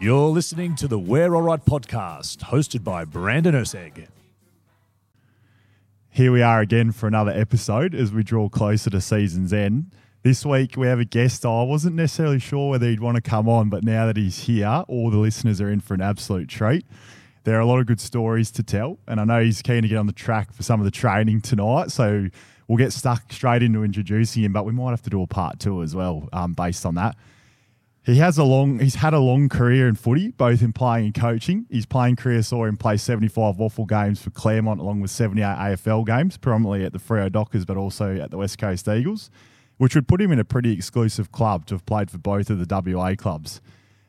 You're listening to the We're Alright podcast, hosted by Brandon Oseg. Here we are again for another episode as we draw closer to season's end. This week we have a guest. I wasn't necessarily sure whether he'd want to come on, but now that he's here, all the listeners are in for an absolute treat. There are a lot of good stories to tell, and I know he's keen to get on the track for some of the training tonight. So we'll get stuck straight into introducing him, but we might have to do a part two as well, um, based on that. He has a long. He's had a long career in footy, both in playing and coaching. His playing career saw him play 75 WAFL games for Claremont, along with 78 AFL games, predominantly at the Freo Dockers, but also at the West Coast Eagles, which would put him in a pretty exclusive club to have played for both of the WA clubs.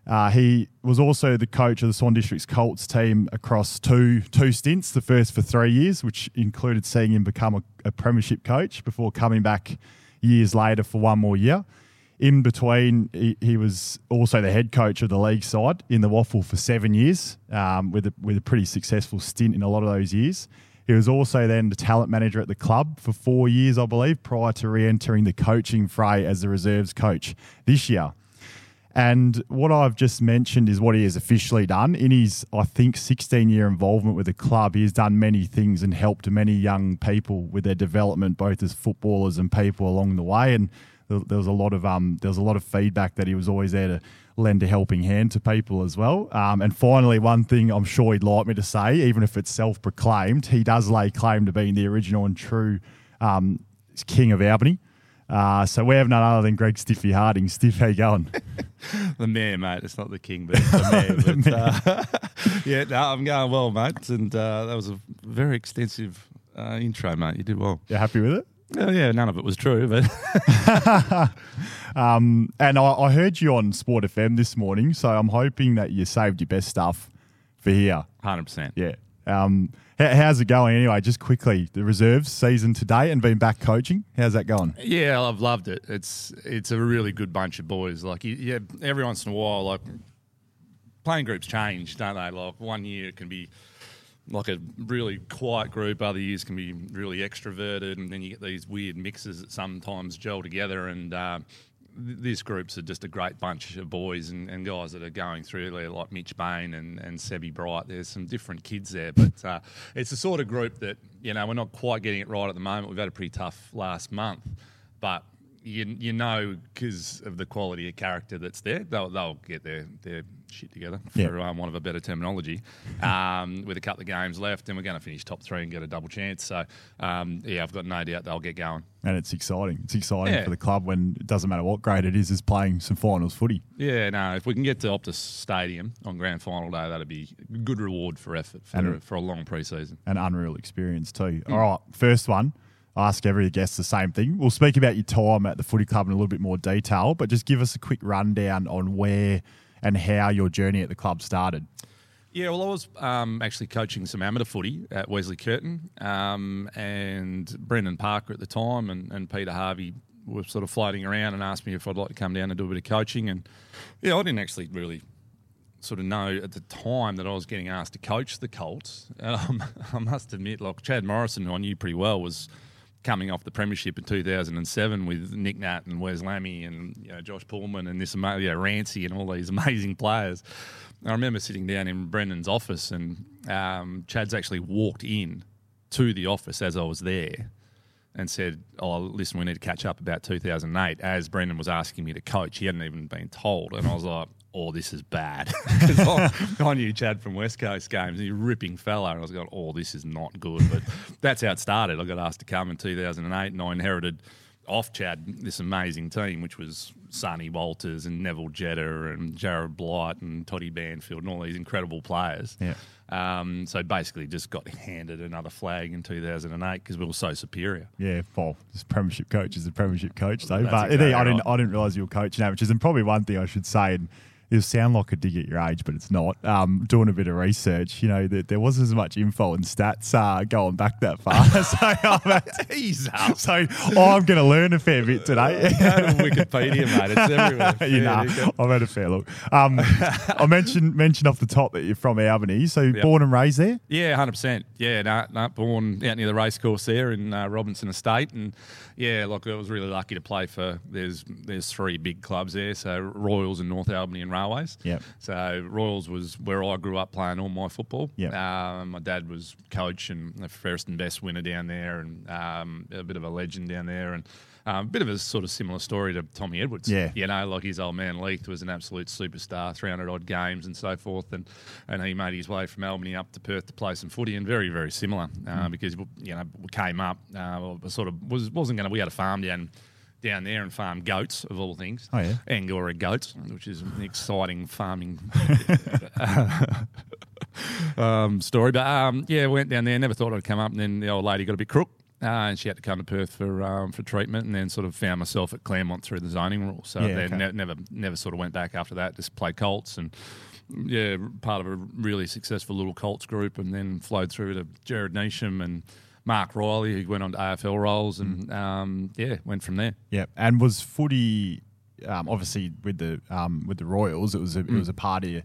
Uh, he was also the coach of the Swan District's Colts team across two two stints. The first for three years, which included seeing him become a, a premiership coach before coming back years later for one more year. In between, he, he, was also the head coach of the league side in the WAFL for seven years, um, with a, with a pretty successful stint in a lot of those years. He was also then the talent manager at the club for four years, I believe, prior to re-entering the coaching fray as the reserves coach this year. And what I've just mentioned is what he has officially done. In his, I think, 16 year involvement with the club, he has done many things and helped many young people with their development, both as footballers and people along the way. And there was a lot of um, there was a lot of feedback that he was always there to lend a helping hand to people as well. Um, and finally, one thing I'm sure he'd like me to say, even if it's self-proclaimed, he does lay claim to being the original and true um, king of Albany. Uh, so we have none other than Greg Stiffy Harding. Stiff, how you going? the mayor, mate. It's not the king, but it's the mayor. the but, mayor. Uh, yeah, no, I'm going well, mate. And uh, that was a very extensive uh, intro, mate. You did well. You happy with it? Oh, yeah, none of it was true, but. um, and I, I, heard you on Sport FM this morning, so I'm hoping that you saved your best stuff for here. 100%. Yeah. Um, how, how's it going anyway? Just quickly, the reserves season today and being back coaching. How's that going? Yeah, I've loved it. It's it's a really good bunch of boys. Like, yeah, every once in a while, like playing groups change, don't they? Like one year it can be like a really quiet group. Other years can be really extroverted, and then you get these weird mixes that sometimes gel together. And uh, th- these groups are just a great bunch of boys and, and, guys that are going through there, like Mitch Bain and, and Sebby Bright. There's some different kids there, but uh, it's the sort of group that you know we're not quite getting it right at the moment. We've had a pretty tough last month, but you you know because of the quality of character that's there, they'll, they'll get their their shit together for yep. um, want of a better terminology. Um, with a couple of games left, and we're going to finish top three and get a double chance. So um, yeah, I've got no doubt they'll get going. And it's exciting. It's exciting yeah. for the club when it doesn't matter what grade it is, is playing some finals footy. Yeah, no. If we can get to Optus Stadium on grand final day, that'd be a good reward for effort for, and, for a long preseason. An unreal experience too. Mm. All right, first one ask every guest the same thing. We'll speak about your time at the footy club in a little bit more detail, but just give us a quick rundown on where and how your journey at the club started. Yeah, well, I was um, actually coaching some amateur footy at Wesley Curtin, um, and Brendan Parker at the time and, and Peter Harvey were sort of floating around and asked me if I'd like to come down and do a bit of coaching. And yeah, I didn't actually really sort of know at the time that I was getting asked to coach the Colts. Um, I must admit, like Chad Morrison, who I knew pretty well, was coming off the premiership in 2007 with Nic Nat and Wes Lammy and you know, Josh Pullman and this you know, Rancy and all these amazing players. I remember sitting down in Brendan's office and um, Chad's actually walked in to the office as I was there and said, "Oh, listen, we need to catch up about 2008." As Brendan was asking me to coach, he hadn't even been told, and I was like, "Oh, this is bad." I, knew Chad from West Coast games, he's a ripping fella, and I was going, "Oh, this is not good." But that's how it started. I got asked to come in 2008, and I inherited off Chad this amazing team, which was Sonny Walters and Neville Jetta and Jared Blight and Toddy Banfield and all these incredible players. Yeah. Um, so basically, just got handed another flag in 2008 because we were so superior. Yeah, well, this premiership coach is a premiership coach, though. That's but exactly I didn't, I didn't realise you were coaching amateurs. And probably one thing I should say, and it'll sound like a dig at your age, but it's not. Um, doing a bit of research, you know, there, there wasn't as much info and stats uh, going back that far. so, I'm, so I'm going to learn a fair bit today. To Wikipedia, mate. It's everywhere. you know, I've had a fair look. Um, I mentioned mentioned off the top that you're from Albany, so yep. born and raised there. Yeah, hundred percent. Yeah, no, no, born out near the racecourse there in uh, Robinson Estate, and yeah, like I was really lucky to play for. There's there's three big clubs there, so Royals and North Albany and railways. Yeah. So Royals was where I grew up playing all my football. Yeah. Um, my dad was coach and the first and best winner down there, and um, a bit of a legend down there, and um, a bit of a sort of similar story to Tommy Edwards. Yeah. You know, like his old man Leith was an absolute superstar, 300 odd games and so forth, and and he made his way from Albany up to Perth to play some footy, and very very similar uh, Mm. because you know came up, uh, sort of was wasn't going to. We had a farm down. Down there and farm goats of all things. Oh, yeah. Angora goats, which is an exciting farming um, story. But um, yeah, went down there. Never thought I'd come up. And then the old lady got a bit crook, uh, and she had to come to Perth for um, for treatment. And then sort of found myself at Claremont through the zoning rules. So Yeah, then okay. ne- never never sort of went back after that. Just played Colts and. Yeah, part of a really successful little Colts group, and then flowed through to Gerard Neesham and Mark Riley, who went on to AFL roles, and Mm. um, yeah, went from there. Yeah, and was footy um, obviously with the um, with the Royals? It was a, it was a part of your,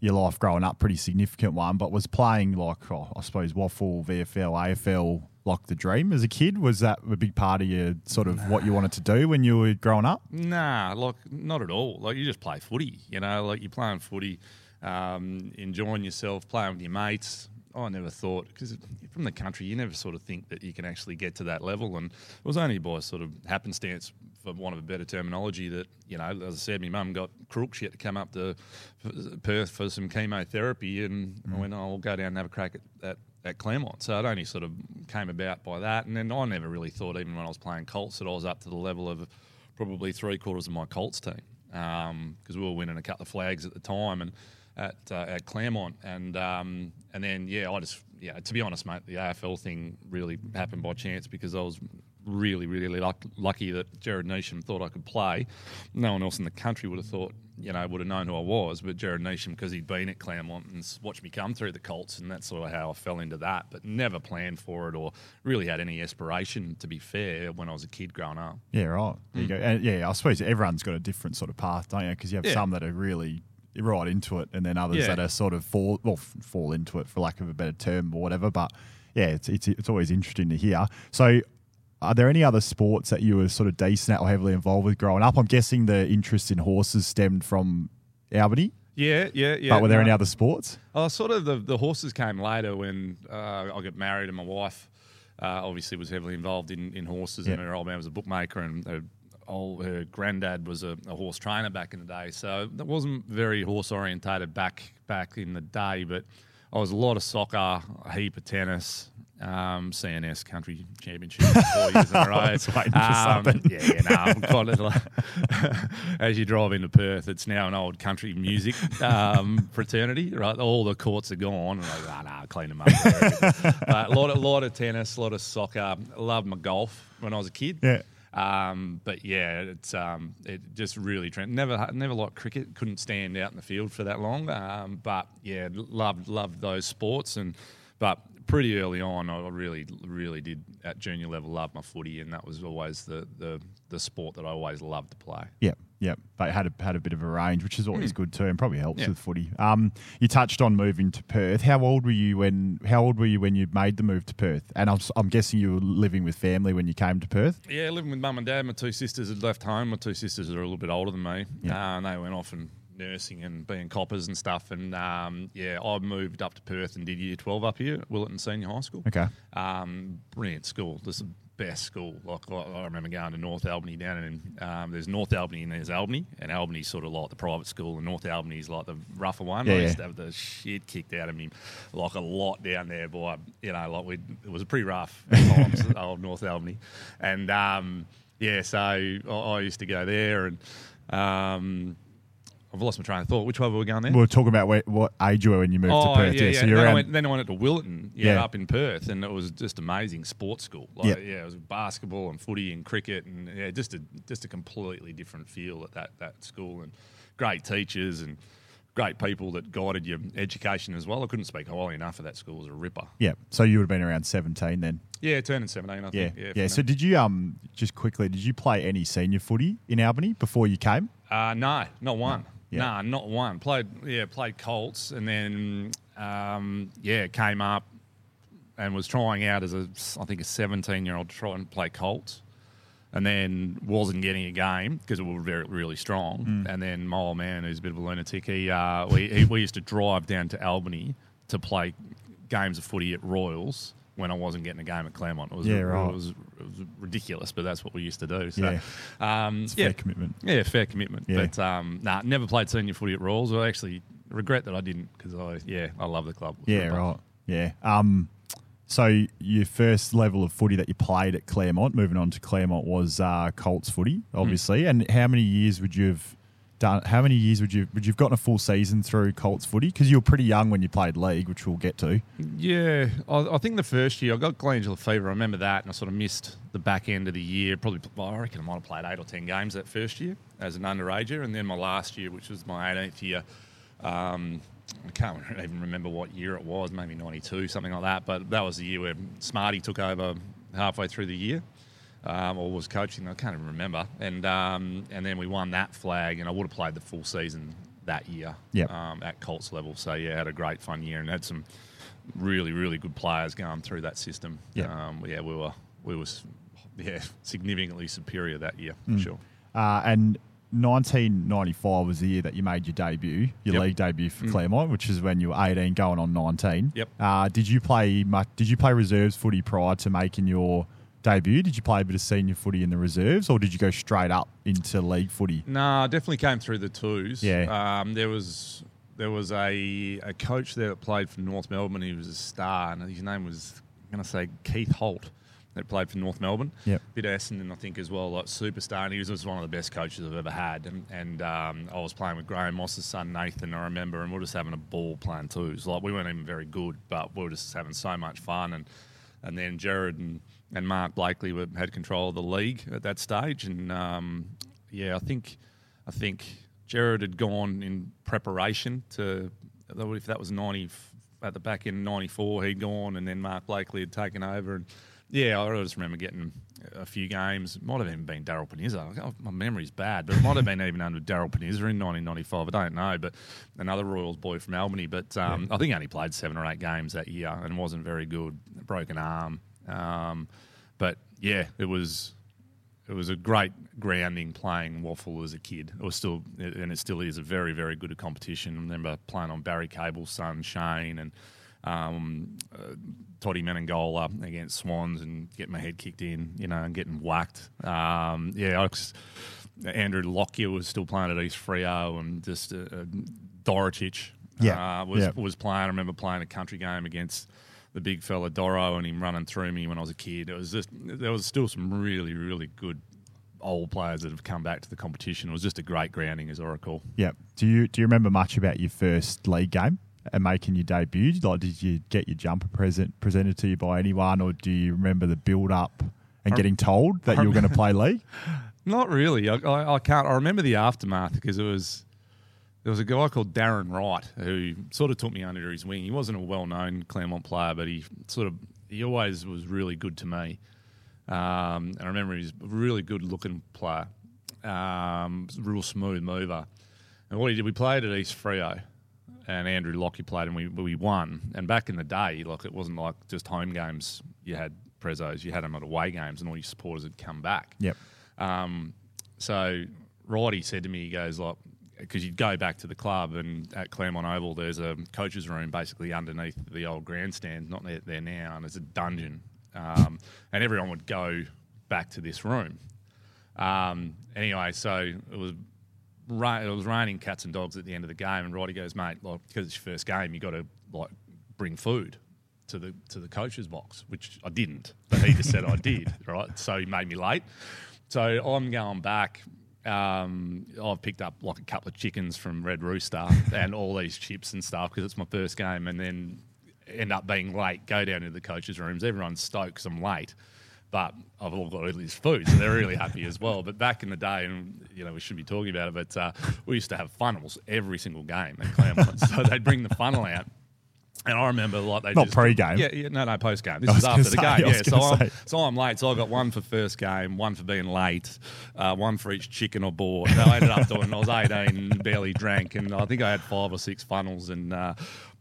your life growing up, pretty significant one. But was playing like oh, I suppose WAFL, VFL, AFL like the dream as a kid? Was that a big part of your sort of what you wanted to do when you were growing up? Nah, like not at all. Like you just play footy, you know, like you're playing footy, um, enjoying yourself, playing with your mates. I never thought because from the country, you never sort of think that you can actually get to that level, and it was only by sort of happenstance, for want of a better terminology, that you know, as I said, my mum got crook. She had to come up to Perth for some chemotherapy, and I went, "Oh, we'll go down and have a crack at that." At Claremont, so it only sort of came about by that, and then I never really thought, even when I was playing Colts, that I was up to the level of probably three quarters of my Colts team because we were winning a couple of flags at the time and at uh, at Claremont. And um, and then yeah I just yeah to be honest mate the AFL thing really happened by chance because I was really really luck, lucky that Gerard Neesham thought I could play. No one else in the country would have thought you know would have known who I was but Gerard Neesham because he'd been at Claremont and watched me come through the Colts and that's sort of how I fell into that but never planned for it or really had any aspiration to be fair when I was a kid growing up Yeah, right. There you hmm. go. And yeah, I suppose everyone's got a different sort of path, don't you? Because you have Yeah. some that are really right into it, and then others Yeah. that are sort of fall well fall into it for lack of a better term or whatever. But yeah, it's it's it's always interesting to hear. So. Are there any other sports that you were sort of decent at or heavily involved with growing up? I'm guessing the interest in horses stemmed from Albany, yeah yeah yeah but were there no. any other sports? Oh, sort of the, the horses came later when uh, I got married and my wife uh, obviously was heavily involved in, in horses and her old man was a bookmaker and her, old, her granddad was a, a horse trainer back in the day. So that wasn't very horse orientated back back in the day, but I was a lot of soccer, a heap of tennis. Um, CNS Country Championship four years in a row. I was waiting for Um, something. yeah, yeah, no, I'm quite a- like, as you drive into Perth, it's now an old country music um, fraternity, right? All the courts are gone, and like, ah, nah, clean them up. but a lot, of, lot of tennis, a lot of soccer. Loved my golf when I was a kid. Yeah. Um, but yeah, it's um, it just really trend. Never never liked cricket. Couldn't stand out in the field for that long. Um, but yeah, loved loved those sports and but pretty early on, I really really did at junior level love my footy, and that was always the the, the sport that I always loved to play. Yeah, yeah, but had a had a bit of a range, which is always good too, and probably helps. Yeah. with footy. Um, you touched on moving to Perth. How old were you when? How old were you when you made the move to Perth? And I'm, I'm guessing you were living with family when you came to Perth. Yeah, living with mum and dad. My two sisters had left home. My two sisters are a little bit older than me, uh, and they went off and nursing and being coppers and stuff. And um, yeah, I moved up to Perth and did year twelve up here at Willetton Senior High School. Okay. Um, brilliant school. This is the best school. Like I, remember going to North Albany down in um, there's North Albany and there's Albany, and Albany's sort of like the private school, and North Albany's like the rougher one. Yeah, I used yeah. to have the shit kicked out of me like a lot down there. By you know, like we it was a pretty rough times old North Albany, and um, yeah, so I, I used to go there and. Um, I've lost my train of thought. Which way were we going there? We were talking about where, what age you were when you moved to Perth. Yeah, yeah. So you're then, I went, then I went to Willetton, yeah, Yeah. up in Perth, and it was just amazing sports school. Like, Yeah. yeah. it was basketball and footy and cricket, and yeah, just a just a completely different feel at that that school, and great teachers and great people that guided your education as well. I couldn't speak highly enough of that school. It was a ripper. yeah. So you would have been around 17 then. Yeah, turning seventeen, I Yeah. think. Yeah. from So did you um just quickly? Did you play any senior footy in Albany before you came? Uh, no, not one. Yeah. Nah, not one. Played yeah, played Colts, and then um, yeah, came up and was trying out as a I think a seventeen year old to try and play Colts. and then wasn't getting a game because we were very really strong. Mm. And then my old man, who's a bit of a lunatic, he, uh, we, he we used to drive down to Albany to play games of footy at Royals when I wasn't getting a game at Claremont. It was, Yeah, right. it was, it was ridiculous, but that's what we used to do. So, Yeah. um, yeah, fair commitment. yeah, fair commitment. Yeah. But um, nah, never played senior footy at Royals. I actually regret that I didn't because I yeah I love the club. Yeah, right. Yeah. Um, so your first level of footy that you played at Claremont, moving on to Claremont, was uh, Colts footy, obviously. And how many years would you have done? How many years would you would you've gotten a full season through Colts footy? Because you were pretty young when you played league, which we'll get to. Yeah, I, I think the first year I got glandular fever. I remember that, and I sort of missed the back end of the year. Probably, well, I reckon I might have played eight or ten games that first year as an underager, and then my last year, which was my 18th year. Um, I can't even remember what year it was, maybe 92, something like that. But that was the year where Smarty took over halfway through the year. Um, or was coaching, I can't even remember. And um, and then we won that flag, and I would have played the full season that year Yep. um, at Colts level. So yeah, had a great fun year and had some really really good players going through that system. Yep. um, yeah, we were we were yeah significantly superior that year Mm. for sure. Uh, and 1995 was the year that you made your debut, your Yep. league debut for Mm. Claremont, which is when you were 18, going on 19. Yep. Uh, did you play much? Did you play reserves footy prior to making your debut? Did you play a bit of senior footy in the reserves, or did you go straight up into league footy? No, I definitely came through the twos. Yeah. Um, there was there was a, a coach there that played for North Melbourne. He was a star, and his name was I'm going to say Keith Holt. That played for North Melbourne. Yep. Bit Essendon, I think, as well, like superstar. And he was, was one of the best coaches I've ever had. And, and um, I was playing with Graham Moss's son Nathan, I remember, and we were just having a ball playing twos. Like we weren't even very good, but we were just having so much fun. And and then Gerard and, and Mark Blakely were, had control of the league at that stage. And um, yeah, I think I think Gerard had gone in preparation to if that was ninety at the back end ninety four, he'd gone, and then Mark Blakely had taken over. And yeah, I just remember getting a few games. It might have even been Daryl Panizza. Oh, my memory's bad, but it might have been even under Daryl Panizza in 1995. I don't know, but another Royals boy from Albany. But um, I think he only played seven or eight games that year and wasn't very good. Broken arm. Um, but yeah, it was it was a great grounding playing WAFL as a kid. It was still, and it still is a very, very good competition. I remember playing on Barry Cable's son Shane and um, uh, Toddy Menegola against Swans and getting my head kicked in, you know, and getting whacked. Um, yeah, I was, Andrew Lockyer was still playing at East Freo and just uh, uh, Dorotich Yeah, uh, was yeah. was playing. I remember playing a country game against the big fella Doro and him running through me when I was a kid. It was just there was still some really really good old players that have come back to the competition. It was just a great grounding, as I recall. Yep. Do you do you remember much about your first league game and making your debut? Like, did you get your jumper present presented to you by anyone, or do you remember the build up and I- getting told that you were going to play league? Not really. I, I, I can't. I remember the aftermath because it was there was a guy called Darren Wright who sort of took me under his wing. He wasn't a well-known Claremont player, but he sort of he always was really good to me. Um, and I remember he's a really good-looking player, um, real smooth mover. And what he did, we played at East Freo, and Andrew Lockyer played, and we we won. And back in the day, like it wasn't like just home games. You had prezos, you had them at away games, and all your supporters had come back. Yep. Um, so Righty said to me, he goes like, because you'd go back to the club and at Claremont Oval, there's a coach's room basically underneath the old grandstand, not there, now, and it's a dungeon, um, and everyone would go back to this room. Um, anyway, so it was. Ra- it was raining cats and dogs at the end of the game, and Roddy goes, "Mate, like because it's your first game, you got to like bring food to the to the coach's box," which I didn't, but he just said I did, right? So he made me late. So I'm going back. Um, I've picked up like a couple of chickens from Red Rooster and all these chips and stuff because it's my first game, and then end up being late. Go down to the coaches' rooms. Everyone's stoked 'cause I'm late, but I've all got all this food, so they're really happy as well. But back in the day, and you know we should be talking about it, but uh, we used to have funnels every single game at Claremont, so they'd bring the funnel out. And I remember like they Not just, pre-game? Yeah, yeah, no, no, post game. This I is after the say, I game. Yeah, so I'm, so I'm late. So I got one for first game, one for being late, uh, one for each chicken or board. So I ended up doing. I was 18, barely drank, and I think I had five or six funnels, and uh,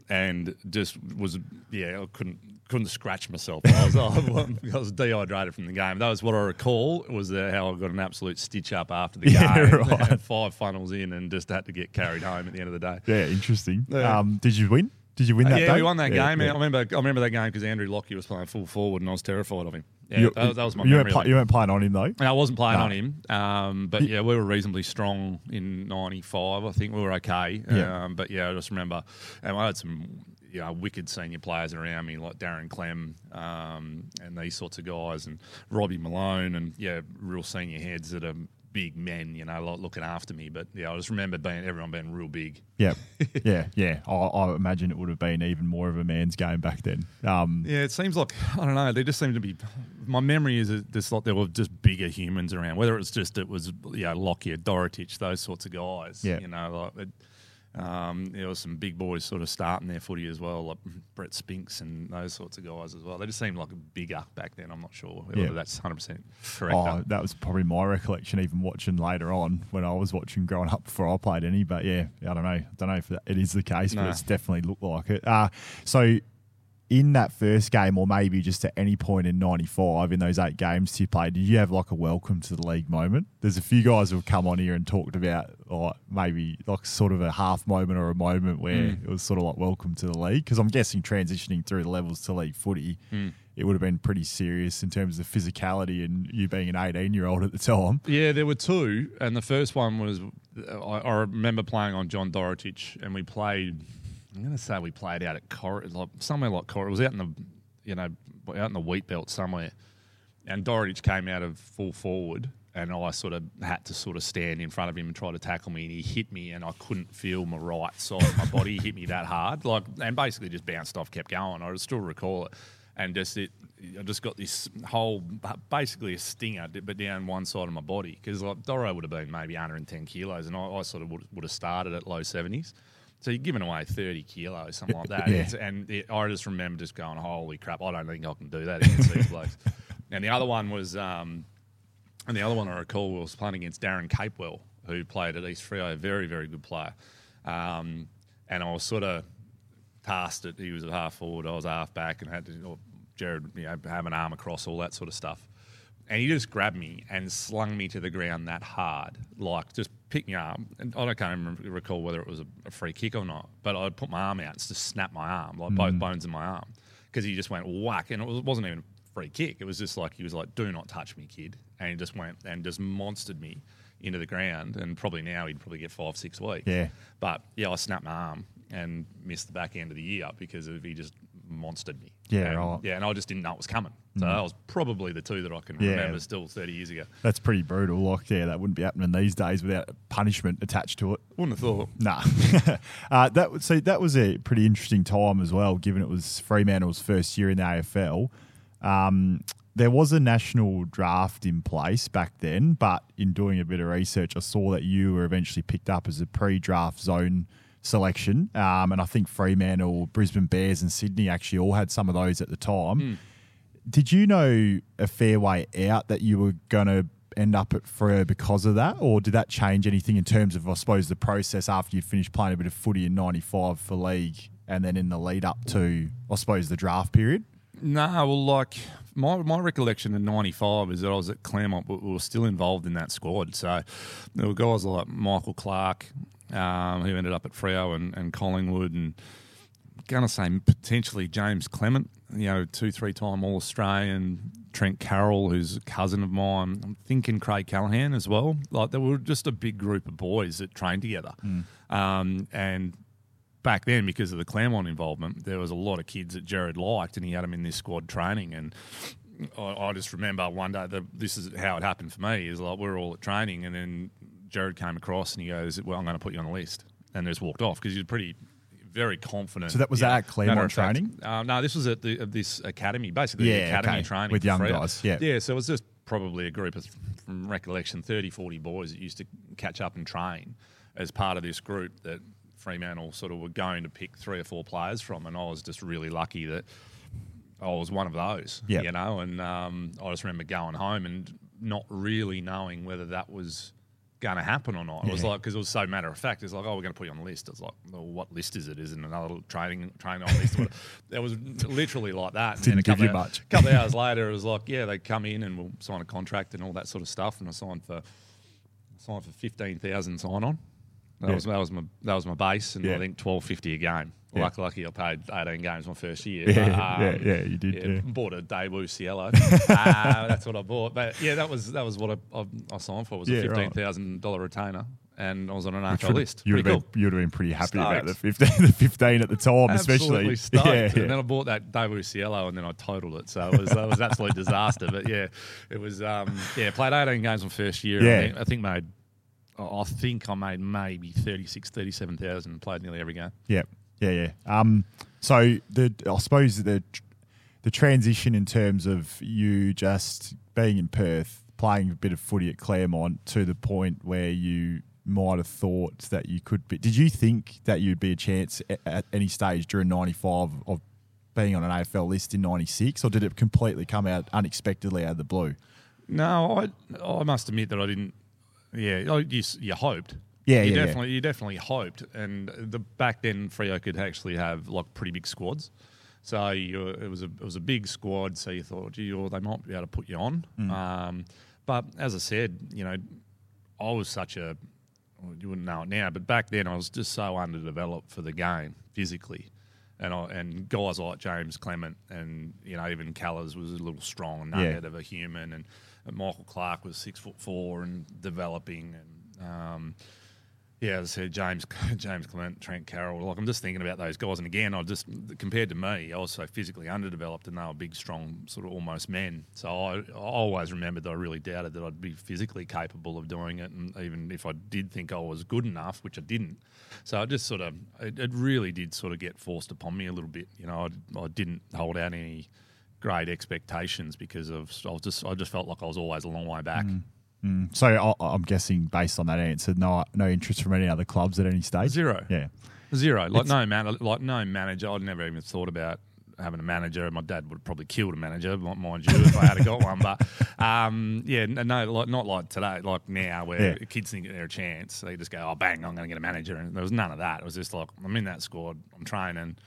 and just was yeah, I couldn't couldn't scratch myself. I was, I was dehydrated from the game. That was what I recall. Was uh, how I got an absolute stitch up after the Yeah, game. right. Five funnels in, and just had to get carried home at the end of the day. Yeah, interesting. Yeah. Um, did you win? Did you win that Uh, yeah, day? we won that Yeah, game. yeah. I remember. I remember that game because Andrew Lockyer was playing full forward, and I was terrified of him. Yeah, You- that, was, that was my you weren't, of you weren't playing on him though. And I wasn't playing No. on him, um, but yeah, we were reasonably strong in '95. I think we were okay. Yeah. Um, but yeah, I just remember, and I had some you know wicked senior players around me like Darren Clem um, and these sorts of guys, and Robbie Malone, and yeah, real senior heads that are big men, you know, like looking after me. But yeah, I just remember being everyone being real big. Yeah, yeah, yeah. I, I imagine it would have been even more of a man's game back then. Um, Yeah, it seems like I don't know. They just seem to be. My memory is just like there were just bigger humans around. Whether it's just it was you know Lockyer, Dorotich, those sorts of guys. Yeah. you know, like it, um, there was some big boys sort of starting their footy as well, like Brett Spinks and those sorts of guys as well. They just seemed like bigger back then. I'm not sure whether Yeah. that's 100 percent correct. Oh, that was probably my recollection, even watching later on when I was watching growing up before I played any. But yeah, I don't know. I don't know if it is the case, but No. it's definitely looked like it. Uh, so in that first game, or maybe just at any point in '95 in those eight games you played, did you have like a welcome to the league moment? There's a few guys who have come on here and talked about like maybe like sort of a half moment or a moment where Hmm. it was sort of like welcome to the league. Because I'm guessing transitioning through the levels to league footy, Hmm. it would have been pretty serious in terms of physicality and you being an 18 year old at the time. Yeah, there were two, and the first one was I, I remember playing on John Dorotich, and we played. I'm going to say we played out at Cor- like somewhere like Cor. It was out in the, you know, out in the wheat belt somewhere, and Dorotich came out of full forward, and I sort of had to sort of stand in front of him and try to tackle me, and he hit me, and I couldn't feel my right side of my body. He hit me that hard, like, and basically just bounced off, kept going. I still recall it, and just it. I just got this whole, basically a stinger, but down one side of my body because like Doro would have been maybe 110 kilos, and I, I sort of would, would have started at low 70s. So you're giving away 30 kilos, something like that. Yeah. And it, I just remember just going, holy crap, I don't think I can do that against these blokes. And the other one was, um, and the other one I recall was playing against Darren Capewell, who played at East Freo, a very, very good player. Um, and I was sort of tasked it. He was a half forward, I was half back, and had to, or Jared, you know, have an arm across, all that sort of stuff. And he just grabbed me and slung me to the ground that hard, like just picked me up. And I don't can't remember, recall whether it was a, a free kick or not, but I'd put my arm out and just snap my arm, like both mm. bones in my arm, because he just went whack, and it was, wasn't even a free kick. It was just like he was like, "Do not touch me, kid," and he just went and just monstered me into the ground. And probably now he'd probably get five, six weeks. Yeah. But yeah, I snapped my arm and missed the back end of the year because of he just monstered me. Yeah, and, right. Yeah, and I just didn't know it was coming. So that was probably the two that I can Yeah. remember still 30 years ago. That's pretty brutal. Like, yeah, that wouldn't be happening these days without punishment attached to it. Wouldn't have thought. Nah. uh, that would so that was a pretty interesting time as well, given it was Fremantle's first year in the AFL. Um, there was a national draft in place back then, but in doing a bit of research, I saw that you were eventually picked up as a pre-draft zone selection, um, and I think Fremantle, or Brisbane Bears, and Sydney actually all had some of those at the time. Did you know a fair way out that you were going to end up at Freo because of that, or did that change anything in terms of, I suppose, the process after you'd finished playing a bit of footy in '95 for league, and then in the lead up to, I suppose, the draft period? No, well, like my my recollection in '95 is that I was at Claremont, but we were still involved in that squad. So there were guys like Michael Clark, um, who ended up at Freo, and, and Collingwood, and going to say potentially James Clement, you know, two three time All Australian. Trent Carroll, who's a cousin of mine. I'm thinking Craig Callaghan as well. Like they were just a big group of boys that trained together, um, and back then, because of the Claremont involvement, there was a lot of kids that Gerard liked, and he had them in this squad training. And I, I just remember one day that this is how it happened for me: is like we are all at training, and then Gerard came across and he goes, "Well, I'm going to put you on the list," and just walked off because he was pretty. Very confident. So that was know. at Claremont Matter of fact, training? Uh, no, this was at the, at this academy, basically the Yeah, academy okay. training With young guys, yeah. yeah. So it was just probably a group of, from recollection, 30, 40 boys that used to catch up and train as part of this group that Fremantle sort of were going to pick three or four players from, and I was just really lucky that I was one of those. Yeah. you know, and um, I just remember going home and not really knowing whether that was going to happen or not. It was like because it was so matter of fact. It's like, oh, we're going to put you on the list. It's like, well, what list is it? Is it another training training on list? It was literally like that. And Didn't a give couple you of, much. couple of hours later, it was like, yeah, they come in and we'll sign a contract and all that sort of stuff. And I signed for signed for fifteen thousand sign on. That Yeah. was that was my that was my base, and Yeah. I think twelve fifty a game. Yeah. Lucky, lucky, I paid eighteen games my first year. Yeah, But, yeah, um, yeah, you did, yeah. Bought a Daewoo Cielo. uh, that's what I bought. But yeah, that was that was what I, I, I signed for was Yeah, a fifteen thousand dollar retainer, and I was on an Which list. You would cool. been, you would have been pretty happy about the 15, the 15 at the time, Absolutely especially. stoked. Yeah, And then. I bought that Daewoo Cielo, and then I totaled it. So it was that was absolute disaster. But yeah, it was. Um, yeah, played eighteen games my first year. Yeah. I think, I think made. I think I made maybe 36, 37,000 Played nearly every game. Yeah, yeah, yeah. Um, so the I suppose the the transition in terms of you just being in Perth, playing a bit of footy at Claremont, to the point where you might have thought that you could be. Did you think that you'd be a chance at, at any stage during '95 of being on an AFL list in '96, or did it completely come out unexpectedly out of the blue? No, I I must admit that I didn't. Yeah, oh, you, you hoped. Yeah, you yeah, yeah. definitely you definitely hoped, and the back then Freo could actually have like pretty big squads. So you, it was a it was a big squad. So you thought, gee, well, they might be able to put you on. Mm. Um, but as I said, you know, I was such a well, you wouldn't know it now, but back then I was just so underdeveloped for the game physically. And I, and guys like James Clement and you know even Callers was a little strong and Yeah. of a human, and Michael Clark was six foot four and developing, and um, yeah, as I said, James James Clement, Trent Carroll. Like I'm just thinking about those guys, and again, I just compared to me, I was so physically underdeveloped, and they were big, strong, sort of almost men. So I, I always remembered that I really doubted that I'd be physically capable of doing it, and even if I did think I was good enough, which I didn't. So I just sort of, it, it really did sort of get forced upon me a little bit. You know, I, I didn't hold out any great expectations because of I was just I just felt like I was always a long way back. So I, I'm guessing, based on that answer, no no interest from any other clubs at any stage. Zero. Yeah. Zero. Like no man. Like no manager. I'd never even thought about having a manager. My dad would have probably killed a manager, mind you, if I had got one. But um, yeah, no, like, not like today. Like now, where Yeah. kids think they're a chance, they just go, "Oh, bang! I'm going to get a manager." And there was none of that. It was just like, I'm in that squad. I'm training.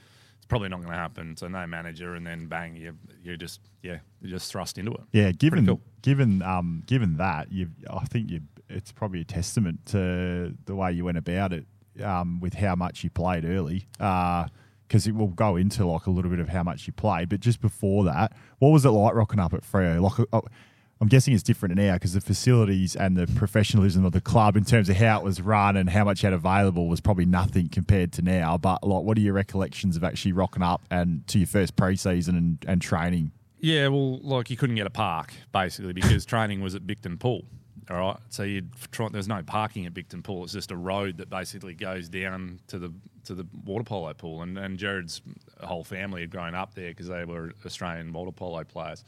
Probably not going to happen. So no manager, and then bang, you you just yeah, you're just thrust into it. Yeah, given cool. given um given that, you I think you it's probably a testament to the way you went about it um, with how much you played early. Because it will go into like a little bit of how much you played, but just before that, what was it like rocking up at Freo? Like, uh, I'm guessing it's different now because the facilities and the professionalism of the club in terms of how it was run and how much you had available was probably nothing compared to now. But like, what are your recollections of actually rocking up and to your first preseason and, and training? Yeah, well, like you couldn't get a park basically because training was at Bicton Pool. All right, so you'd try, there's no parking at Bicton Pool. It's just a road that basically goes down to the to the water polo pool. And, and Gerard's whole family had grown up there because they were Australian water polo players.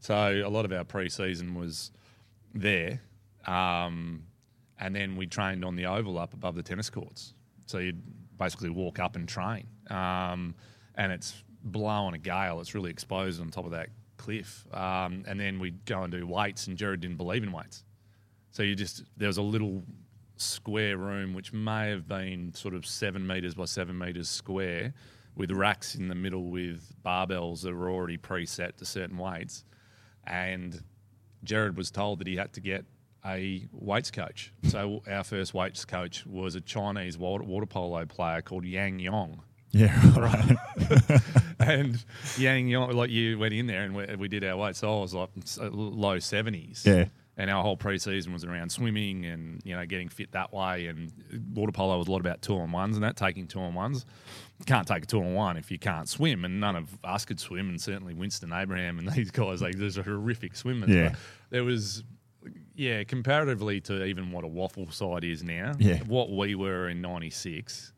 So a lot of our pre-season was there, um, and then we trained on the oval up above the tennis courts. So you'd basically walk up and train, um, and it's blowing a gale. It's really exposed on top of that cliff, um, and then we'd go and do weights. And Gerard didn't believe in weights, so you just there was a little square room which may have been sort of seven meters by seven meters square, with racks in the middle with barbells that were already preset to certain weights, and Gerard was told that he had to get a weights coach. So our first weights coach was a Chinese water, water polo player called Yang Yong. Yeah, right. and Yang Yong, like you went in there and we, we did our weights. So I was like uh, low 70s. Yeah. And our whole preseason was around swimming and, you know, getting fit that way. And water polo was a lot about two on ones and that, taking two on ones. Can't take a two on one if you can't swim. And none of us could swim. And certainly Winston Abraham and these guys, like, there's a horrific swimmers. Yeah. But there was, yeah, comparatively to even what a WAFL side is now, Yeah. what we were in 96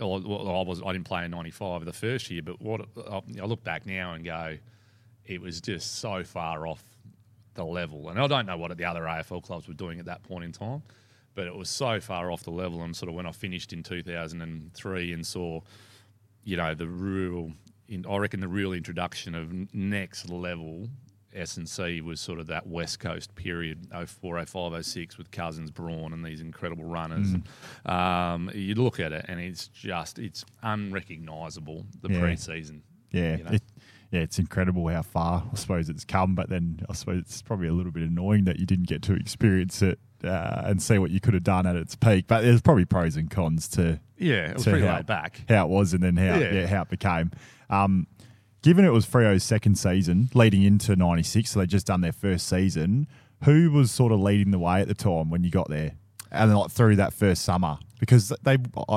or, well, I was I didn't play in '95 the first year, but what I look back now and go, it was just so far off the level. And I don't know what the other AFL clubs were doing at that point in time, but it was so far off the level. And sort of when I finished in 2003 and saw, you know, the real, in, I reckon the real introduction of next level S and C was sort of that West Coast period, 04, 05, 06, with Cousins, Braun, and these incredible runners. Mm. Um, you look at it, and it's just it's unrecognisable the Yeah. preseason. Yeah, you know? it, yeah, it's incredible how far I suppose it's come. But then I suppose it's probably a little bit annoying that you didn't get to experience it uh, and see what you could have done at its peak. But there's probably pros and cons to Yeah, it was to pretty how, laid back. how it was and then how Yeah. yeah. how it became. Um, given it was Freo's second season leading into '96, so they'd just done their first season. Who was sort of leading the way at the time when you got there, and then like through that first summer? Because they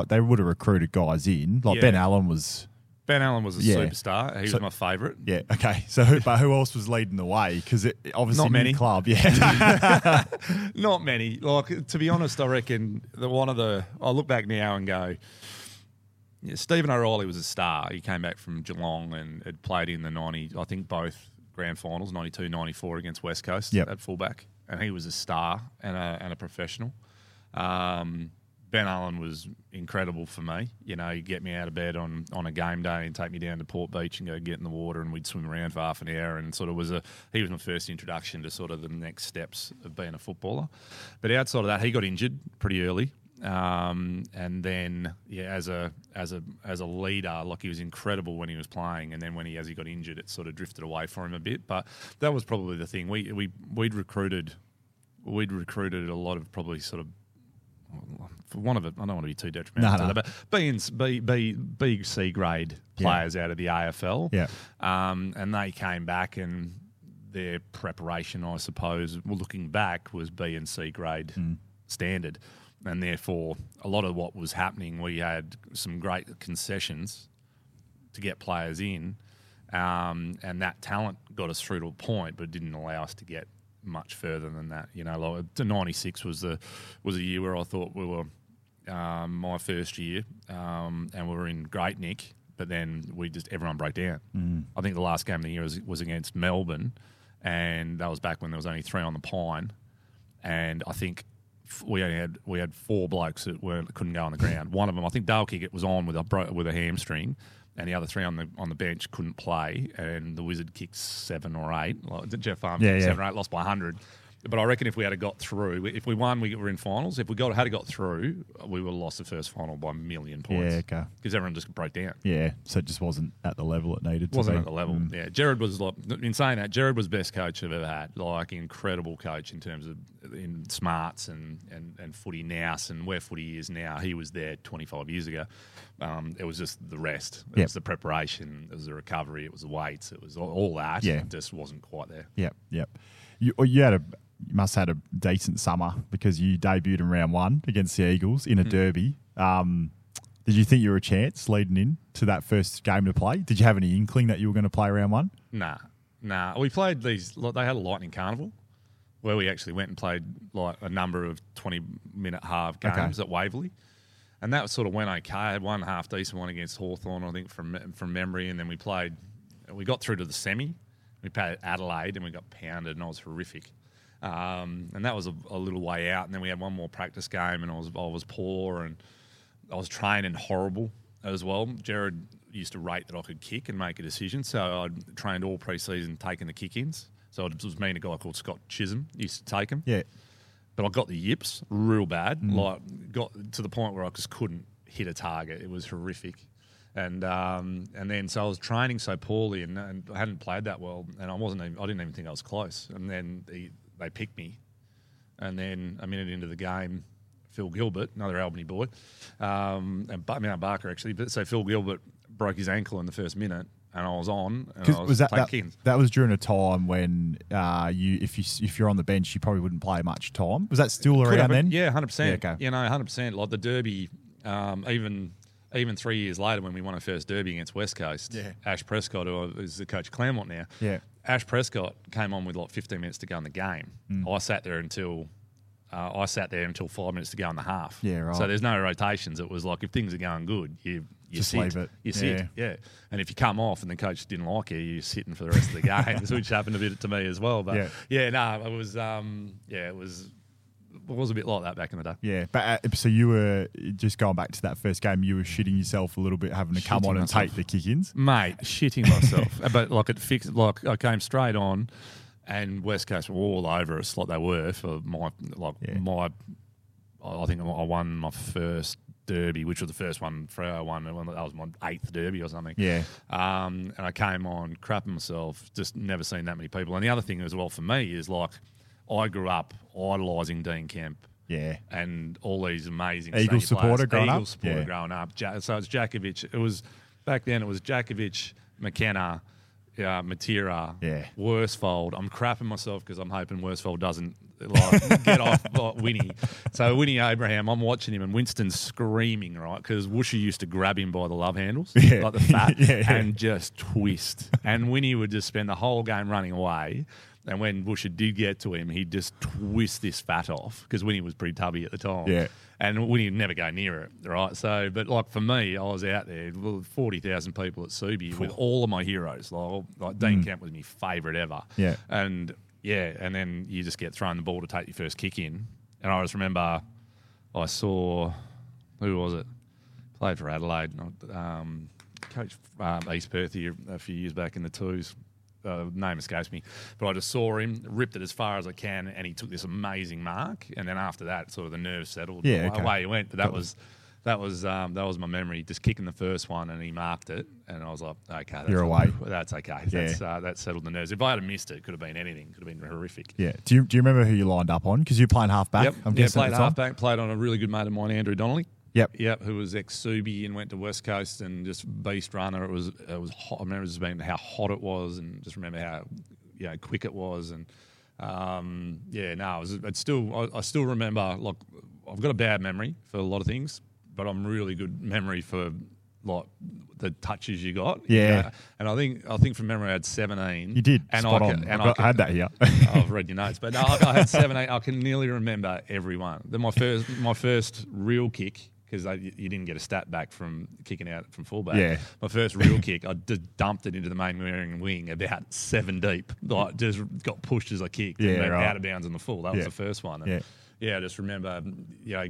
they would have recruited guys in. Like Yeah. Ben Allan was Ben Allan was a Yeah. superstar. He So- was my favourite. yeah, okay. So, who, but who else was leading the way? Because it obviously Not many. club, yeah, Not many. Like to be honest, I reckon the one of the. I look back now and go. Yeah, Stephen O'Reilly was a star. He came back from Geelong and had played in the ninety. I think both grand finals, 92, 94 against West Coast Yep. at fullback, and he was a star and a and a professional. Um, ben Allan was incredible for me. You know, he'd get me out of bed on, on a game day and take me down to Port Beach and go get in the water and we'd swim around for half an hour and sort of was a he was my first introduction to sort of the next steps of being a footballer. But outside of that, he got injured pretty early. Um, and then yeah, as a as a as a leader, like he was incredible when he was playing, and then when he as he got injured, it sort of drifted away for him a bit. But that was probably the thing. We we we'd recruited we'd recruited a lot of probably sort of for one of it, I don't want to be too detrimental, No, to no. that, but B and B, B, B, C grade Yeah. players out of the AFL, Yeah. um, and they came back and their preparation, I suppose, well, looking back, was B and C grade Mm. standard, and therefore a lot of what was happening, we had some great concessions to get players in, um, and that talent got us through to a point, but didn't allow us to get much further than that. You know, like the '96 was the was a year where I thought we were um, my first year, um, and we were in great nick, but then we just everyone broke down. I think the last game of the year was, was against Melbourne, and that was back when there was only three on the pine, and I think. We only had we had four blokes that weren't couldn't go on the ground. One of them, I think Dale Kickett was on with a with a hamstring, and the other three on the on the bench couldn't play. And the Wizard kicked seven or eight. Jeff Farm Yeah, yeah. seven or eight, lost by hundred. But I reckon if we had a got through, if we won, we were in finals. If we got had got through, we would have lost the first final by a million points. Yeah, okay. Because everyone just broke down. yeah. So it just wasn't at the level it needed. to Wasn't be. at the level. Yeah, Gerard was like in saying that Gerard was best coach I've ever had. Like incredible coach in terms of in smarts and and and footy nous and where footy is now. He was there 25 years ago. Um, it was just the rest. It Yep. was the preparation. It was the recovery. It was the weights. It was all, all that. Yeah. It just wasn't quite there. Yep, yep. You, you had a you must have had a decent summer because you debuted in round one against the Eagles in a Hmm. derby. Um, did you think you were a chance leading in to that first game to play? Did you have any inkling that you were going to play round one? Nah, nah. We played these. They had a lightning carnival where we actually went and played like a number of twenty-minute half Okay. games at Waverley, and that sort of went okay. I had one half decent one against Hawthorn, I think from from memory, and then we played. We got through to the semi. We played Adelaide, and we got pounded, and I was horrific. Um, and that was a, a little way out, and then we had one more practice game, and I was I was poor, and I was training horrible as well. Gerard used to rate that I could kick and make a decision, so I trained all preseason taking the kick-ins. So it was me and a guy called Scott Chisholm used to take them, Yeah, but I got the yips real bad. Like got to the point where I just couldn't hit a target. It was horrific. And um, and then so I was training so poorly and, and I hadn't played that well, and I wasn't. Even, I didn't even think I was close. And then they, they picked me, and then a minute into the game, Phil Gilbert, another Albany boy, um, and Bar- Mount Barker actually. But so Phil Gilbert broke his ankle in the first minute, and I was on. And I was, was that that, that was during a time when uh, you if you if you're on the bench you probably wouldn't play much time. Was that still around have then? Yeah, hundred percent. Okay. You know, hundred percent. Like the Derby, um, even even three years later when we won our first Derby against West Coast, Yeah. Ash Prescott, who is the coach of Claremont now, Yeah. Ash Prescott came on with like fifteen minutes to go in the game. Mm. I sat there until. Uh, I sat there until five minutes to go in the half. Yeah, right. So there's no rotations. It was like if things are going good, you you Just sit, leave it. you sit, yeah. And if you come off and the coach didn't like you, you're sitting for the rest of the game, which happened a bit to me as well. But Yeah. yeah, no, it was um, yeah, it was was a bit like that back in the day. Yeah, but uh, so you were just going back to that first game. You were shitting yourself a little bit, having to come Shitting on and take the kick-ins. mate, shitting myself. but like it fixed, like I came straight on, and West Coast were all over us like they were for my like Yeah. my. I think I won my first derby, which was the first one for I won. That was my eighth derby or something. Yeah. Um, and I came on crapping myself, just never seen that many people. And the other thing as well for me is like, I grew up idolising Dean Kemp Yeah. and all these amazing Eagle supporter players. growing Eagle up? supporter Yeah. growing up. Ja- So it's Jakovic. It was back then. It was Jakovic, McKenna, yeah, Matera, Yeah. Worsfold. I'm crapping myself because I'm hoping Worsfold doesn't like get off like Winnie. So Winnie Abraham, I'm watching him and Winston's screaming right because Wooshy used to grab him by the love handles, Yeah. like the fat, yeah. and just twist. and Winnie would just spend the whole game running away. And when Busher did get to him, he'd just twist this fat off because Winnie was pretty tubby at the time. Yeah. And Winnie would never go near it, right? So, but like for me, I was out there, well, 40,000 people at Subi with all of my heroes. Like, like Dean Kemp was my favourite ever. Mm. Yeah. And yeah, and then you just get thrown the ball to take your first kick in. And I just remember I saw, who was it? Played for Adelaide. Um, coach um, East Perth here a few years back in the twos. Uh, name escapes me, but I just saw him, ripped it as far as I can, and he took this amazing mark. And then after that, sort of the nerves settled. Yeah, away- okay. away he went. But that was that was um, that was my memory. Just kicking the first one, and he marked it, and I was like, okay, that's You're away. That's okay. Yeah. That's uh, that settled the nerves. If I had missed it, it could have been anything. Could have been horrific. Yeah. Do you, do you remember who you lined up on? Because you're playing half back. Yep. I'm yeah, played halfback. Played on a really good mate of mine, Andrew Donnelly. Yep. Yep, who was ex Subi and went to West Coast and just beast runner. It was it was hot. I remember just being how hot it was and just remember how you know quick it was and um, yeah, no, it was, it's still I, I still remember like I've got a bad memory for a lot of things, but I'm really good memory for like the touches you got. you Yeah. know. and I think I think from memory I had 17. You did. and Spot I on. can, and I've I got- I had that here. I've read your notes, but no, I, I had seven, eight. I can nearly remember every one. Then my first, my first real kick because you didn't get a stat back from kicking out from fullback. Yeah. My first real kick, I just dumped it into the main wearing wing about seven deep. Like just got pushed as I kicked. Yeah, right. out of bounds on the full. That was the first one. And Yeah. yeah, I just remember, you know.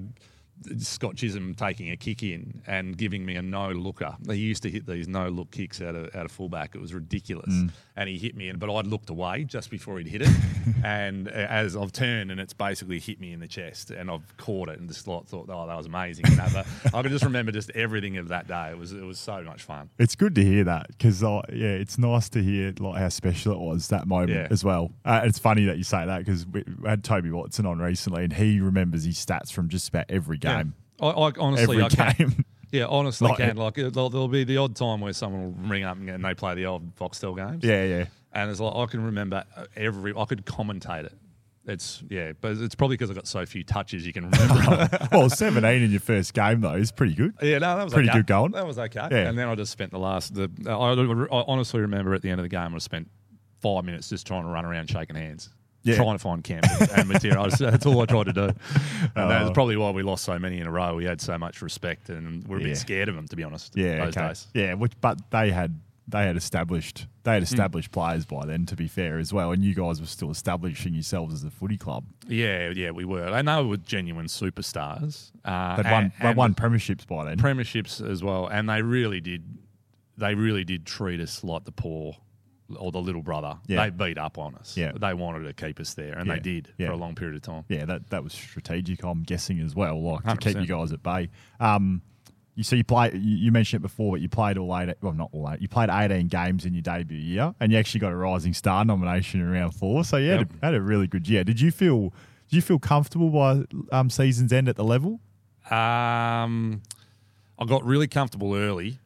Scott Chisholm taking a kick in and giving me a no looker. He used to hit these no look kicks out of out of fullback. It was ridiculous, Mm. and he hit me. And but I'd looked away just before he'd hit it, and uh, as I've turned and it's basically hit me in the chest, and I've caught it and just like, thought, oh, that was amazing. You know, but I can just remember just everything of that day. It was it was so much fun. It's good to hear that because uh, yeah, it's nice to hear like how special it was that moment Yeah. as well. Uh, it's funny that you say that because we we had Toby Watson on recently and he remembers his stats from just about every game. I, I honestly, Every I can't. game. Yeah, honestly, Like- can. Like, there'll, there'll be the odd time where someone will ring up and, and they play the old Foxtel games. yeah, yeah. And it's like I can remember every. I could commentate it. It's yeah, but it's probably because I got so few touches. You can remember. well, 17 in your first game though is pretty good. yeah, no, that was Pretty okay. good going. That was okay. Yeah. And then I just spent the last. The I, I honestly remember at the end of the game, I spent five minutes just trying to run around shaking hands. Yeah. Trying to find Kemp and, Matera. That's all I tried to do. And that's Oh. probably why we lost so many in a row. We had so much respect and we're a Yeah. bit scared of them, to be honest. Yeah, those okay. days. Yeah, which but they had they had established they had established players by then. To be fair, as well, and you guys were still establishing yourselves as a footy club. Yeah, yeah, we were. And they were genuine superstars. Uh, They'd won and- they won premierships by then. premierships as well, and they really did. They really did treat us like the poor or the little brother. Yeah. They beat up on us. Yeah. They wanted to keep us there, and Yeah. they did Yeah. for a long period of time. yeah, that that was strategic. I'm guessing as well, like to keep you guys at bay. Um, you see, you play. You, mentioned it before, but you played all eight. Well, not all eight. You played 18 games in your debut year, and you actually got a Rising Star nomination in round four. So you had, Yep. a, had a really good year. Did you feel? Did you feel comfortable by um, season's end at the level? Um, I got really comfortable early.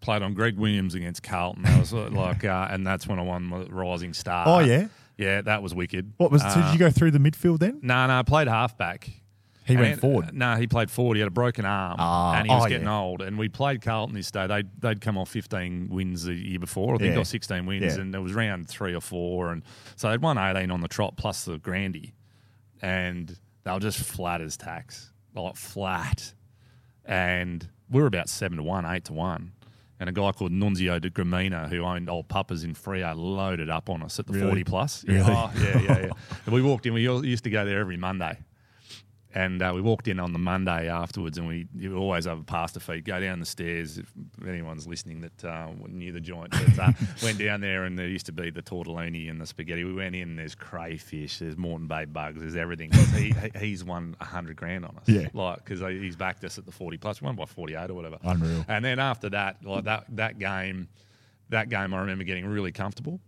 Played on Greg Williams against Carlton. That was uh, like, uh, and that's when I won my Rising Star. Oh, yeah? yeah, that was wicked. What was? so Uh, did you go through the midfield then? No, no, I played halfback. He went forward. No, he played forward. He had a broken arm, Ah, and he was oh, getting yeah. old. And we played Carlton this day. They'd, they'd come off 15 wins the year before. I think Yeah. got 16 wins, Yeah. and it was round three or four. And so they'd won 18 on the trot plus the Grandy. And they were just flat as tacks, like flat. And we were about seven to one, eight to one. And a guy called Nunzio de Gramina, who owned old Papas in Freo, loaded up on us at the Really? 40 plus. Really? Oh, yeah, yeah, yeah. We walked in. We used to go there every Monday And uh, we walked in on the Monday afterwards, and we you always have a pasta feed. Go down the stairs. If anyone's listening that uh, knew the joint, but, uh, went down there, and there used to be the tortellini and the spaghetti. We went in. There's crayfish. There's Moreton Bay bugs. There's everything. he, he- he's won hundred grand on us. Yeah. like because he's backed us at the forty plus. We won by forty eight or whatever. Unreal. And then after that, like that that game, that game, I remember getting really comfortable.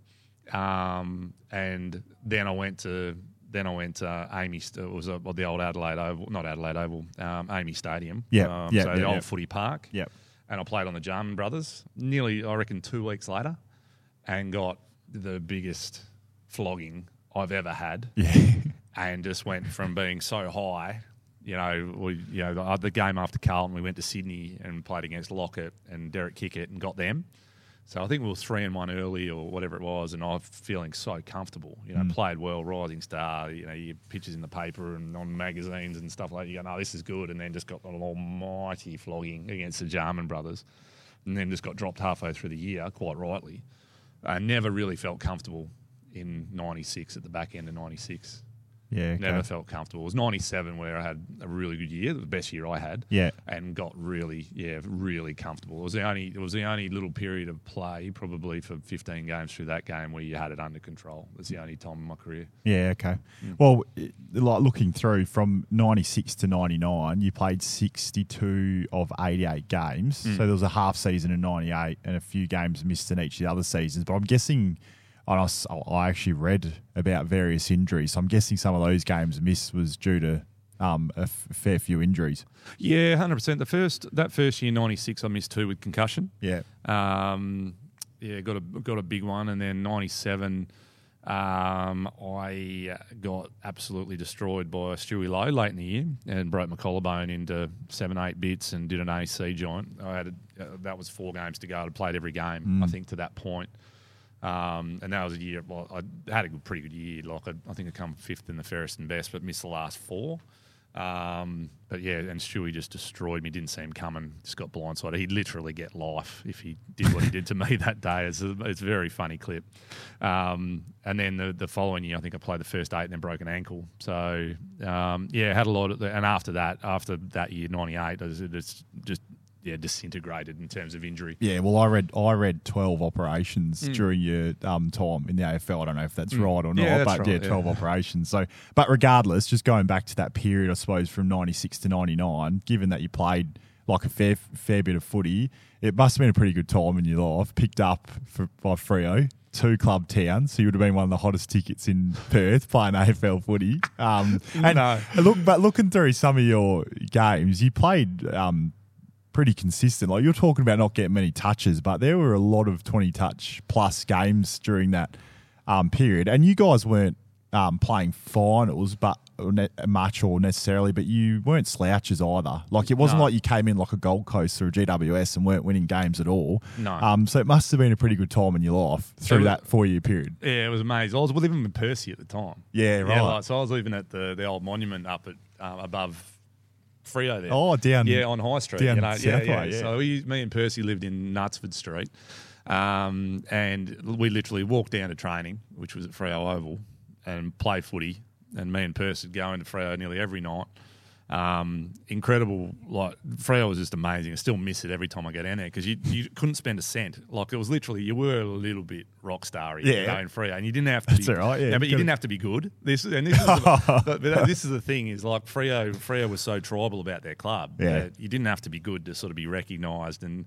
Um, and then I went to then I went to AAMI. It was uh the old Adelaide Oval, not Adelaide Oval, um, AAMI Stadium. Yeah, um, yeah, so yeah, the old yeah. footy park. Yep. And I played on the Jarman Brothers. Nearly, I reckon, two weeks later, and got the biggest flogging I've ever had Yeah. and just went from being so high. You know, we, you know, the, the game after Carlton, we went to Sydney and played against Lockett and Derek Kickett and got them. So I think we were three and one early or whatever it was, and I'm feeling so comfortable. You know, mm. played well, rising star. You know, your pictures in the paper and on magazines and stuff like that. You go, no, this is good, and then just got an almighty flogging against the Jarman brothers, and then just got dropped halfway through the year, quite rightly. I never really felt comfortable in '96 at the back end of '96. Yeah. okay. Never felt comfortable. It was 97 where I had a really good year, the best year I had. Yeah. And got really, yeah, really comfortable. It was the only, it was the only little period of play, probably for 15 games through that game where you had it under control. That's the only time in my career. Yeah, okay. Mm. Well, it- like looking through from 96 to 99, you played 62 of 88 games. So mm. there was a half season in 98 and a few games missed in each of the other seasons. But I'm guessing, and I, I actually read about various injuries. So I'm guessing some of those games missed was due to um, a f- fair few injuries. Yeah, 100%. The first, that first year, 96, I missed two with concussion. Yeah. Um, yeah, got a got a big one, and then '97, um, I got absolutely destroyed by Stewie Loewe late in the year and broke my collarbone into seven, eight bits and did an AC joint. I had a, uh, that was four games to go. I'd played every game, I think, to that point. Um, and that was a year. Well, I had a good, pretty good year. Like I, I think I come fifth in the fairest and best, but missed the last four. Um, but yeah, and Stewie just destroyed me. Didn't see him coming. Just got blindsided. He'd literally get life if he did what he did to me that day. It's a, it's a very funny clip. Um, and then the, the following year, I think I played the first eight and then broke an ankle. So um, yeah, had a lot of. And after that, after that year, '98, it's just yeah disintegrated in terms of injury. Yeah, well, I read I read twelve operations during your um, time in the AFL. I don't know if that's right or not, Yeah, that's but right, yeah, yeah. twelve operations. So, but regardless, just going back to that period, I suppose from ninety six to ninety nine, given that you played like a fair fair bit of footy, it must have been a pretty good time in your life. Picked up for, by Freo. Two club towns, so you would have been one of the hottest tickets in Perth playing AFL footy. Um, and No. look, but looking through some of your games, you played um, pretty consistent. Like you're talking about not getting many touches, but there were a lot of 20 touch plus games during that um, period. And you guys weren't um, playing finals, but ne- much or necessarily, but you weren't slouches either. Like it wasn't No. like you came in like a Gold Coast or a GWS and weren't winning games at all. No. Um, so it must have been a pretty good time in your life through So- that four year period. Yeah, it was amazing. I was living with Percy at the time. Yeah, right. like, so I was living at the, the old monument up at um, above Freo there. Oh, down yeah, on High Street. down you know, yeah, yeah. yeah. So we, me and Percy lived in Knutsford Street, um, and we literally walked down to training, which was at Freo Oval, and play footy. And me and Percy would go into Freo nearly every night. Um, incredible, like Freo was just amazing. I still miss it every time I go down there because you you couldn't spend a cent. Like it was literally you were a little bit rock starry, you Yeah. know, in Freo, and you didn't have to. That's be, all right, yeah. but you didn't have to be good. This and this is the, this is the thing is like Freo. Freo was so tribal about their club. Yeah. you didn't have to be good to sort of be recognised and.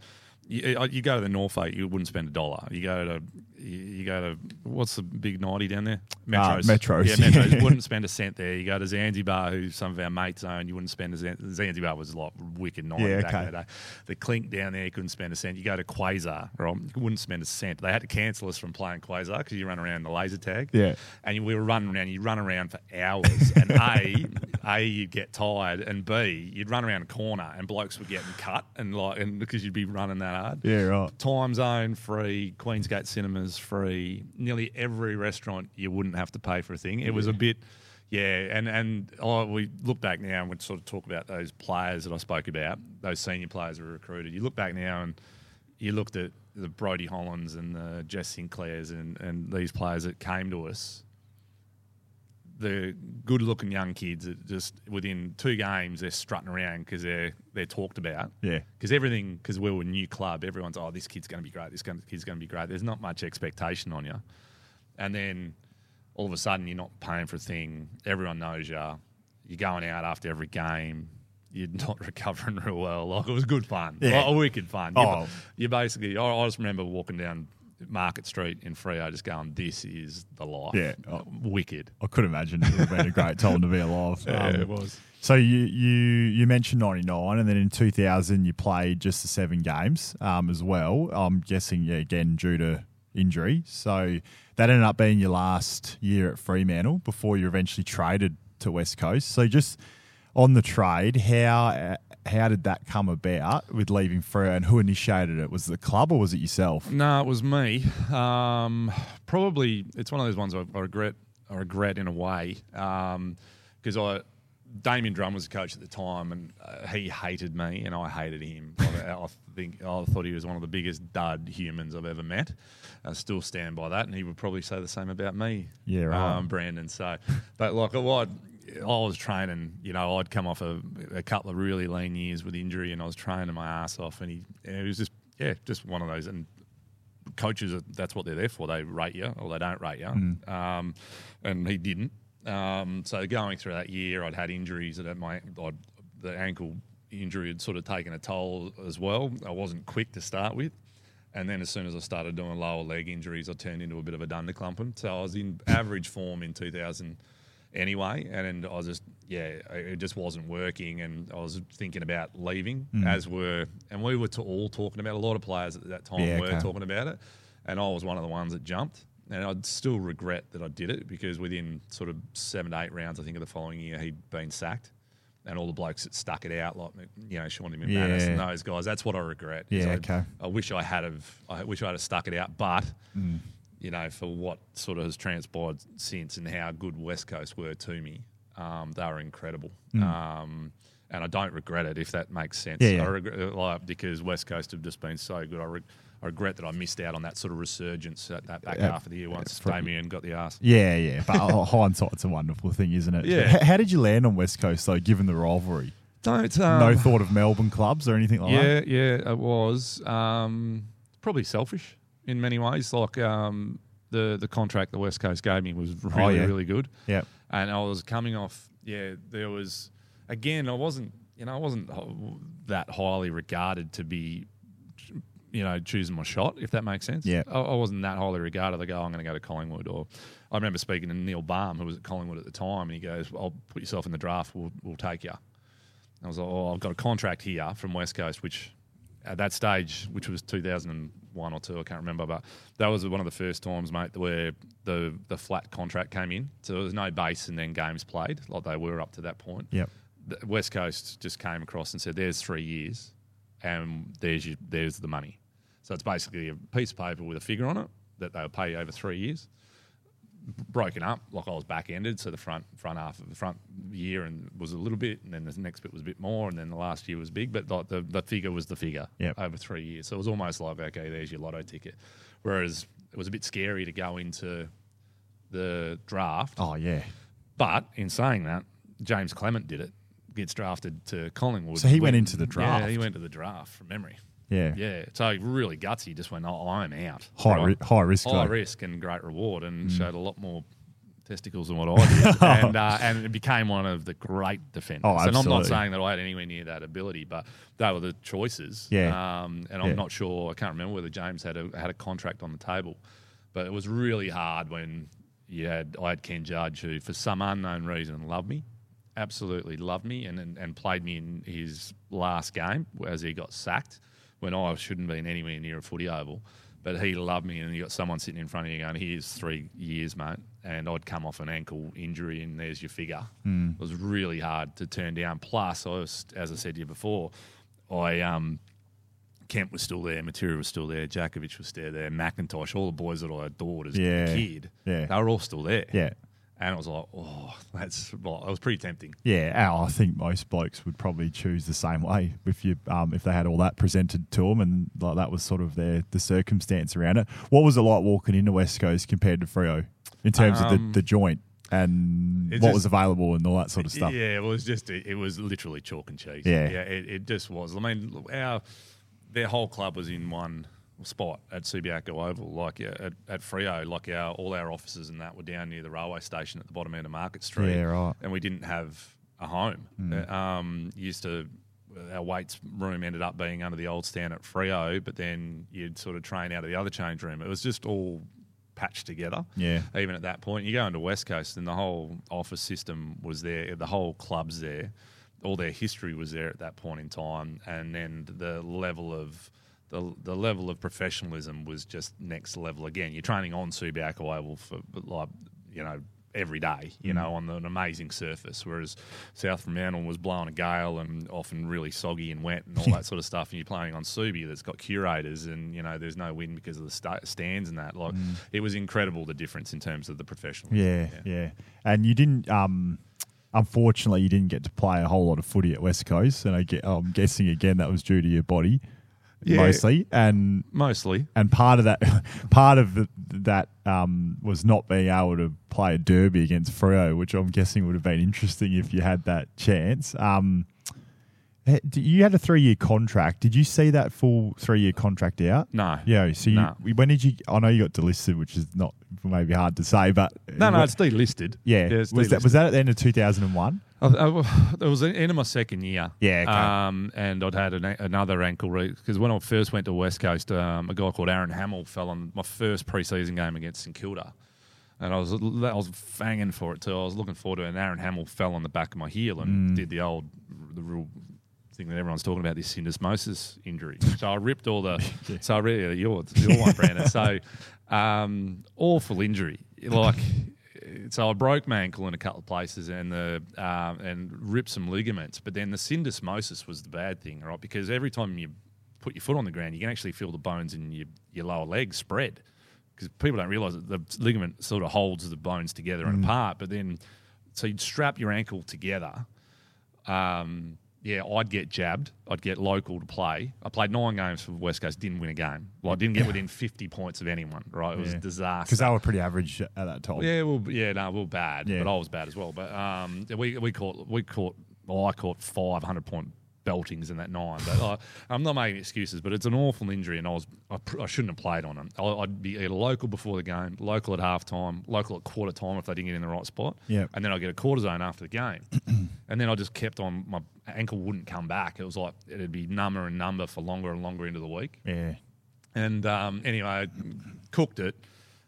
You, uh, you go to the Norfolk, you wouldn't spend a dollar. You go to, you go to, what's the big nighty down there? Ah, Metros. Metros, Yeah, Metros. You wouldn't spend a cent there. You go to Zanzibar, who some of our mates own, you wouldn't spend a cent. Zanzibar was like wicked night Yeah, back okay. in the day. The Clink down there, you couldn't spend a cent. You go to Quasar, right? You wouldn't spend a cent. They had to cancel us from playing Quasar because you run around the laser tag. Yeah. And we were running around. You run around for hours, and a, a you'd get tired, and b you'd run around a corner, and blokes were getting cut, and like, and because you'd be running that hard. Yeah, right. Timezone free, Queensgate cinemas free. Nearly every restaurant you wouldn't have to pay for a thing. It was a bit, yeah. And and oh, we look back now and we sort of talk about those players that I spoke about, those senior players who were recruited. You look back now and you looked at the Brody Hollands and the Jess Sinclairs and and these players that came to us. The good-looking young kids that just within two games they're strutting around because they're they're talked about. Yeah. Because everything, because we were a new club, everyone's oh this kid's going to be great, this kid's going to be great. There's not much expectation on you, and then all of a sudden you're not paying for a thing. Everyone knows you. You're going out after every game. You're not recovering real well. Like it was good fun. Yeah. Like, wicked fun. You, Oh. you basically. I, I just remember walking down Market Street in Freo, just going, "This is the life." Yeah. Oh. wicked. I could imagine it would have been a great time to be alive. Um, was. So you you you mentioned ninety nine, and then in two thousand you played just the seven games um, as well. I'm guessing yeah, again due to injury. So that ended up being your last year at Fremantle before you eventually traded to West Coast. So just on the trade, how how did that come about with leaving Freo, and who initiated it? Was it the club or was it yourself? No, it was me. Um, probably it's one of those ones I, I regret. I regret in a way because I. Damien Drum was the coach at the time, and uh, he hated me, and I hated him. I, I think I thought he was one of the biggest dud humans I've ever met. I still stand by that, and he would probably say the same about me. Yeah, right. um, Brandon. So, but like, well, I'd, I was training. You know, I'd come off a, a couple of really lean years with injury, and I was training my ass off, and he, and it was just, yeah, just one of those. And coaches, are- that's what they're there for. They rate you or they don't rate you. Um, and he didn't. Um, so going through that year, I'd had injuries that my I'd, the ankle injury had sort of taken a toll as well. I wasn't quick to start with. And then as soon as I started doing lower leg injuries, I turned into a bit of a dunderclumping. So I was in average form in 2000 anyway. And I was just, yeah, it just wasn't working. And I was thinking about leaving, as were, and we were to all talking about, a lot of players at that time Yeah, were okay. talking about it. And I was one of the ones that jumped. And I'd still regret that I did it because within sort of seven to eight rounds, I think of the following year, he'd been sacked. And all the blokes that stuck it out, like you know, Shawnee McManus Yeah. and those guys, that's what I regret. Yeah, I, okay. I wish I had have. I wish I had have stuck it out, but Mm. You know, for what sort of has transpired since and how good West Coast were to me, um, they were incredible. Um, and I don't regret it if that makes sense. Mm. Yeah, yeah. I regret it, like because West Coast have just been so good. I, re- I regret that I missed out on that sort of resurgence at that back Yeah, half of the year once for- Damien got the arse. Yeah, yeah. But uh, hindsight's a wonderful thing, isn't it? Yeah. How did you land on West Coast though, given the rivalry? Don't no thought of Melbourne clubs or anything like that. Yeah, yeah, it was um, probably selfish in many ways. Like um, the the contract the West Coast gave me was really Oh, yeah. really good. Yeah. and I was coming off. Yeah, there was again. I wasn't, you know, I wasn't that highly regarded to be, you know, choosing my shot. If that makes sense. Yeah. I, I wasn't that highly regarded. I go, I'm going to go to Collingwood, or I remember speaking to Neil Balme, who was at Collingwood at the time, and he goes, "I'll put yourself in the draft. We'll we'll take you." I was like, "Oh, I've got a contract here from West Coast, which." At that stage, which was 2001 or two, I can't remember, but that was one of the first times, mate, where the the flat contract came in. So there was no base and then games played like they were up to that point. Yep. The West Coast just came across and said, "There's three years, and there's your, there's the money." So it's basically a piece of paper with a figure on it that they'll pay you over three years. Broken up, like I was back ended, so the front front half of the front year and was a little bit, and then the next bit was a bit more, and then the last year was big, but like the, the figure was the figure Yep. over three years. So it was almost like, okay, there's your lotto ticket. Whereas it was a bit scary to go into the draft Oh yeah. but in saying that, James Clement did it. Gets drafted to Collingwood. So he went into the draft? Yeah, he went to the draft from memory. Yeah. Yeah, so really gutsy. Just went, oh, I'm out. High Right. ri- high risk. High though. Mm. risk and great reward, and showed a lot more testicles than what I did, and uh, and it became one of the great defenders. Oh, and I'm not saying that I had anywhere near that ability, but they were the choices. Yeah. Um, and I'm Yeah. not sure. I can't remember whether James had a had a contract on the table, but it was really hard when you had I had Ken Judge who, for some unknown reason, loved me. Absolutely loved me and, and, and played me in his last game as he got sacked when I shouldn't have been anywhere near a footy oval. But he loved me, and you got someone sitting in front of you going, "Here's three years, mate." And I'd come off an ankle injury, and there's your figure. It was really hard to turn down. Plus, I was, as I said to you before, I um, Kemp was still there, Matera was still there, Jakovich was still there, McIntosh, all the boys that I adored as Yeah. a kid, Yeah. they were all still there. Yeah. And it was like, oh, that's well, it was pretty tempting. Yeah, I think most blokes would probably choose the same way if you um, if they had all that presented to them and like that was sort of their the circumstance around it. What was it like walking into West Coast compared to Freo in terms of Um, the, the joint? and what just- was available and all that sort of stuff. Yeah, it was just it, it was literally chalk and cheese. Yeah. yeah, it, it just was. I mean, our their whole club was in one spot at Subiaco Oval, like yeah, at, at Freo, like our all our offices and that were down near the railway station at the bottom end of Market Street. Yeah, right. And we didn't have a home. Uh, Um, used to. Our weights room ended up being under the old stand at Freo, but then you'd sort of train out of the other change room. It was just all patched together Yeah. even at that point. You go into West Coast, and the whole office system was there, the whole club's there, all their history was there at that point in time, and then the level of the the level of professionalism was just next level again. You're training on Subiaco Oval for like you know every day, you know, on an amazing surface. Whereas South Fremantle was blowing a gale and often really soggy and wet and all that sort of stuff. And you're playing on Subi that's got curators and, you know, there's no wind because of the sta- stands and that. Like, it was incredible the difference in terms of the professional. Yeah, yeah. And you didn't. Um, unfortunately, you didn't get to play a whole lot of footy at West Coast, and I get, I'm guessing again that was due to your body, Yeah. mostly. And Mostly. and part of that, part of the, that um, was not being able to play a derby against Freo, which I'm guessing would have been interesting if you had that chance. Um, you had a three year contract. Did you see that full three year contract out? No. Yeah. So you, No. when did you? I know you got delisted, which is not maybe hard to say, but No, no, what- it's delisted. yeah. it's was that was that at the end of 2001? I, I, it was the end of my second year. Yeah, okay. Um, and I'd had an, another ankle because when I first went to West Coast, um, a guy called Aaron Hamill fell on my first preseason game against St Kilda, and I was I was fanging for it too. I was looking forward to it. And Aaron Hamill fell on the back of my heel and Mm. did the old the real thing that everyone's talking about this syndesmosis injury. so I ripped all the so I really your your one, Brandon. So um, awful injury, like. So I broke my ankle in a couple of places and the um, and ripped some ligaments. But then the syndesmosis was the bad thing, right? Because every time you put your foot on the ground, you can actually feel the bones in your, your lower leg spread. Because people don't realise that the ligament sort of holds the bones together and apart. But then, so you'd strap your ankle together. Um, yeah, I'd get jabbed. I'd get local to play. I played nine games for West Coast, didn't win a game. Well, I didn't get within 50 points of anyone, right? It was Yeah. a disaster. Because they were pretty average at that time. Yeah, well, yeah, no, we were bad, Yeah. but I was bad as well. But um, we we caught we caught well, I caught five hundred point beltings in that nine. But I, I'm not making excuses, but it's an awful injury, and I was I, pr- I shouldn't have played on it. I, I'd be either local before the game, local at half time, local at quarter time if they didn't get in the right spot, Yeah. and then I get a cortisone after the game, and then I just kept on. My ankle wouldn't come back. It was like it'd be number and number for longer and longer into the week. Yeah. And um, anyway, I cooked it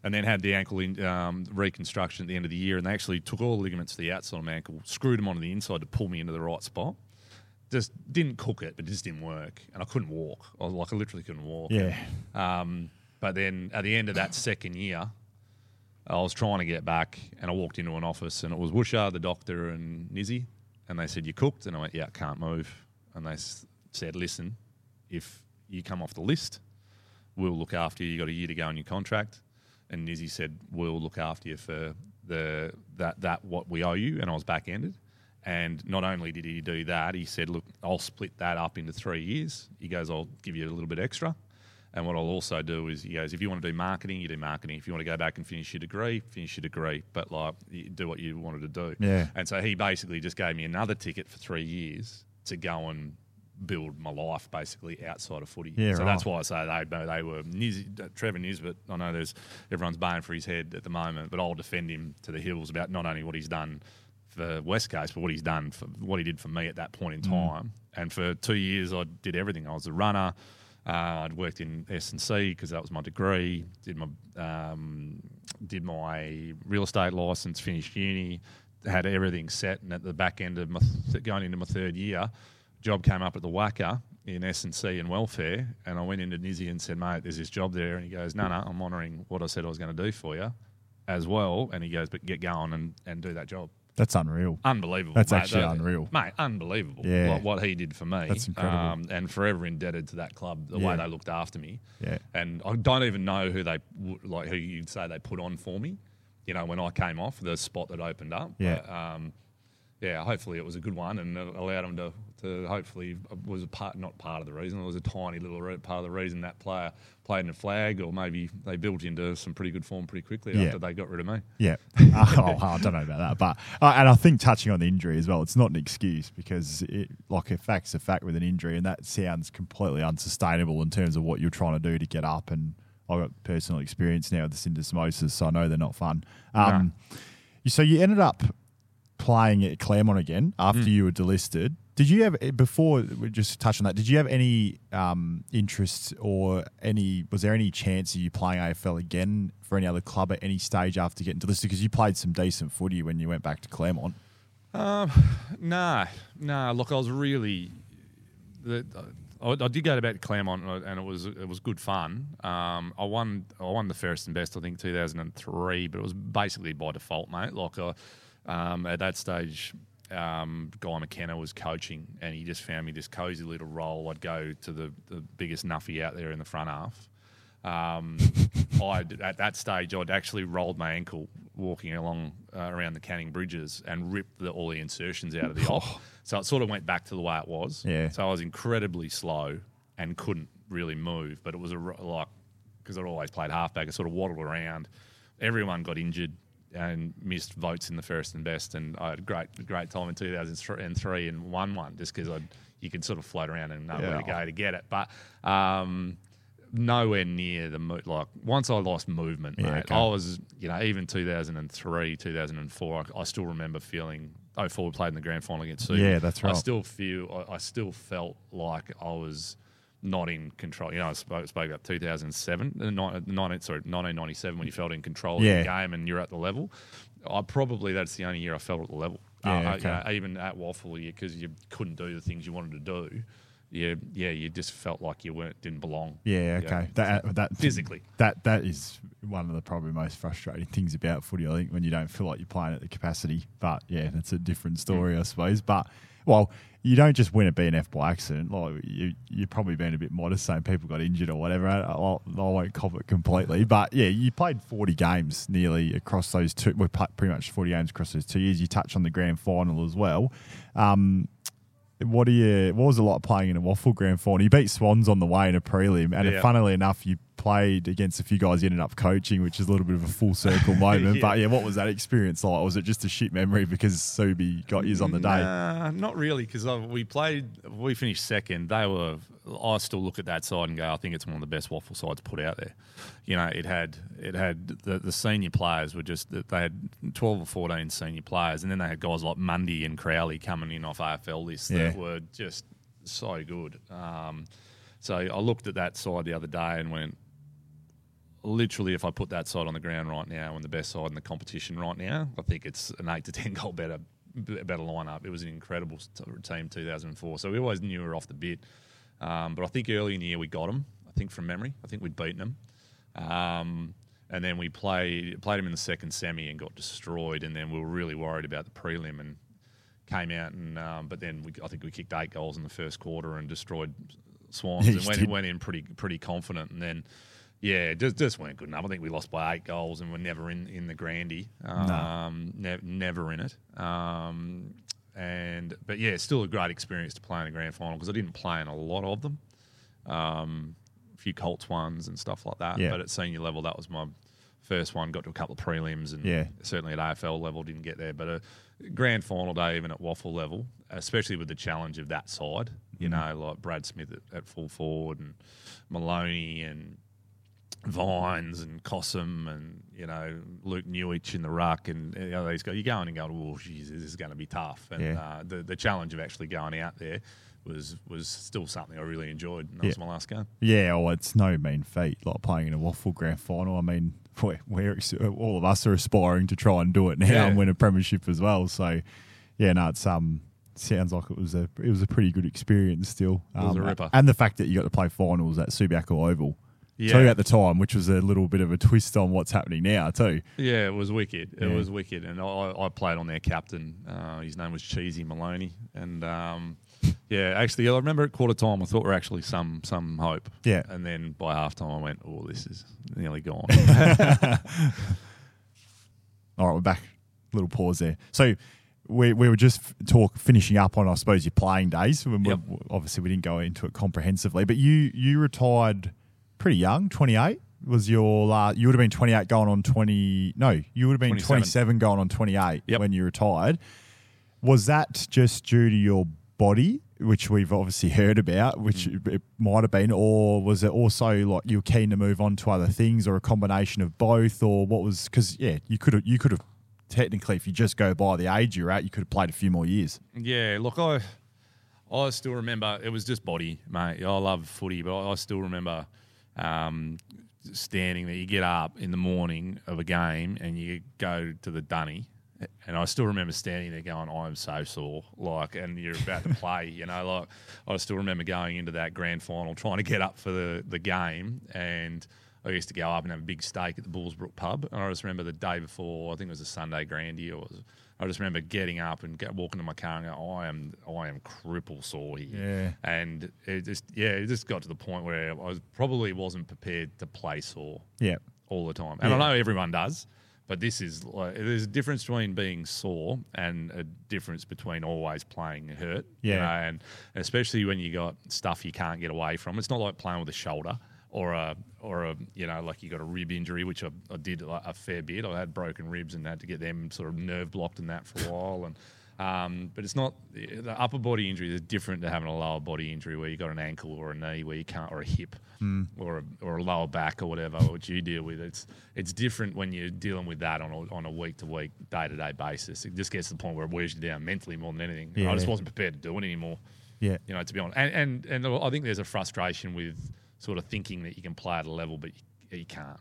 and then had the ankle in, um, reconstruction at the end of the year. And they actually took all the ligaments to the outside of my ankle, screwed them onto the inside to pull me into the right spot. Just didn't cook it, but it just didn't work. And I couldn't walk. I was like, I literally couldn't walk. Yeah. Um, but then at the end of that second year, I was trying to get back and I walked into an office and it was Woosha, the doctor, and Nizzy. And they said, You cooked? And I went, Yeah, I can't move. And they s- said, Listen, if you come off the list, we'll look after you. You got a year to go on your contract. And Nizzy said, We'll look after you for the that that what we owe you. And I was back ended. And not only did he do that, he said, Look, I'll split that up into three years. He goes, I'll give you a little bit extra. And what I'll also do is, he goes, if you want to do marketing, you do marketing. If you want to go back and finish your degree, finish your degree. But like, do what you wanted to do. Yeah. And so he basically just gave me another ticket for three years to go and build my life basically outside of footy. Yeah, so right. that's why I say they they were Nis, Trevor Nisbett. I know there's everyone's baying for his head at the moment, but I'll defend him to the hills about not only what he's done for West Coast, but what he's done for what he did for me at that point in Mm. time. And for two years, I did everything. I was a runner. Uh, I'd worked in S and C because that was my degree. Did my um, did my real estate license. Finished uni. Had everything set, and at the back end of my th- going into my third year, job came up at the WACA in S and C and welfare, and I went into Nizzy and said, "Mate, there's this job there," and he goes, "No, no, I'm honouring what I said I was going to do for you, as well." And he goes, "But get going and, and do that job." That's unreal. Unbelievable. That's mate. actually That- unreal. mate. Unbelievable. Yeah. What, what he did for me. That's incredible. Um, and forever indebted to that club, the Yeah. way they looked after me. Yeah. And I don't even know who they like who you'd say they put on for me. You know, when I came off the spot that opened up. Yeah. But, um, yeah, hopefully it was a good one and it allowed him to, to hopefully was a part not part of the reason. It was a tiny little part of the reason that player played in a flag, or maybe they built into some pretty good form pretty quickly Yeah. after they got rid of me. Yeah. oh, I don't know about that. But, uh, and I think touching on the injury as well, it's not an excuse because, it, like, a fact's a fact with an injury, and that sounds completely unsustainable in terms of what you're trying to do to get up. And I've got personal experience now with the syndesmosis, so I know they're not fun. Um, So you ended up playing at Claremont again after Hmm. you were delisted. Did you have before we just touch on that? Did you have any um, interest or any? Was there any chance of you playing AFL again for any other club at any stage after getting delisted? Because you played some decent footy when you went back to Claremont. Um, nah, nah. Look, I was really. The, I, I did go to back to Claremont, and it was it was good fun. Um, I won I won the fairest and best, I think, two thousand and three, but it was basically by default, mate. Like um, at that stage, um, Guy McKenna was coaching, and he just found me this cozy little role. I'd go to the the biggest nuffy out there in the front half. Um, I at that stage I'd actually rolled my ankle walking along uh, around the Canning bridges and ripped the, all the insertions out of the off. So it sort of went back to the way it was. Yeah. So I was incredibly slow and couldn't really move, but it was a like because I'd always played halfback. I sort of waddled around. Everyone got injured and missed votes in the first and best, and I had a great great time in 2003 and won one just because I you could sort of float around and know where to go to get it, but. Um, nowhere near the mo- like once I lost movement, Yeah, mate. okay. I was you know even 2003, 2004. I, I still remember feeling. Oh, four we played in the grand final against Subi. Yeah, that's right. I still feel. I, I still felt like I was not in control. You know, I spoke, spoke about 2007, uh, 19, sorry, 1997 when you felt in control Yeah. of the game and you're at the level. I probably that's the only year I felt at the level. Yeah, Uh, okay. you know, even at WAFL, because you couldn't do the things you wanted to do. Yeah, yeah, you just felt like you weren't didn't belong. Yeah, okay. That that Physically. that that is one of the probably most frustrating things about footy. I think when you don't feel like you're playing at the capacity. But yeah, that's a different story, I suppose. But well, you don't just win a BNF by accident. Like you, you're probably being a bit modest, saying people got injured or whatever. I, I, I won't cop it completely, but yeah, you played 40 games nearly across those two. Well, pla- pretty much 40 games across those two years. You touch on the grand final as well. Um, what do you? What was it like playing in a WAFL grand final? You beat Swans on the way in a prelim, and Yeah. funnily enough, you played against a few guys you ended up coaching, which is a little bit of a full circle moment. Yeah. But yeah, what was that experience like? Was it just a shit memory because Subi got yous on the day? Nah, not really, because we played. We finished second. They were. I still look at that side and go, I think it's one of the best WAFL sides put out there. You know, it had it had the, the senior players were just they had twelve or fourteen senior players, and then they had guys like Mundy and Crowley coming in off AFL lists Yeah. that were just so good. Um, so I looked at that side the other day and went, literally, if I put that side on the ground right now and the best side in the competition right now, I think it's an eight to ten goal better better lineup. It was an incredible team 2004. So we always knew we were off the bit. Um, but I think early in the year we got them. I think from memory, I think we'd beaten them. Um, and then we played played them in the second semi and got destroyed. And then we were really worried about the prelim and came out and um, but then we, I think we kicked eight goals in the first quarter and destroyed Swans and went, did. went in pretty pretty confident and then yeah just just weren't good enough. I think we lost by eight goals and we're never in in the Grandy, um, ne- never in it. Um, and but yeah, still a great experience to play in a grand final because I didn't play in a lot of them. Um, a few Colts ones and stuff like that. Yeah. But at senior level, that was my first one. Got to a couple of prelims and Yeah. certainly at AFL level didn't get there. But a grand final day, even at WAFL level, especially with the challenge of that side, you know, like Brad Smith at, at full forward and Maloney and Vines and Cossum and you know Luke Newich in the ruck and you know, these guys. You're going and going, oh, geez, this is going to be tough. And Yeah. uh, the the challenge of actually going out there was was still something I really enjoyed. And that Yeah. was my last game. Yeah, well, it's no mean feat, like playing in a WAFL grand final. I mean, we're, we're all of us are aspiring to try and do it now Yeah. and win a premiership as well. So, yeah, no, it's um sounds like it was a it was a pretty good experience still. It was a Um, ripper. and the fact that you got to play finals at Subiaco Oval. Yeah. Too at the time, which was a little bit of a twist on what's happening now too. Yeah, it was wicked. It Yeah. was wicked, and I, I played on their captain. Uh, his name was Cheesy Maloney, and um, yeah, actually, I remember at quarter time, I thought we are actually some some hope. Yeah. and then by half time, I went, "Oh, this is nearly gone." All right, we're back. Little pause there. So, we, we were just talk finishing up on I suppose your playing days. We- Yep. obviously, we didn't go into it comprehensively, but you you retired pretty young, twenty eight. Was your last? You would have been twenty eight going on twenty. No, you would have been 27. twenty seven going on twenty eight Yep. when you retired. Was that just due to your body, which we've obviously heard about, which Mm. it might have been, or was it also like you were keen to move on to other things, or a combination of both, or what was? Because yeah, you could have you could have technically, if you just go by the age you're at, you could have played a few more years. Yeah, look, I I still remember it was just body, mate. I love footy, but I, I still remember um, standing there. You get up in the morning of a game and you go to the dunny. And I still remember standing there going, I'm so sore. Like, and you're about to play, you know, like I still remember going into that grand final trying to get up for the, the game. And I used to go up and have a big steak at the Bullsbrook pub. And I just remember the day before, I think it was a Sunday grandy, or I just remember getting up and get, walking to my car and going, I am, I am cripple sore here. Yeah. And it just, yeah, it just got to the point where I was probably wasn't prepared to play sore Yeah, all the time. And Yeah. I know everyone does, but this is like there's a difference between being sore and a difference between always playing hurt. you Yeah. know, and especially when you got stuff you can't get away from. It's not like playing with a shoulder or a or a you know like you got a rib injury, which I, I did a, a fair bit. I had broken ribs and had to get them sort of nerve blocked and that for a while and. Um, but it's not the upper body injury is different to having a lower body injury where you got an ankle or a knee where you can't or a hip or a, or a lower back or whatever which you deal with. It's it's different when you're dealing with that on a, on a week to week, day to day basis. It just gets to the point where it wears you down mentally more than anything. And I just wasn't prepared to do it anymore. yeah, You know, to be honest, and, and and I think there's a frustration with sort of thinking that you can play at a level, but you, you can't.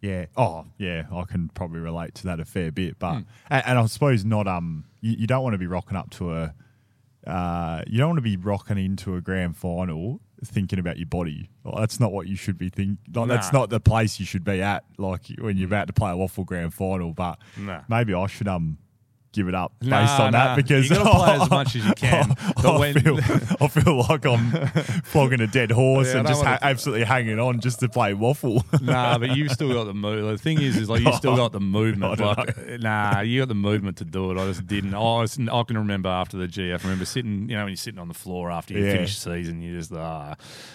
yeah. Oh, yeah. I can probably relate to that a fair bit, Hmm. but and, and I suppose not. Um, you, you don't want to be rocking up to a. Uh, you don't want to be rocking into a grand final thinking about your body. Like, that's not what you should be thinking. Like, That's not the place you should be at. Like when you're about to play a WAFL grand final. But Nah. maybe I should um give it up based Nah, on nah. that because You play as much as you can, but I, when- feel, I feel like I'm flogging a dead horse Yeah, and just ha- absolutely hanging on just to play WAFL. nah, but you've still got the move. The thing is, is like you still got the movement. Like, nah, you got the movement to do it. I just didn't. I, was, I can remember after the GF. I remember sitting, you know, when you're sitting on the floor after you Yeah. finish the season, you just ah,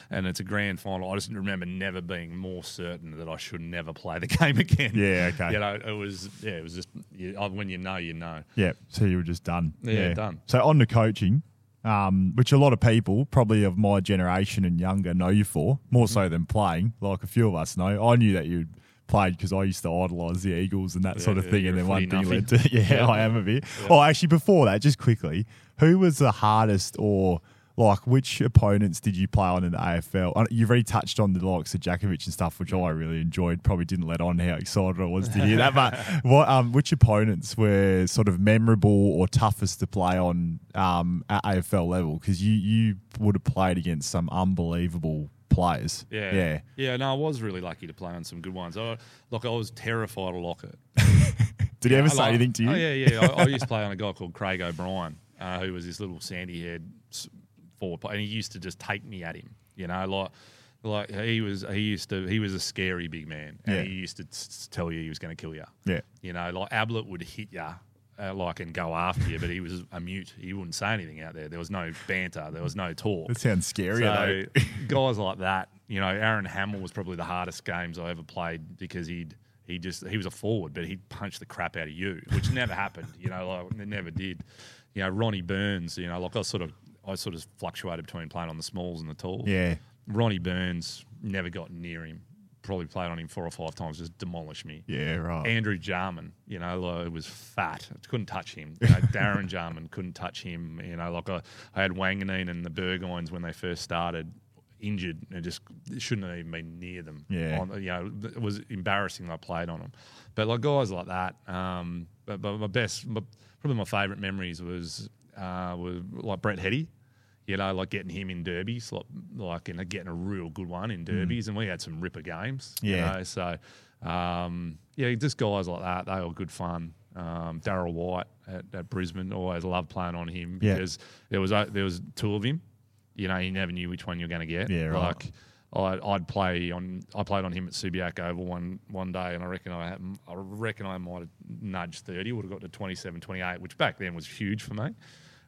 and it's a grand final. I just remember never being more certain that I should never play the game again. Yeah, okay. You know, it was yeah, it was just you, when you know, you know. Yeah, so you were just done. Yeah, done. So on to coaching, um, which a lot of people, probably of my generation and younger, know you for more so than playing. Like a few of us know. I knew that you played because I used to idolise the Eagles and that sort of yeah, thing, you're and a then one footy thing led to yeah, Yeah. I am a bit. Oh, actually, before that, just quickly, who was the hardest or like which opponents did you play on in the AFL? You've already touched on the likes of Jakovich and stuff, which I really enjoyed. Probably didn't let on how excited I was to hear that. But what, um, which opponents were sort of memorable or toughest to play on um, at AFL level? Because you you would have played against some unbelievable players. Yeah, yeah. yeah. No, I was really lucky to play on some good ones. I, look, I was terrified of Lockett. Did he ever say like- anything to you? Oh, yeah, yeah. I, I used to play on a guy called Craig O'Brien, uh, who was this little sandy haired forward and he used to just take me at him. You know, like like he was he used to he was a scary big man, and Yeah. he used to tell you he was going to kill you. Yeah. You know, like Ablett would hit you. Uh, like and go after you, but he was a mute. He wouldn't say anything out there. There was no banter. There was no talk. That sounds scary. So though. guys like that, you know, Aaron Hamill was probably the hardest games I ever played because he'd he just he was a forward, but he'd punch the crap out of you, which never happened. You know, like it never did. You know, Ronnie Burns. You know, like I sort of I sort of fluctuated between playing on the smalls and the talls. Yeah. Ronnie Burns never got near him. Probably played on him four or five times, just demolished me. Yeah, right. Andrew Jarman, you know, like, was fat. Couldn't touch him. You know, Darren Jarman couldn't touch him. You know, like I, I had Wanganeen and the Burgoynes when they first started injured and just shouldn't have even been near them. Yeah. On, you know, it was embarrassing that I played on them. But like guys like that, um, but, but my best, my, probably my favourite memories was uh, was like Brett Heady. You know, like getting him in derbies, like like and getting a real good one in derbies, and we had some ripper games. you Mm. Yeah. know, so, um, yeah, just guys like that. They were good fun. Um, Darryl White at, at Brisbane, always loved playing on him Yeah. because there was uh, there was two of him. You know, you never knew which one you were going to get. Yeah, right. Like, I, I'd play on. I played on him at Subiac Oval one one day, and I reckon I had, I reckon I might have nudged thirty. Would have got to 27, 28, which back then was huge for me.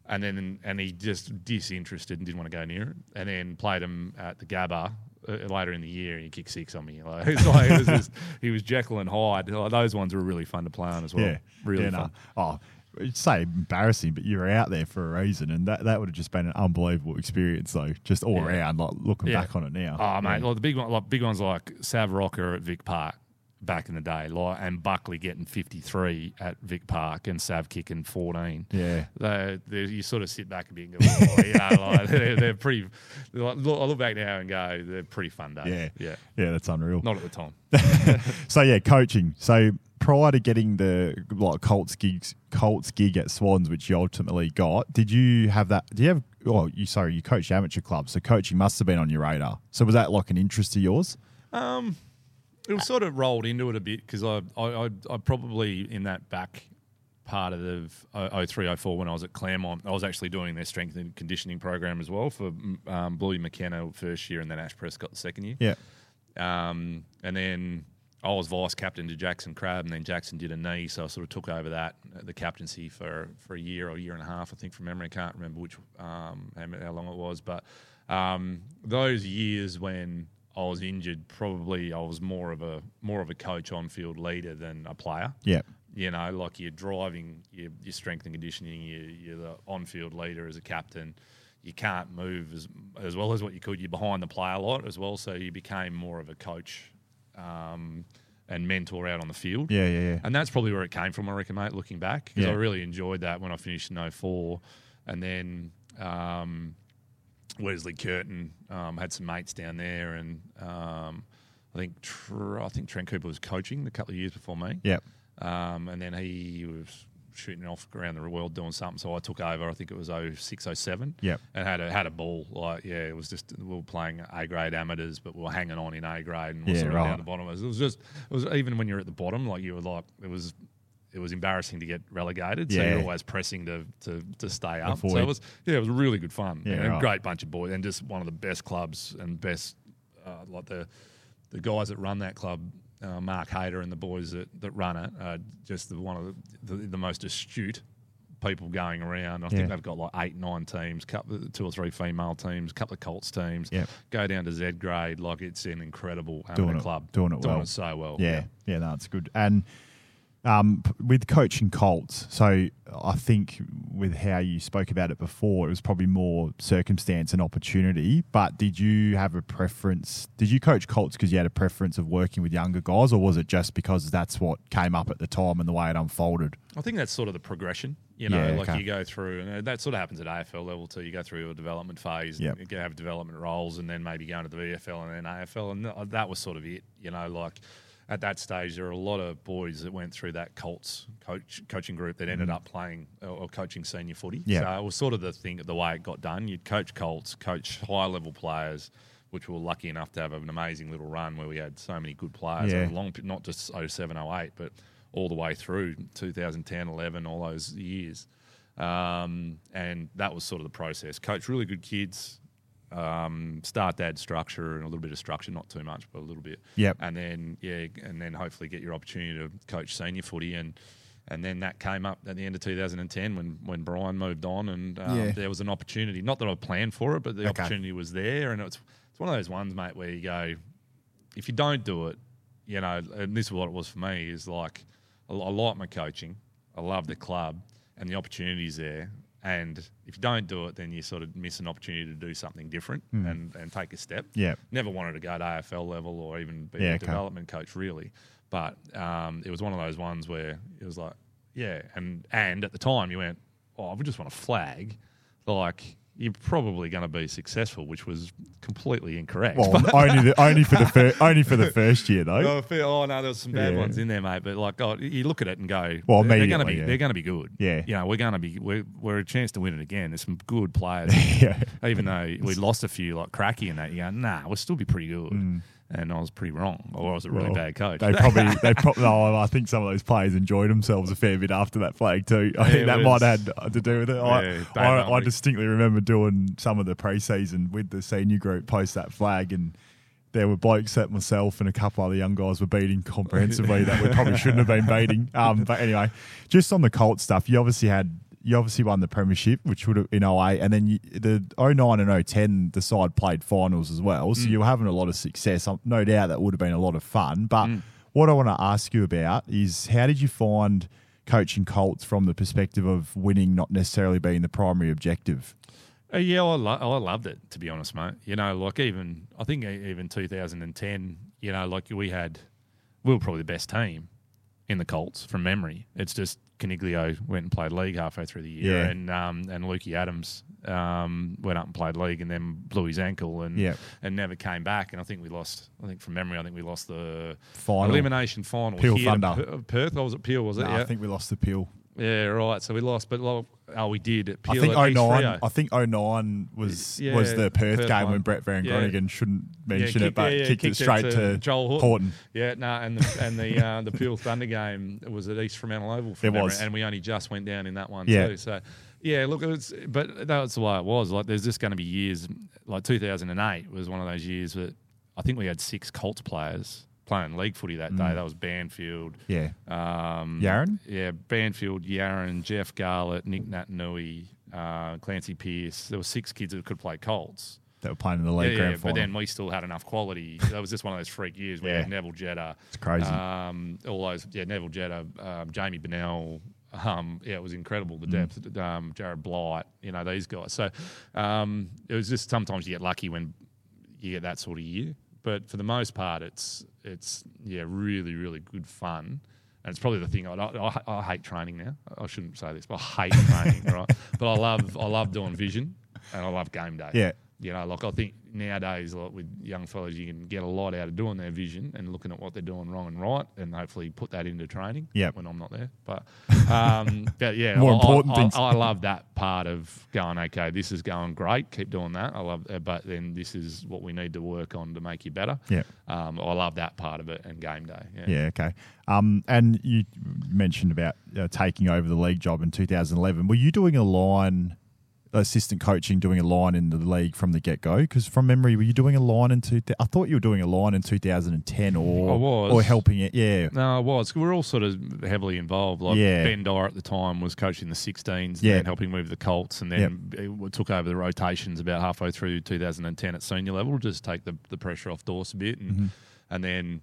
And then and he just disinterested and didn't want to go near it. And then played him at the Gabba uh, later in the year, and he kicked six on me. Like, like, it was just, he was Jekyll and Hyde. Like, those ones were really fun to play on as well. Yeah, really yeah, fun. no. Oh, you'd say embarrassing, but you were out there for a reason, and that, that would have just been an unbelievable experience, though. Just all Yeah. around, like looking Yeah. back on it now. Oh mate, like the big one, like big ones like Sav Rocca at Vic Park back in the day, like and Buckley getting fifty three at Vic Park and Sav kicking fourteen. Yeah. they they you sort of sit back a bit and go, oh, you know, like they're, they're pretty. Like, look, I look back now and go, they're pretty fun days. Yeah. yeah, yeah, that's unreal. not at the time. So yeah, coaching. So prior to getting the like Colts gigs, Colts gig at Swans, which you ultimately got, did you have that? Do you have? Oh, you sorry, you coached amateur clubs, so coaching must have been on your radar. So was that like an interest of yours? Um, it was sort of rolled into it a bit because I, I, I, I probably in that back part of the 03, 04 when I was at Claremont, I was actually doing their strength and conditioning program as well for um, Bluey McKenna first year and then Ash Prescott the second year. Yeah. Um, and then I was vice captain to Jackson Crab, and then Jackson did a knee, so I sort of took over that the captaincy for for a year or a year and a half, I think, from memory. I can't remember which um, how, how long it was, but um, those years when I was injured, probably I was more of a more of a coach on field leader than a player. Yeah. You know, like you're driving, your, your strength and conditioning, you're, you're the on field leader as a captain. You can't move as as well as what you could. You're behind the player a lot as well, so you became more of a coach um, and mentor out on the field. Yeah, yeah, yeah. And that's probably where it came from, I reckon, mate, looking back. Because Yeah. I really enjoyed that when I finished in 04. And then um, Wesley Curtin um, had some mates down there. And um, I think Tr- I think Trent Cooper was coaching a couple of years before me. Yeah. Um, and then he was shooting off around the world doing something. So I took over. I think it was 06, 07. Yep. And had a had a ball. Like yeah, it was just we were playing A grade amateurs, but we were hanging on in A grade and we we're Yeah, sort of right. down the bottom. It was just it was even when you're at the bottom, like you were like it was. It was embarrassing to get relegated, so Yeah. you're always pressing to, to, to stay up. So it was yeah, it was really good fun. Yeah, and a great bunch of boys, and just one of the best clubs and best uh, like the the guys that run that club, uh, Mark Hayter and the boys that, that run it, are just the, one of the, the, the most astute people going around. I Yeah. think they've got like eight, nine teams, couple, two or three female teams, couple of Colts teams. Yep. Go down to Z grade, like it's an incredible Doing it- club. doing it well. so well. Yeah, yeah, no, it's good. And um, with coaching Colts, so I think with how you spoke about it before, it was probably more circumstance and opportunity. But did you have a preference? Did you coach Colts because you had a preference of working with younger guys, or was it just because that's what came up at the time and the way it unfolded? I think that's sort of the progression. You know, Yeah, like okay. you go through, and that sort of happens at AFL level too. You go through a development phase, Yep. and you have development roles, and then maybe go into the VFL and then AFL, and that was sort of it. You know, like at that stage, there were a lot of boys that went through that Colts coach, coaching group that ended up playing or, or coaching senior footy. Mm. Yeah. So it was sort of the thing, the way it got done. You'd coach Colts, coach high level players. Which we were lucky enough to have an amazing little run where we had so many good players Yeah. long, not just 07, 08, but all the way through 2010, 11, all those years. Um, and that was sort of the process. Coach really good kids, um, start add structure and a little bit of structure, not too much, but a little bit. Yep. And then, yeah, and then hopefully get your opportunity to coach senior footy. And and then that came up at the end of 2010 when, when Brian moved on and um, Yeah. there was an opportunity. Not that I planned for it, but the Okay. opportunity was there. And it's, it's one of those ones, mate, where you go, if you don't do it, you know, and this is what it was for me is like, I, I like my coaching, I love the club, and the opportunities there. And if you don't do it, then you sort of miss an opportunity to do something different and, and take a step. Yeah. Never wanted to go to AFL level or even be Yeah, a okay. development coach, really. But um, it was one of those ones where it was like, yeah. And, and at the time, you went, oh, I would just want to flag. Like, you're probably going to be successful, which was completely incorrect. Well, only the, only for the fir- only for the first year though. Oh, fair- oh no, there was some bad Yeah. ones in there, mate. But like, God, you look at it and go, Well, they're going to be, yeah. they're going to be good. Yeah. you know, we're going to be, we're, we're a chance to win it again. There's some good players. yeah. Even though we lost a few, like Cracky and that, you go, nah, we'll still be pretty good. Mm. And I was pretty wrong, or I was a really. Well, bad coach. They probably, they probably. No, I think some of those players enjoyed themselves a fair bit after that flag too. I Yeah, think that was- might have had to do with it. Yeah, I, I, I distinctly remember doing some of the pre-season with the senior group post that flag, and there were blokes that myself and a couple other young guys were beating comprehensively that we probably shouldn't have been beating. Um, but anyway, just on the Colt stuff, you obviously had you obviously won the premiership, which would have in 08, and then you, the 09 and 010, the side played finals as well. So you were having a lot of success. Um, No doubt that would have been a lot of fun. But what I want to ask you about is how did you find coaching Colts from the perspective of winning not necessarily being the primary objective? Uh, yeah, I, lo- I loved it to be honest, mate. You know, like even I think even 2010, you know, like we had, we were probably the best team in the Colts from memory. It's just Coniglio went and played league halfway through the year, Yeah. and um, and Lukey Adams um, went up and played league, and then blew his ankle, and Yeah. and never came back. And I think we lost. I think from memory, I think we lost the Final. elimination final. Peel Thunder. Per- Perth, or was it Peel? Was it? No, yeah. I think we lost the Peel. Yeah, right. So we lost, but like, oh, we did. At I think at 09, I think 09 was Yeah, was the Perth, Perth game one. when Brett Van Yeah. Groningen shouldn't mention it, but yeah, yeah, kicked, it straight to, Joel Horton. Yeah, no, and the, and the uh, the Peel Thunder game was at East Fremantle Oval. From It memory, was. and we only just went down in that one Yeah. too. So, yeah, look, it was, but that's the way it was. Like, there's just going to be years. Like 2008 was one of those years that I think we had six Colts players playing league footy that day. That was Banfield. Yeah. Um, Yaron? Yeah, Banfield, Yaron, Jeff Garlett, Nick Naitanui, uh, Clancy Pierce. There were six kids that could play Colts. That were playing in the league Yeah, grand yeah, final. but then we still had enough quality. That was just one of those freak years. We Yeah. had Neville Jetta. It's crazy. Um, all those, yeah, Neville Jetta, um, Jamie Bennell. Um, yeah, it was incredible Mm. the depth. Um, Jared Blight, you know these guys. So um, it was just sometimes you get lucky when you get that sort of year. But for the most part, it's it's yeah, really really good fun. And it's probably the thing I, I, I hate training now. I shouldn't say this, but I hate training, right? But I love I love doing vision, and I love game day. Yeah. You know, like I think nowadays, like with young fellas, you can get a lot out of doing their vision and looking at what they're doing wrong and right, and hopefully put that into training. Yep. When I'm not there, but um, but yeah, More I- important I, things. I, I love that part of going. Okay, this is going great. Keep doing that. I love, uh, but then this is what we need to work on to make you better. Yeah. Um, I love that part of it and game day. Yeah. Yeah, okay. Um, and you mentioned about uh, taking over the league job in 2011. Were you doing a line, assistant coaching, doing a line in the league from the get go? Because from memory, were you doing a line in two? I thought you were doing a line in 2010, or I was. or helping it. Yeah, No, it was. We're all sort of heavily involved. Like Yeah. Ben Dyer at the time was coaching the 16s, Yeah. and then helping move the Colts, and then took over the rotations about halfway through 2010 at senior level, just take the, the pressure off Dorse a bit, and Mm-hmm. and then.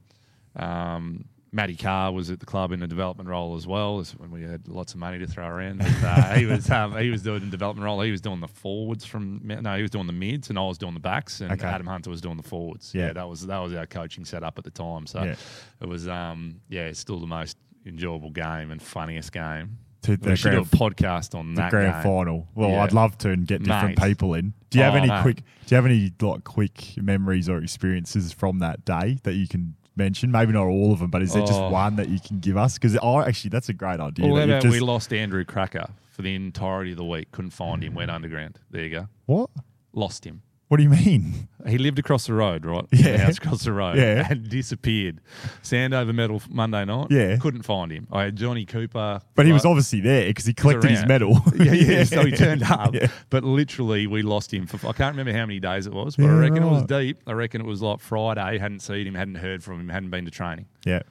Um, Matty Carr was at the club in a development role as well. Is when we had lots of money to throw around. But, uh, he was um, he was doing a development role. He was doing the forwards from no, he was doing the mids, and I was doing the backs, and Okay. Adam Hunter was doing the forwards. Yeah. Yeah, that was that was our coaching setup at the time. So Yeah. it was um yeah, it's still the most enjoyable game and funniest game. To the we should grand- do a podcast on the that grand game. final. Well, Yeah. I'd love to and get different Mate. people in. Do you have Oh, any mate. quick? Do you have any like quick memories or experiences from that day that you can? Mention maybe not all of them, but is there just Oh. one that you can give us? Because I actually that's a great idea. Well, that how you've about just- we lost Andrew Cracker for the entirety of the week. Couldn't find him. Went underground. There you go. what? Lost him. What do you mean? He lived across the road, right? Yeah. The house across the road. Yeah. And disappeared. Sandover medal Monday night. Yeah. Couldn't find him. I had Johnny Cooper. But he was obviously there because he collected his medal. yeah, yeah. So he turned up, Yeah. but literally we lost him for. I can't remember how many days it was, but I Yeah, reckon it was deep. I reckon it was like Friday. Hadn't seen him, hadn't heard from him, hadn't been to training. Yeah.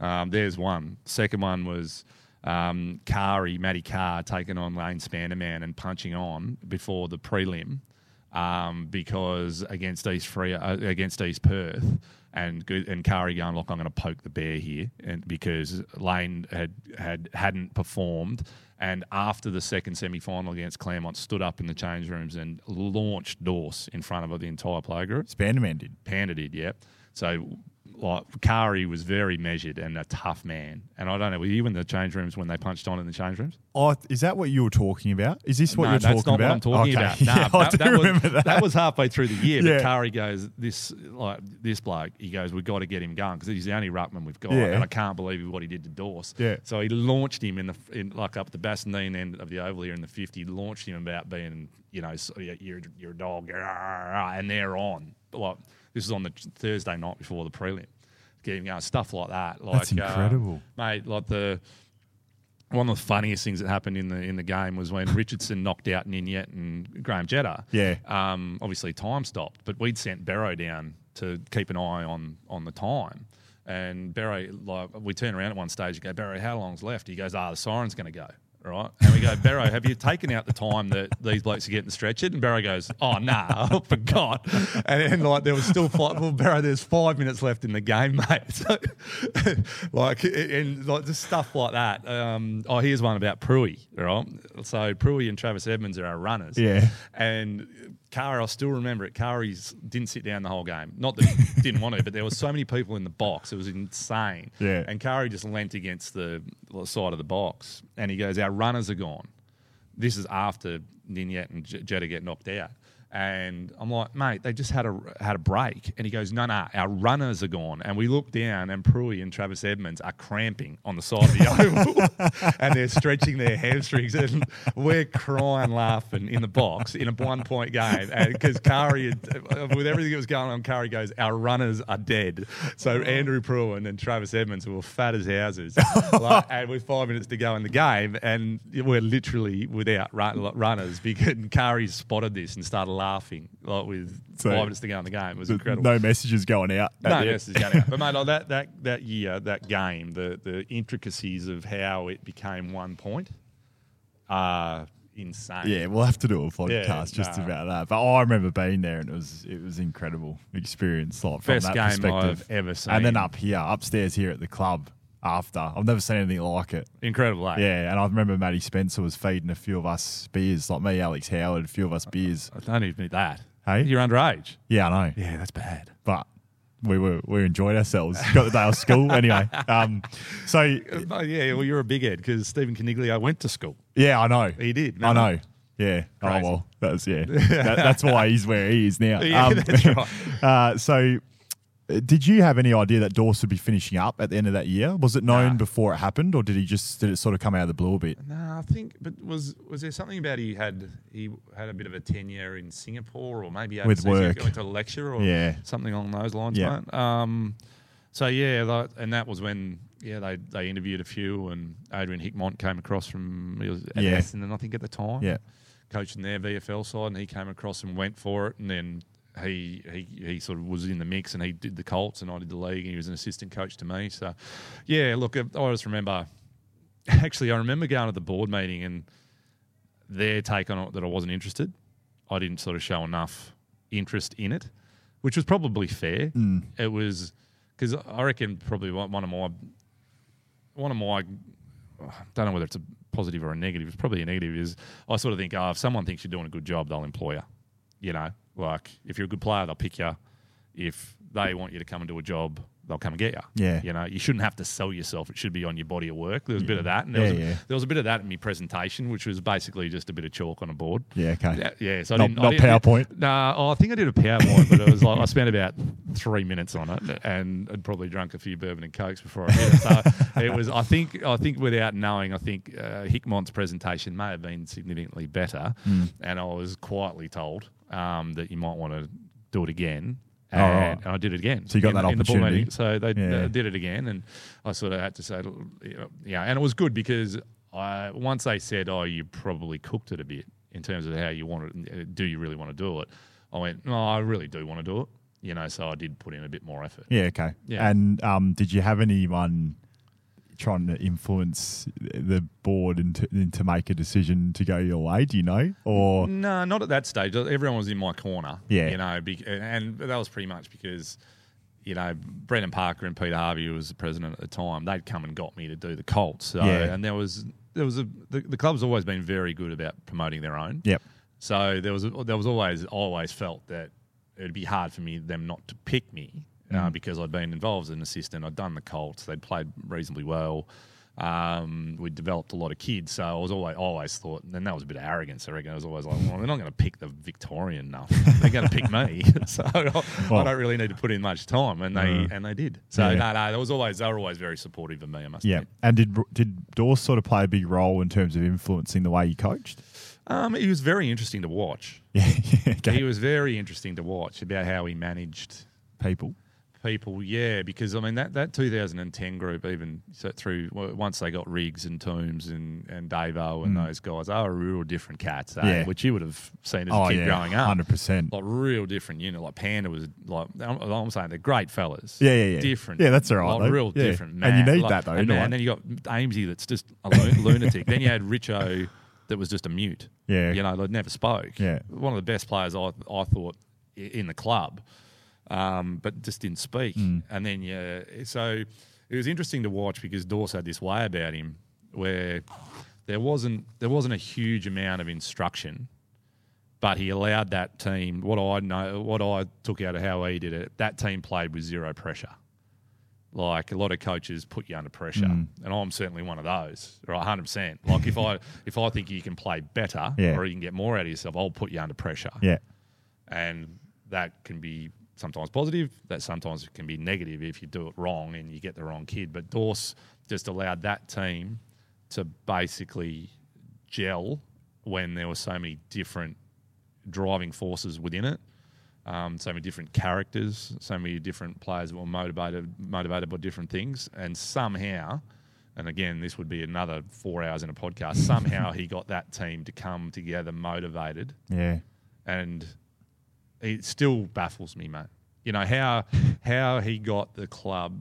Um, there's one. Second one was um, Kari, Matty Carr, taking on Lane Spanderman and punching on before the prelim um, because against East Freo, uh, against East Perth. And and Kari going, look, I'm going to poke the bear here, and because Lane had had hadn't performed, and after the second semi final against Claremont, stood up in the change rooms and launched Dorse in front of the entire playgroup. Spanderman did. Panda did, yeah. So, like, Kari was very measured and a tough man. And I don't know, were you in the change rooms when they punched on in the change rooms? Oh, is that what you were talking about? Is this what no, you're that's talking not about? what I'm talking Okay. about. Nah, Yeah, I that, that was, that. that was halfway through the year. Yeah. But Kari goes, this like this bloke, he goes, we've got to get him going because he's the only ruckman we've got. Yeah. And I can't believe what he did to Dorse. Yeah. So he launched him in the in, like up the Bassendean end of the oval here in the 50, launched him about being, you know, you're, you're a dog, and they're on. Like, this was on the Thursday night before the prelim. Get him going, stuff like that. Like, That's uh, incredible. mate. Like the one of the funniest things that happened in the in the game was when Richardson knocked out Ninette and Graham Jetta. Yeah. Um, obviously, time stopped, but we'd sent Barrow down to keep an eye on on the time. And Barrow, like, we turn around at one stage and go, Barrow, how long's left? He goes, ah, the siren's going to go. Right. And we go, Barrow, have you taken out the time that these blokes are getting stretchered? And Barrow goes, oh, nah, I forgot. And then, like, there was still five, well, Barrow, there's five minutes left in the game, mate. So, like, and like, just stuff like that. Um, oh, here's one about Pruey, right? So, Pruey and Travis Edmonds are our runners. Yeah. And Kari, I still remember it. Kari's didn't sit down the whole game. Not that he didn't want to, but there were so many people in the box. It was insane. Yeah. And Kari just leant against the side of the box, and he goes, "Our runners are gone." This is after Ninette and J- Jetta get knocked out. And I'm like, mate, they just had a had a break. And he goes, no, no, our runners are gone. And we look down, and Pruey and Travis Edmonds are cramping on the side of the oval, and they're stretching their hamstrings. And we're crying, laughing in the box in a one point game. Because Kari, had- with everything that was going on, Kari goes, our runners are dead. So oh. Andrew Pruin and then Travis Edmonds were fat as houses, like, and with five minutes to go in the game, and we're literally without run, runners. Because Kari spotted this and started laughing like with So- five minutes to go in the game. It was incredible. No messages going out. No, messages going out. But mate, like that that that year, that game, the the intricacies of how it became one point are insane. Yeah, we'll have to do a podcast Yeah, just nah. about that. But oh, I remember being there, and it was it was incredible experience. Like from Best that game perspective. I've ever seen. And then up here, upstairs here at the club. After I've never seen anything like it. incredible. Eh? Yeah, and I remember Matty Spencer was feeding a few of us beers, like me, Alex Howard, a few of us beers. I don't even need that. Hey? you're underage. Yeah, I know. Yeah, that's bad. but we were we enjoyed ourselves. Got the day off school anyway. Um, so Oh, yeah, well, you're a big head because Stephen Coniglio went to school. yeah, I know. He did. I remember? know. Yeah. Crazy. Oh well, that's yeah. that, that's why he's where he is now. Yeah, that's right. Uh, so, uh, did you have any idea that Dorse would be finishing up at the end of that year? Was it known Nah. before it happened, or did he just did it sort of come out of the blue a bit? No, I think. But was was there something about he had he had a bit of a tenure in Singapore or maybe With work. went to a lecture or Yeah. something along those lines. Yeah. mate. Um, so yeah, like, and that was when yeah they they interviewed a few and Adrian Hickmott came across from he was at Yeah. Essendon I think at the time. Yeah. coaching their VFL side, and he came across and went for it, and then. He, he he sort of was in the mix and he did the Colts and I did the league and he was an assistant coach to me. So, yeah, look, I just remember actually, I remember going to the board meeting and their take on it that I wasn't interested. I didn't sort of show enough interest in it, which was probably fair. Hmm. It was because I reckon probably one one of my one of my I don't know whether it's a positive or a negative. It's probably a negative. Is I sort of think, oh, if someone thinks you're doing a good job, they'll employ you. You know, like if you're a good player, they'll pick you. If they want you to come and do a job, they'll come and get you. Yeah. You know, you shouldn't have to sell yourself. It should be on your body of work. There was a bit of that, and there, Yeah, was a, yeah. there was a bit of that in my presentation, which was basically just a bit of chalk on a board. Yeah. Okay. Yeah, yeah. So I Not- not PowerPoint? Nah, oh, I think I did a PowerPoint, but it was like I spent about three minutes on it, and I'd probably drunk a few bourbon and cokes before I did it. So it was. I think. I think without knowing, I think uh, Hickmott's presentation may have been significantly better, Hmm. and I was quietly told um, that you might want to do it again. Oh, And, right. and I did it again. So you got in, that the opportunity. meeting. So they Yeah. uh, did it again, and I sort of had to say, yeah, and it was good because I once they said, "Oh, you probably cooked it a bit in terms of how you want it. Do you really want to do it?" I went, "No, I really do want to do it." You know, so I did put in a bit more effort. Yeah. Okay. Yeah. And um, did you have anyone trying to influence the board into, into make a decision to go your way? Do you know? Or No, not at that stage. Everyone was in my corner. Yeah. you know, and that was pretty much because. You know, Brendan Parker and Peter Harvey, who was the president at the time, they'd come and got me to do the Colts. So, Yeah. and there was there was a the, the club's always been very good about promoting their own. yep. So there was there was always always felt that it'd be hard for me them not to pick me Mm. uh, because I'd been involved as an assistant. I'd done the Colts. They'd played reasonably well. Um, we developed a lot of kids, so I was always always thought, and that was a bit of arrogance. I reckon I was always like, well, they're not going to pick the Victorian enough. they're going to pick me, so I, Well- I don't really need to put in much time, and they Mm. and they did. So Yeah. no, no, there was always they were always very supportive of me. I must Yeah. admit. And did did Dawes sort of play a big role in terms of influencing the way you coached? Um, he was very interesting to watch. Yeah. yeah, okay. He was very interesting to watch about how he managed People. People, yeah, because I mean that, that 2010 group, even so through once they got Riggs and Toombs and and Davo and those guys, they were real different cats, eh? Mm. Yeah. which you would have seen as Oh, a kid yeah, growing up. 100%. Like real different You know, Like Panda was like I'm, I'm saying they're great fellas. Yeah, yeah, yeah. Different. Yeah, that's all right, Like, though. real Yeah. different. And you need Like- that, though, And, don't and then you got Amesy that's just a lu- lunatic. then you had Richo that was just a mute. Yeah. You know, that never spoke. Yeah. One of the best players I I thought in the club, um, but just didn't speak. Mm. And then yeah, so it was interesting to watch because Dawes had this way about him where there wasn't there wasn't a huge amount of instruction, but he allowed that team. What I know, what I took out of how he did it, that team played with zero pressure. Like a lot of coaches put you under pressure, Mm. and I'm certainly one of those. Right, hundred percent. Like if I if I think you can play better Yeah. or you can get more out of yourself, I'll put you under pressure Yeah. and that can be sometimes positive. That sometimes can be negative if you do it wrong and you get the wrong kid. But Dorse just allowed that team to basically gel when there were so many different driving forces within it. Um, so many different characters, so many different players that were motivated motivated by different things, and somehow, and again, this would be another four hours in a podcast. Somehow, he got that team to come together motivated Yeah. and it still baffles me, mate. You know how how he got the club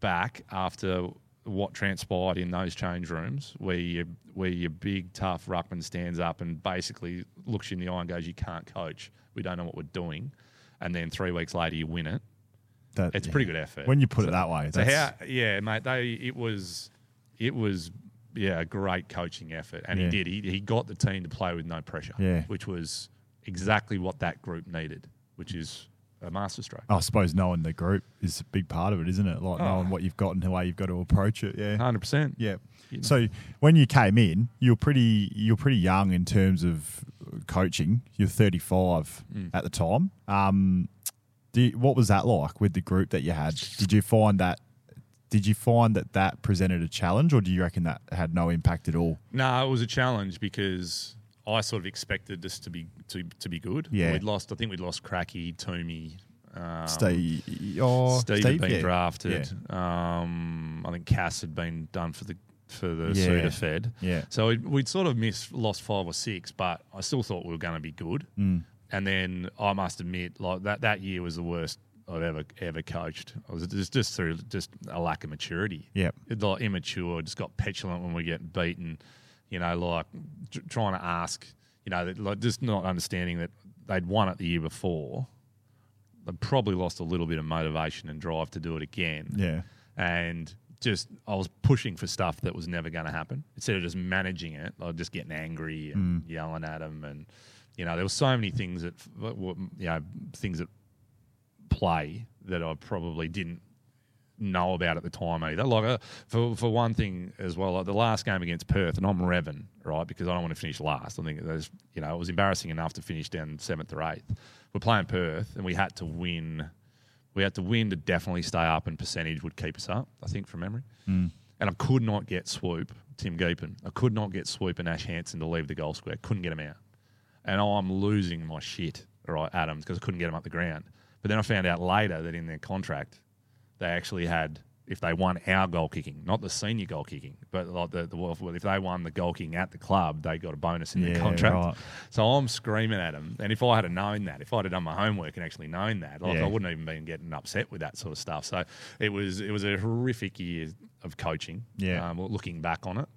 back after what transpired in those change rooms, where you where your big tough ruckman stands up and basically looks you in the eye and goes, "You can't coach. We don't know what we're doing," and then three weeks later you win it. That, It's yeah. pretty good effort. When you put it that way. So how? Yeah, mate. They it was it was yeah a great coaching effort, and Yeah. he did. He he got the team to play with no pressure. Yeah. which was exactly what that group needed, which is a masterstroke. I suppose knowing the group is a big part of it, isn't it? Like Oh. knowing what you've got and the way you've got to approach it. Yeah. Hundred percent. Yeah. You know. So when you came in, you're pretty you're pretty young in terms of coaching. You're 35 Mm. at the time. Um, do you- what was that like with the group that you had? Did you find that did you find that that presented a challenge, or do you reckon that had no impact at all? No, it was a challenge because I sort of expected this to be to, to be good. Yeah. we'd lost. I think we'd lost Cracky, Toomey. Um, Steve, oh, Steve, had been yeah. drafted. Um, I think Cass had been done for the for the Yeah. Sudafed. Yeah. So we'd, we'd sort of missed lost five or six, but I still thought we were going to be good. Mm. And then I must admit, like that that year was the worst I've ever ever coached. I was just just through just a lack of maturity. Yeah. It, like immature, just got petulant when we get beaten. You know, like tr- trying to ask. You know, like just not understanding that they'd won it the year before. They probably lost a little bit of motivation and drive to do it again Yeah. and just I was pushing for stuff that was never going to happen instead of just managing it. I was just getting angry and mm. yelling at them, and you know there were so many things that were, you know things that play that I probably didn't know about at the time either. Like uh, for for one thing as well, like the last game against Perth, and I'm revving right because I don't want to finish last. I think there's you know it was embarrassing enough to finish down seventh or eighth. We're playing Perth, and we had to win. We had to win to definitely stay up, and percentage would keep us up. I think from memory. And I could not get Swoop, Tim Geepan. I could not get Swoop and Ash Hansen to leave the goal square. Couldn't get them out. And I'm losing my shit, right, Adams, because I couldn't get them up the ground. But then I found out later that in their contract, they actually had, if they won our goal kicking, not the senior goal kicking, but like the, the if they won the goal kicking at the club, they got a bonus in Yeah, their contract. right. So I'm screaming at them. And if I had known that, if I'd have done my homework and actually known that, like Yeah. I wouldn't even been getting upset with that sort of stuff. So it was it was a horrific year of coaching. Yeah. Um, looking back on it.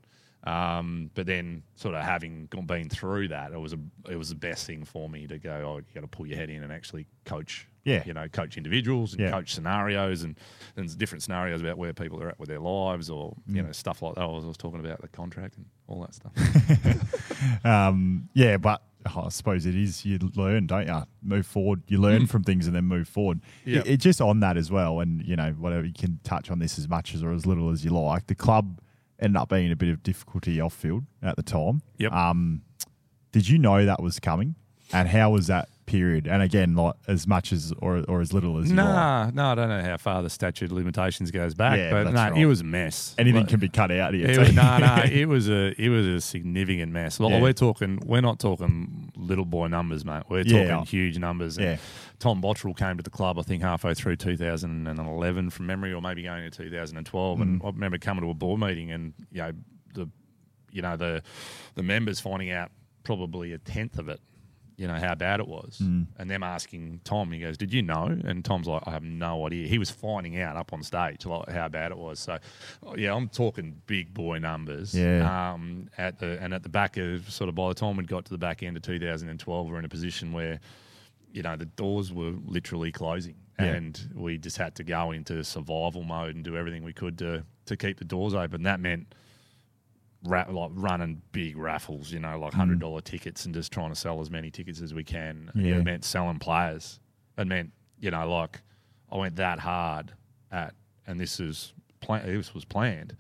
Um, but then, sort of having gone, been through that, it was a it was the best thing for me to go. Oh, you got to pull your head in and actually coach. Yeah. you know, coach individuals and Yeah. coach scenarios and and different scenarios about where people are at with their lives or you Mm. know stuff like that. I was, I was talking about the contract and all that stuff. Um, yeah, but I suppose it is you learn, don't you? Move forward. You learn Mm. from things and then move forward. Yeah. It, it just on that as well, and you know whatever you can touch on this as much as or as little as you like. The club ended up being a bit of difficulty off field at the time. Yep. Um, did you know that was coming? And how was that period? And again, like as much as or or as little as. Nah, no, I don't know how far the statute of limitations goes back, Yeah, but that's no, right. it was a mess. anything Like, can be cut out here. It was, no, no, it was a it was a significant mess. Well, Yeah. we're talking, we're not talking little boy numbers, mate. We're Yeah. talking huge numbers. And Yeah. Tom Bottrell came to the club, I think, halfway through 2011 from memory, or maybe going into 2012. And Mm. I remember coming to a board meeting, and you know the you know the the members finding out probably a tenth of it. You know how bad it was, Mm. and them asking Tom. He goes, "Did you know?" And Tom's like, "I have no idea." He was finding out up on stage like how bad it was. So, yeah, I'm talking big boy numbers. Yeah. Um, at the and at the back of sort of by the time we'd got to the back end of 2012, we're in a position where, you know, the doors were literally closing, Yeah. and we just had to go into survival mode and do everything we could to to keep the doors open. That meant. Ra- like running big raffles, you know, like hmm. hundred dollar tickets, and just trying to sell as many tickets as we can. Yeah. It meant selling players. It meant, you know, like I went that hard at, and this is plan- this was planned.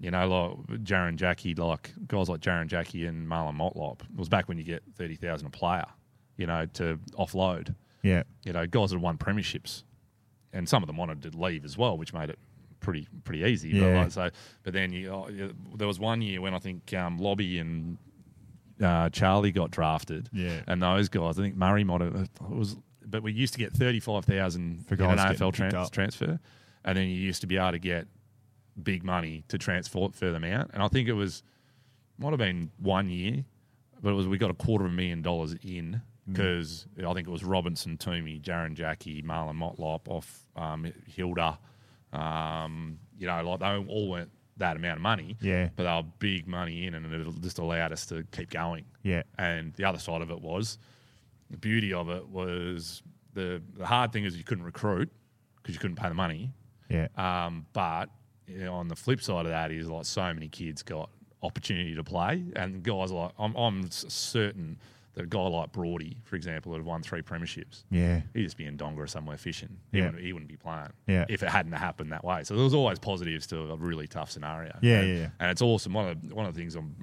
You know, like Jaron Jackie, like guys like Jaron Jackie and Marlon Motlop. It was back when you get thirty thousand a player, you know, to offload. yeah, You know, guys that won premierships, and some of them wanted to leave as well, which made it pretty pretty easy. But Yeah. like, so, but then you, oh, you- there was one year when I think um, Lobby and uh, Charlie got drafted. Yeah. and those guys, I think Murray might have it was, but we used to get thirty five thousand For in an AFL trans- transfer, and then you used to be able to get big money to transfer them out. And I think it was might have been one year, but it was we got a quarter of a million dollars in Mm. because I think it was Robinson, Toomey, Jaron Jackie, Marlon Motlop, off um, Hilda. Um, you know, like they all weren't that amount of money, Yeah. but they were big money in, and it just allowed us to keep going. yeah, And the other side of it was the beauty of it was the the hard thing is you couldn't recruit because you couldn't pay the money. yeah, Um, but you know, on the flip side of that is like so many kids got opportunity to play, and guys like I'm, I'm certain that a guy like Brody, for example, that had won three premierships, yeah, he'd just be in Donga somewhere fishing. He, Yeah. wouldn't, he wouldn't be playing Yeah. if it hadn't happened that way. So there was always positives to a really tough scenario. Yeah, and, yeah. And it's awesome. One of the, one of the things I'm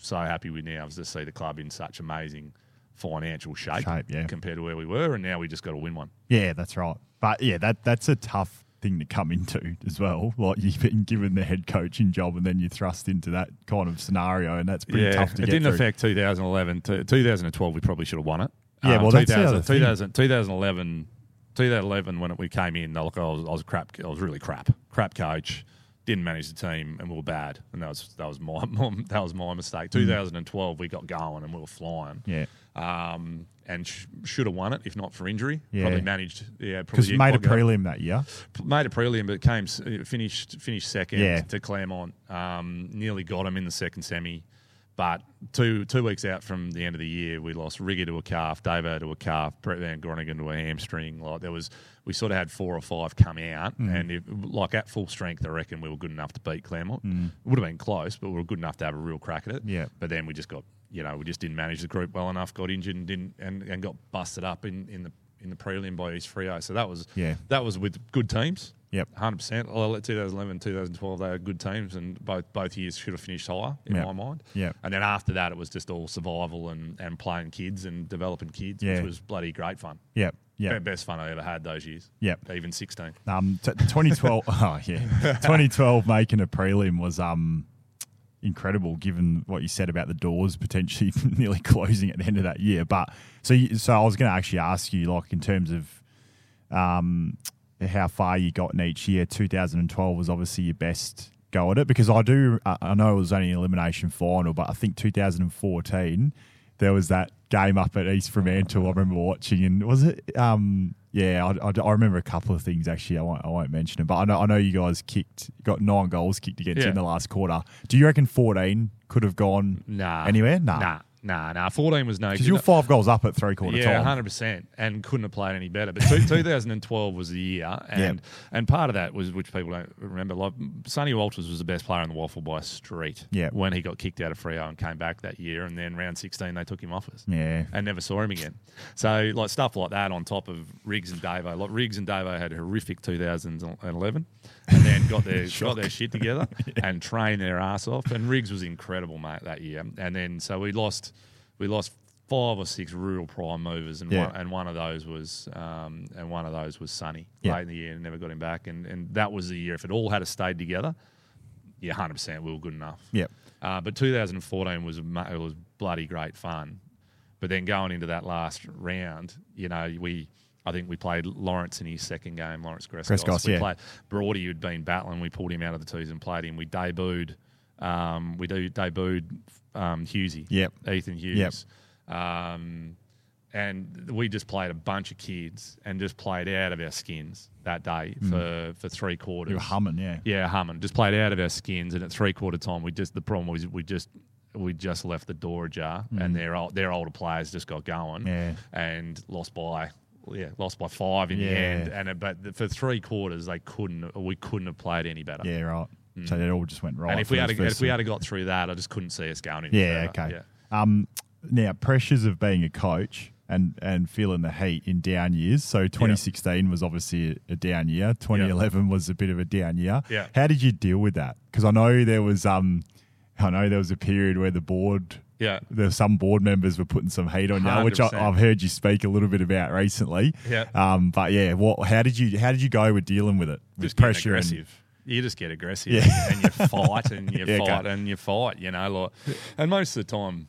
so happy with now is to see the club in such amazing financial shape, Shape, yeah. compared to where we were, and now we just got to win one. yeah. That's right. But yeah, that that's a tough thing to come into as well. Like you've been given the head coaching job, and then you're thrust into that kind of scenario, and that's pretty yeah, tough to it get didn't through. affect 2011. T- 2012, we probably should have won it. Um, Yeah, well, that's the 2000, other thing. 2000 2011, 2011 when it, we came in, look, I was, I was crap. I was really crap. Crap coach. Didn't manage the team, and we were bad. And that was that was my that was my mistake. 2012, we got going and we were flying. Mm. Yeah, Um, and sh- should have won it if not for injury. Yeah. Probably managed. Yeah, because probably made a prelim that year. made a prelim, but came finished finished second Yeah. to Claremont. Um, nearly got him in the second semi, but two two weeks out from the end of the year, we lost Rigger to a calf, Davo to a calf, Brett Van Groningen to a hamstring. Like there was, we sort of had four or five come out, Mm. and if, like at full strength, I reckon we were good enough to beat Claremont. Mm. It would have been close, but we were good enough to have a real crack at it. Yeah. But then we just got, you know, we just didn't manage the group well enough, got injured, and didn't, and, and got busted up in, in the in the prelim by East Freo. So that was Yeah. that was with good teams. Yep. Hundred percent. Well, 2011, 2012, they were good teams, and both both years should have finished higher in Yep. my mind. Yep. And then after that, it was just all survival and, and playing kids and developing kids, Yeah. which was bloody great fun. Yep, Be- Best fun I ever had those years. Yep. Even 16. Um, t- 2012. oh yeah, 2012 making a prelim was um incredible, given what you said about the doors potentially nearly closing at the end of that year. But so, you, so I was going to actually ask you, like, in terms of um how far you got in each year. 2012 was obviously your best go at it because I do. I I know it was only an elimination final, but I think 2014 there was that game up at East Fremantle. I remember watching, and was it? Um, yeah, I, I, I remember a couple of things actually. I won't, I won't mention them, but I know I know you guys kicked, got nine goals kicked against you Yeah. in the last quarter. Do you reckon 14 could have gone Nah. anywhere? Nah, Nah. Nah, nah. 14 was no because good. you were five goals up at three quarter time. Yeah, time. hundred percent, and couldn't have played any better. But two, 2012 was the year, and and part of that was which people don't remember. Like Sonny Walters was the best player in the WAFL by a street. Yeah. when he got kicked out of Freo and came back that year, and then round 16 they took him off us. Yeah. and never saw him again. So like stuff like that on top of Riggs and Davo. Like Riggs and Davo had a horrific 2011, and then got their got their shit together and trained their ass off. And Riggs was incredible, mate, that year. And then so we lost we lost five or six real prime movers, and Yeah. one, and one of those was um, and one of those was Sonny Yeah. late in the year and never got him back, and and that was the year if it all had stayed together, yeah, hundred percent we were good enough. Yep. Uh, but 2014 was it was bloody great fun. But then going into that last round, you know, we I think we played Lawrence in his second game, Lawrence Greskos. Greskos, we yeah. played Brody who'd been battling. We pulled him out of the twos and played him. We debuted, um, we do debuted um, Hughesy, Yep. Ethan Hughes, um, and we just played a bunch of kids and just played out of our skins that day for for three quarters. Mm. You were humming, yeah. Yeah, humming. Just played out of our skins, and at three quarter time, we just the problem was we just we just left the door ajar, and their their older players just got going, Mm. Yeah. and lost by yeah lost by five in the end, and it- but for three quarters they couldn't we couldn't have played any better. Yeah, right. So it all just went right. Mm. And if we had those if we had got through that, I just couldn't see us going any Yeah, further. okay. Yeah. Um, now pressures of being a coach and and feeling the heat in down years. So 2016 was obviously a, a down year. 2011 was a bit of a down year. Yeah. How did you deal with that? Because I know there was um, I know there was a period where the board. Yeah. Some board members were putting some heat on you, which I, 100%. I've heard you speak a little bit about recently. Yeah. Um, but yeah, what? How did you? How did you go with dealing with it? With just pressure and- you just get aggressive Yeah. and you fight and you Yeah, okay. fight and you fight. You know, like, and most of the time,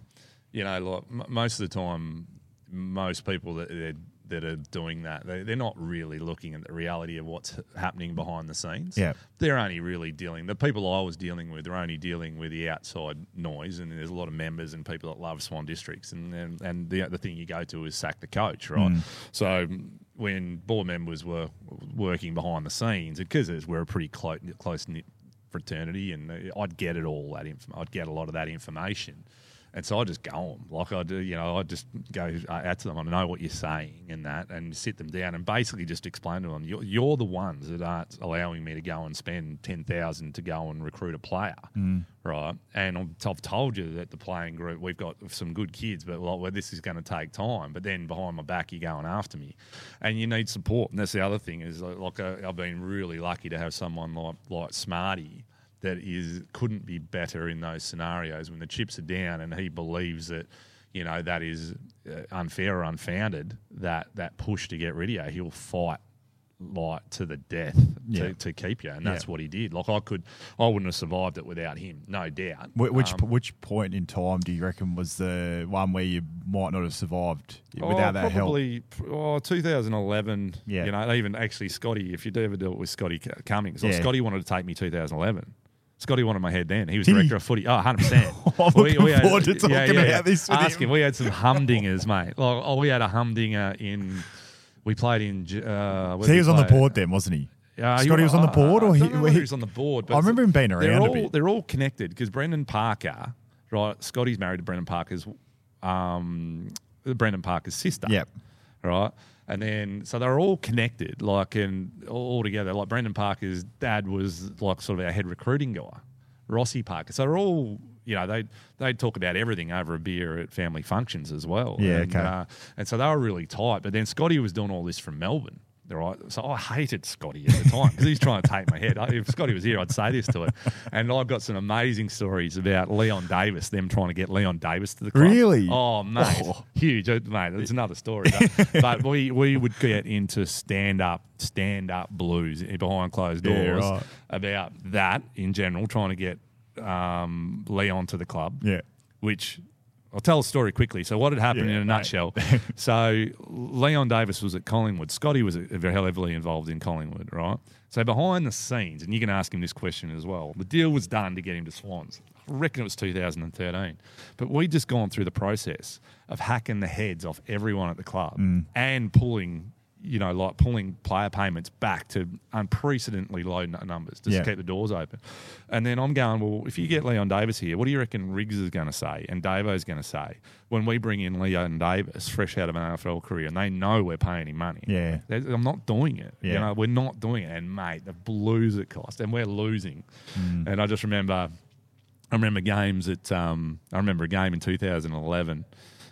you know, like m- most of the time, most people that that, are doing that, they, they're not really looking at the reality of what's happening behind the scenes. Yeah. they're only really dealing. The people I was dealing with are only dealing with the outside noise, and there's a lot of members and people that love Swan Districts, and and, and the the thing you go to is sack the coach, right? Mm. So when board members were working behind the scenes, because we're a pretty close close knit fraternity, and I'd get it all that inf- I'd get a lot of that information. And so I just go them, like I do, you know, I just go uh, out to them. I know what you're saying and that, and sit them down and basically just explain to them, you're, you're the ones that aren't allowing me to go and spend ten thousand to go and recruit a player, mm. right? And I've told you that the playing group we've got some good kids, but like, well, this is going to take time. But then behind my back, you're going after me, and you need support. And that's the other thing is like, like I, I've been really lucky to have someone like like Smarty that is couldn't be better in those scenarios when the chips are down and he believes that you know that is uh, unfair or unfounded that that push to get rid of you he'll fight like to the death Yeah. to, to keep you and that's Yeah. what he did like I could I wouldn't have survived it without him no doubt Wh- Which Um, which point in time do you reckon was the one where you might not have survived Oh, without that help? probably, Oh, 2011. Yeah. You know, even actually Scotty, if you do ever dealt with Scotty Cummings, or Scotty wanted to take me 2011. Scotty wanted my head then. He was Did he? director of footy. Oh, 100%. I'm looking forward to talking about this with Ask him. him. We had some humdingers, mate. Like, oh, we had a humdinger in. We played in. Uh, So he was on the board then, wasn't he? Uh, Scotty was on the board, or I he- don't know he- whether he was on the board. But I remember him being they're around a bit. They're all connected because Brendan Parker, right? Scotty's married to Brendan Parker's, um, Brendan Parker's sister. Yep. Right. And then, so they're all connected, like, and all together. Like, Brendan Parker's dad was like sort of our head recruiting guy, Rossi Parker. So they're all, you know, they they'd talk about everything over a beer at family functions as well. Yeah, and, okay. uh, and so they were really tight. But then Scotty was doing all this from Melbourne. Right, so I hated Scotty at the time because he's trying to take my head. If Scotty was here, I'd say this to it. And I've got some amazing stories about Leon Davis, them trying to get Leon Davis to the club. Really? Oh, mate, Oh. huge, Uh, mate. It's another story. But, but we we would get into stand up, stand up blues behind closed Yeah, doors right. about that in general, trying to get um, Leon to the club Yeah. which I'll tell a story quickly. So what had happened Yeah, in a mate. nutshell? so Leon Davis was at Collingwood. Scotty was very heavily involved in Collingwood, right? So behind the scenes, and you can ask him this question as well. The deal was done to get him to Swans. I reckon it was 2013, but we'd just gone through the process of hacking the heads off everyone at the club mm. and pulling. You know, like pulling player payments back to unprecedentedly low n- numbers just Yeah. to keep the doors open. And then I'm going, well, if you get Leon Davis here, what do you reckon Riggs is going to say and Davo's going to say when we bring in Leon Davis, fresh out of an AFL career, and they know we're paying him money? Yeah. I'm not doing it. You Yeah. know, we're not doing it. And mate, the blues it cost, and we're losing. Mm. And I just remember, I remember games at, um, I remember a game in 2011,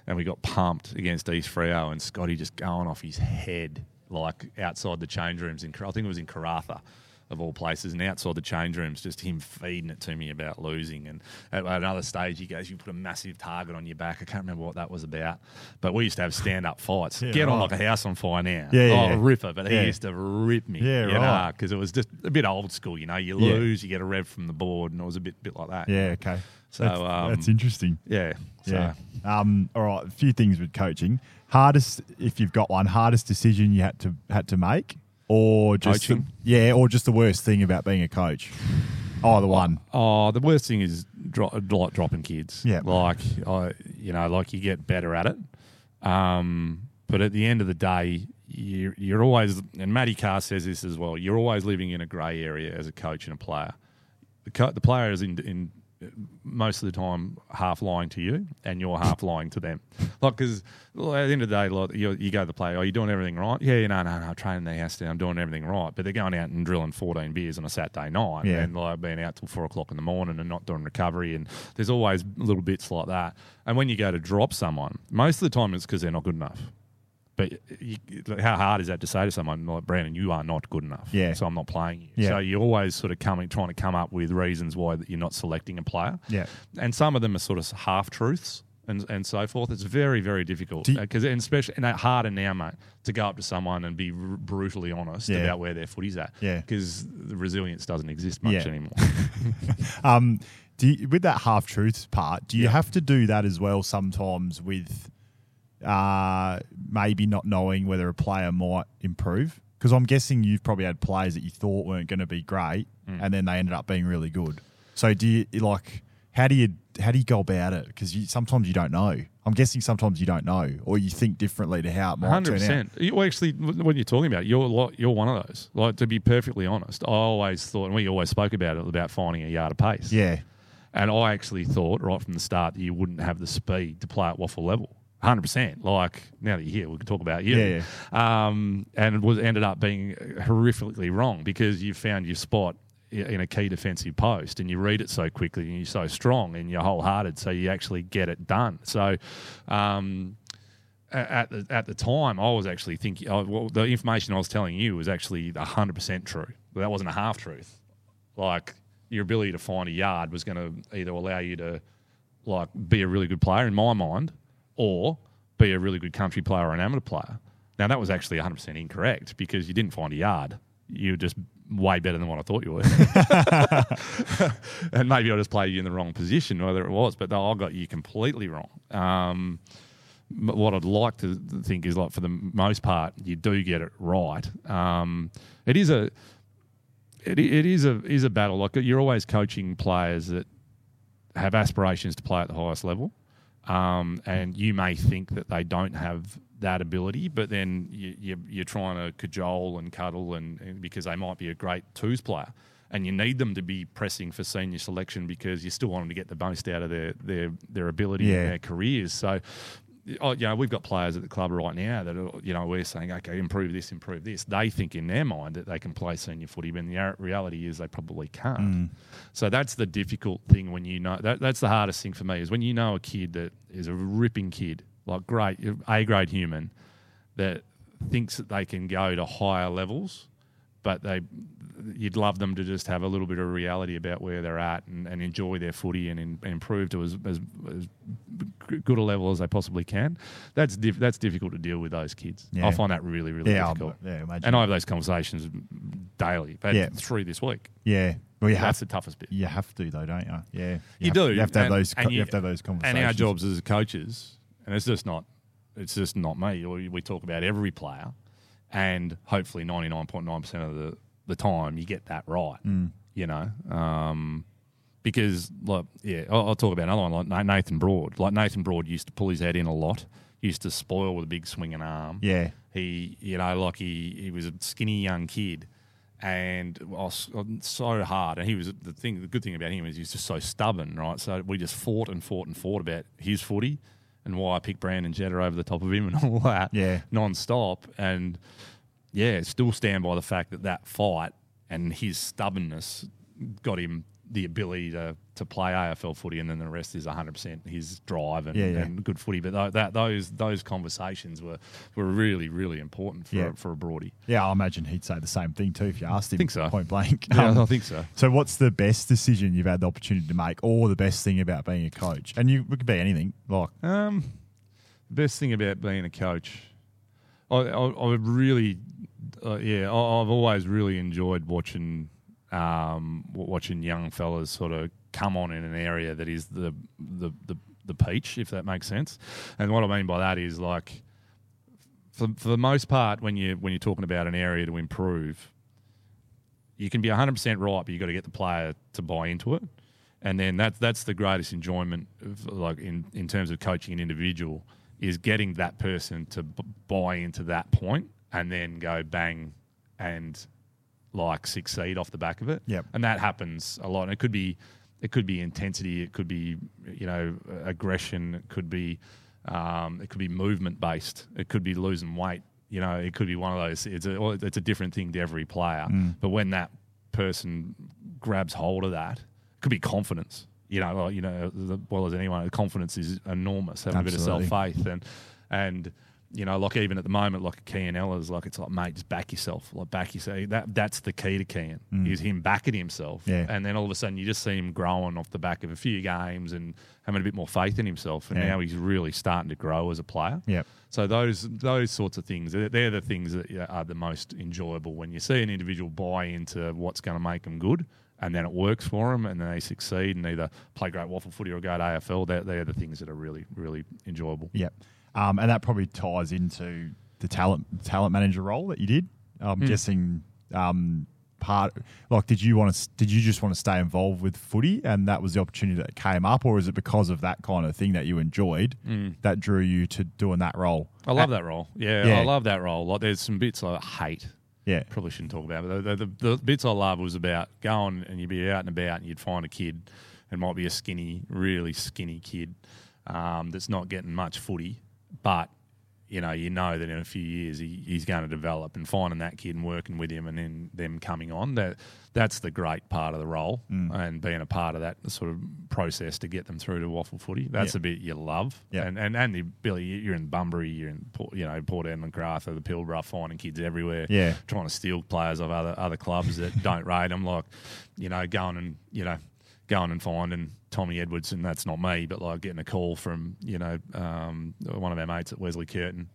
and we got pumped against East Freo, and Scotty just going off his head like outside the change rooms in, I think it was in Karratha. of all places, and outside the change rooms, just him feeding it to me about losing. And at, another stage, he goes, "You put a massive target on your back." I can't remember what that was about, but we used to have stand up fights. Yeah, Get on like a house on fire now. Yeah, yeah, oh, yeah. ripper, but he used to rip me. Yeah, you right. Because it was just a bit old school, you know. You Yeah. lose, you get a rev from the board, and it was a bit bit like that. Yeah, okay. So, that's, um, that's interesting. yeah, so, Yeah. Um, all right. A few things with coaching. Hardest, if you've got one, hardest decision you had to had to make, or just Coaching? yeah, or just the worst thing about being a coach. Either one. Oh, the worst thing is dro- like dropping kids. Yeah. like I, you know, like you get better at it. Um, but at the end of the day, you're, you're always, and Matty Carr says this as well. You're always living in a grey area as a coach and a player. The, co- the player is in, in most of the time half lying to you, and you're half lying to them. Like, because at the end of the day, like you, you go to the player, oh, are you doing everything right? Yeah, you know, no, no, training their house down, I'm doing everything right. But they're going out and drilling 14 beers on a Saturday night, Yeah. and like being out till four o'clock in the morning and not doing recovery. And there's always little bits like that. And when you go to drop someone, most of the time it's because they're not good enough. But you, like, how hard is that to say to someone like Brandon? You are not good enough. Yeah. So I'm not playing you. Yeah. So you're always sort of coming, trying to come up with reasons why that you're not selecting a player. Yeah. And some of them are sort of half truths and and so forth. It's very very difficult because and especially and harder now, mate, to go up to someone and be r- brutally honest Yeah. about where their footy's at. Yeah. Because the resilience doesn't exist much Yeah. anymore. Um, do you, with that half truths part, do you have to do that as well sometimes with uh, maybe not knowing whether a player might improve? Because I'm guessing you've probably had players that you thought weren't going to be great, Mm. and then they ended up being really good. So do you like? How do you how do you go about it? Because you, sometimes you don't know. I'm guessing sometimes you don't know, or you think differently to how it might Hundred turn out. You actually, when you're talking about, it, you're like, you're one of those. Like to be perfectly honest, I always thought, and we always spoke about it about finding a yard of pace. Yeah, And I actually thought right from the start that you wouldn't have the speed to play at WAFL level. Hundred percent. Like now that you're here, we can talk about you. Yeah, Um, and it was ended up being horrifically wrong because you found your spot in a key defensive post, and you read it so quickly, and you're so strong, and you're wholehearted, so you actually get it done. So. Um, at the at the time, I was actually thinking. Well, the information I was telling you was actually hundred percent true. That wasn't a half truth. Like your ability to find a yard was going to either allow you to like be a really good player in my mind, or be a really good country player or an amateur player. Now that was actually 100 percent incorrect because you didn't find a yard. You were just way better than what I thought you were. and maybe I just played you in the wrong position, whether it was, but no, I got you completely wrong. Um, what I'd like to think is like for the most part, you do get it right. Um, it is a it, it is a is a battle. Like you're always coaching players that have aspirations to play at the highest level, um, and you may think that they don't have that ability, but then you, you, you're trying to cajole and cuddle, and, and because they might be a great twos player, and you need them to be pressing for senior selection because you still want them to get the most out of their their their ability Yeah. in their careers. So. Oh, you know, we've got players at the club right now that are, you know, we're saying, okay, improve this, improve this. They think in their mind that they can play senior footy, but the reality is they probably can't. Mm. So that's the difficult thing when you know that, that's the hardest thing for me is when you know a kid that is a ripping kid, like great A grade human, that thinks that they can go to higher levels, but they you'd love them to just have a little bit of reality about where they're at and, and enjoy their footy and, in, and improve to as, as, as good a level as they possibly can. That's diff, that's difficult to deal with those kids. Yeah. I find that really really yeah, I'll- difficult. yeah. Imagine. And I have those conversations daily. But Yeah. three this week. yeah. Well, you That's have the toughest bit. you have to though, don't you? Yeah, You have, do. You have to have and- those. and co- you, have to have those conversations. And our jobs as coaches, and it's just not, it's just not me. We, we talk about every player, and hopefully ninety nine point nine percent of the the time you get that right. Mm. You know, um, because like yeah, I'll, I'll talk about another one like Nathan Broad. Like Nathan Broad used to pull his head in a lot. Used to spoil with a big swinging arm. Yeah, He, you know, like he, he was a skinny young kid, and I was so hard. And he was the thing. The good thing about him is he's just so stubborn, right? So we just fought and fought and fought about his footy and why I picked Brandon Jetta over the top of him and all that, Yeah. non-stop. And yeah, still stand by the fact that that fight and his stubbornness got him the ability to to play AFL footy, and then the rest is 100 percent his drive and, Yeah, yeah. and good footy. But tho- that those those conversations were were really really important for Yeah. for a Broady. Yeah, I imagine he'd say the same thing too if you asked him. Think so. Point blank. Yeah, Um, I think so. So, what's the best decision you've had the opportunity to make, or the best thing about being a coach? And you it could be anything. Like, Um, the best thing about being a coach, I, I, I really, uh, yeah, I, I've always really enjoyed watching, um, watching young fellas sort of come on in an area that is the the the, the peach, if that makes sense. And what I mean by that is like, for for the most part, when you when you're talking about an area to improve, you can be 100% right, but you've got to get the player to buy into it. And then that's that's the greatest enjoyment, of, like in, in terms of coaching an individual, is getting that person to b- buy into that point and then go bang and like succeed off the back of it. Yep. And that happens a lot. And it could be it could be intensity, it could be you know aggression, it could be um, it could be movement based, it could be losing weight. You know, it could be one of those. It's a it's a different thing to every player. But when that person grabs hold of that, it could be confidence. You know, like, you know, as well as anyone, confidence is enormous. Having Absolutely. a bit of self faith and and you know, like even at the moment, like Kean Eller's, like it's like, mate, just back yourself, like back yourself. That that's the key to Kean mm. is him backing himself. Yeah. And then all of a sudden, you just see him growing off the back of a few games and having a bit more faith in himself. And Yeah. now he's really starting to grow as a player. Yep. So those those sorts of things, they're, they're the things that are the most enjoyable when you see an individual buy into what's going to make them good, and then it works for them, and then they succeed and either play great WAFL footy or go to AFL. They're, they're the things that are really really enjoyable. Yep. Um, and that probably ties into the talent talent manager role that you did. I'm Hmm. guessing um, part like did you want to did you just want to stay involved with footy and that was the opportunity that came up, or is it because of that kind of thing that you enjoyed that drew you to doing that role? I love that role. Yeah, Yeah. I love that role. Like, there's some bits I hate. Yeah. Probably shouldn't talk about, it, the, the, the bits I love was about going and you'd be out and about and you'd find a kid, and might be a skinny, really skinny kid um, that's not getting much footy, but you know, you know that in a few years he, he's going to develop and finding that kid and working with him and then them coming on. That that's the great part of the role and being a part of that sort of process to get them through to WAFL footy. That's Yeah. the bit you love. Yeah. And, and and the ability you're in Bunbury, you're in Port, you know Port Hedland, Karratha, the Pilbara, finding kids everywhere. Yeah. trying to steal players of other other clubs that don't rate them. Like, you know, going and you know, going and finding Tommy Edwards, and that's not me, but like getting a call from you know um, one of our mates at Wesley Curtin,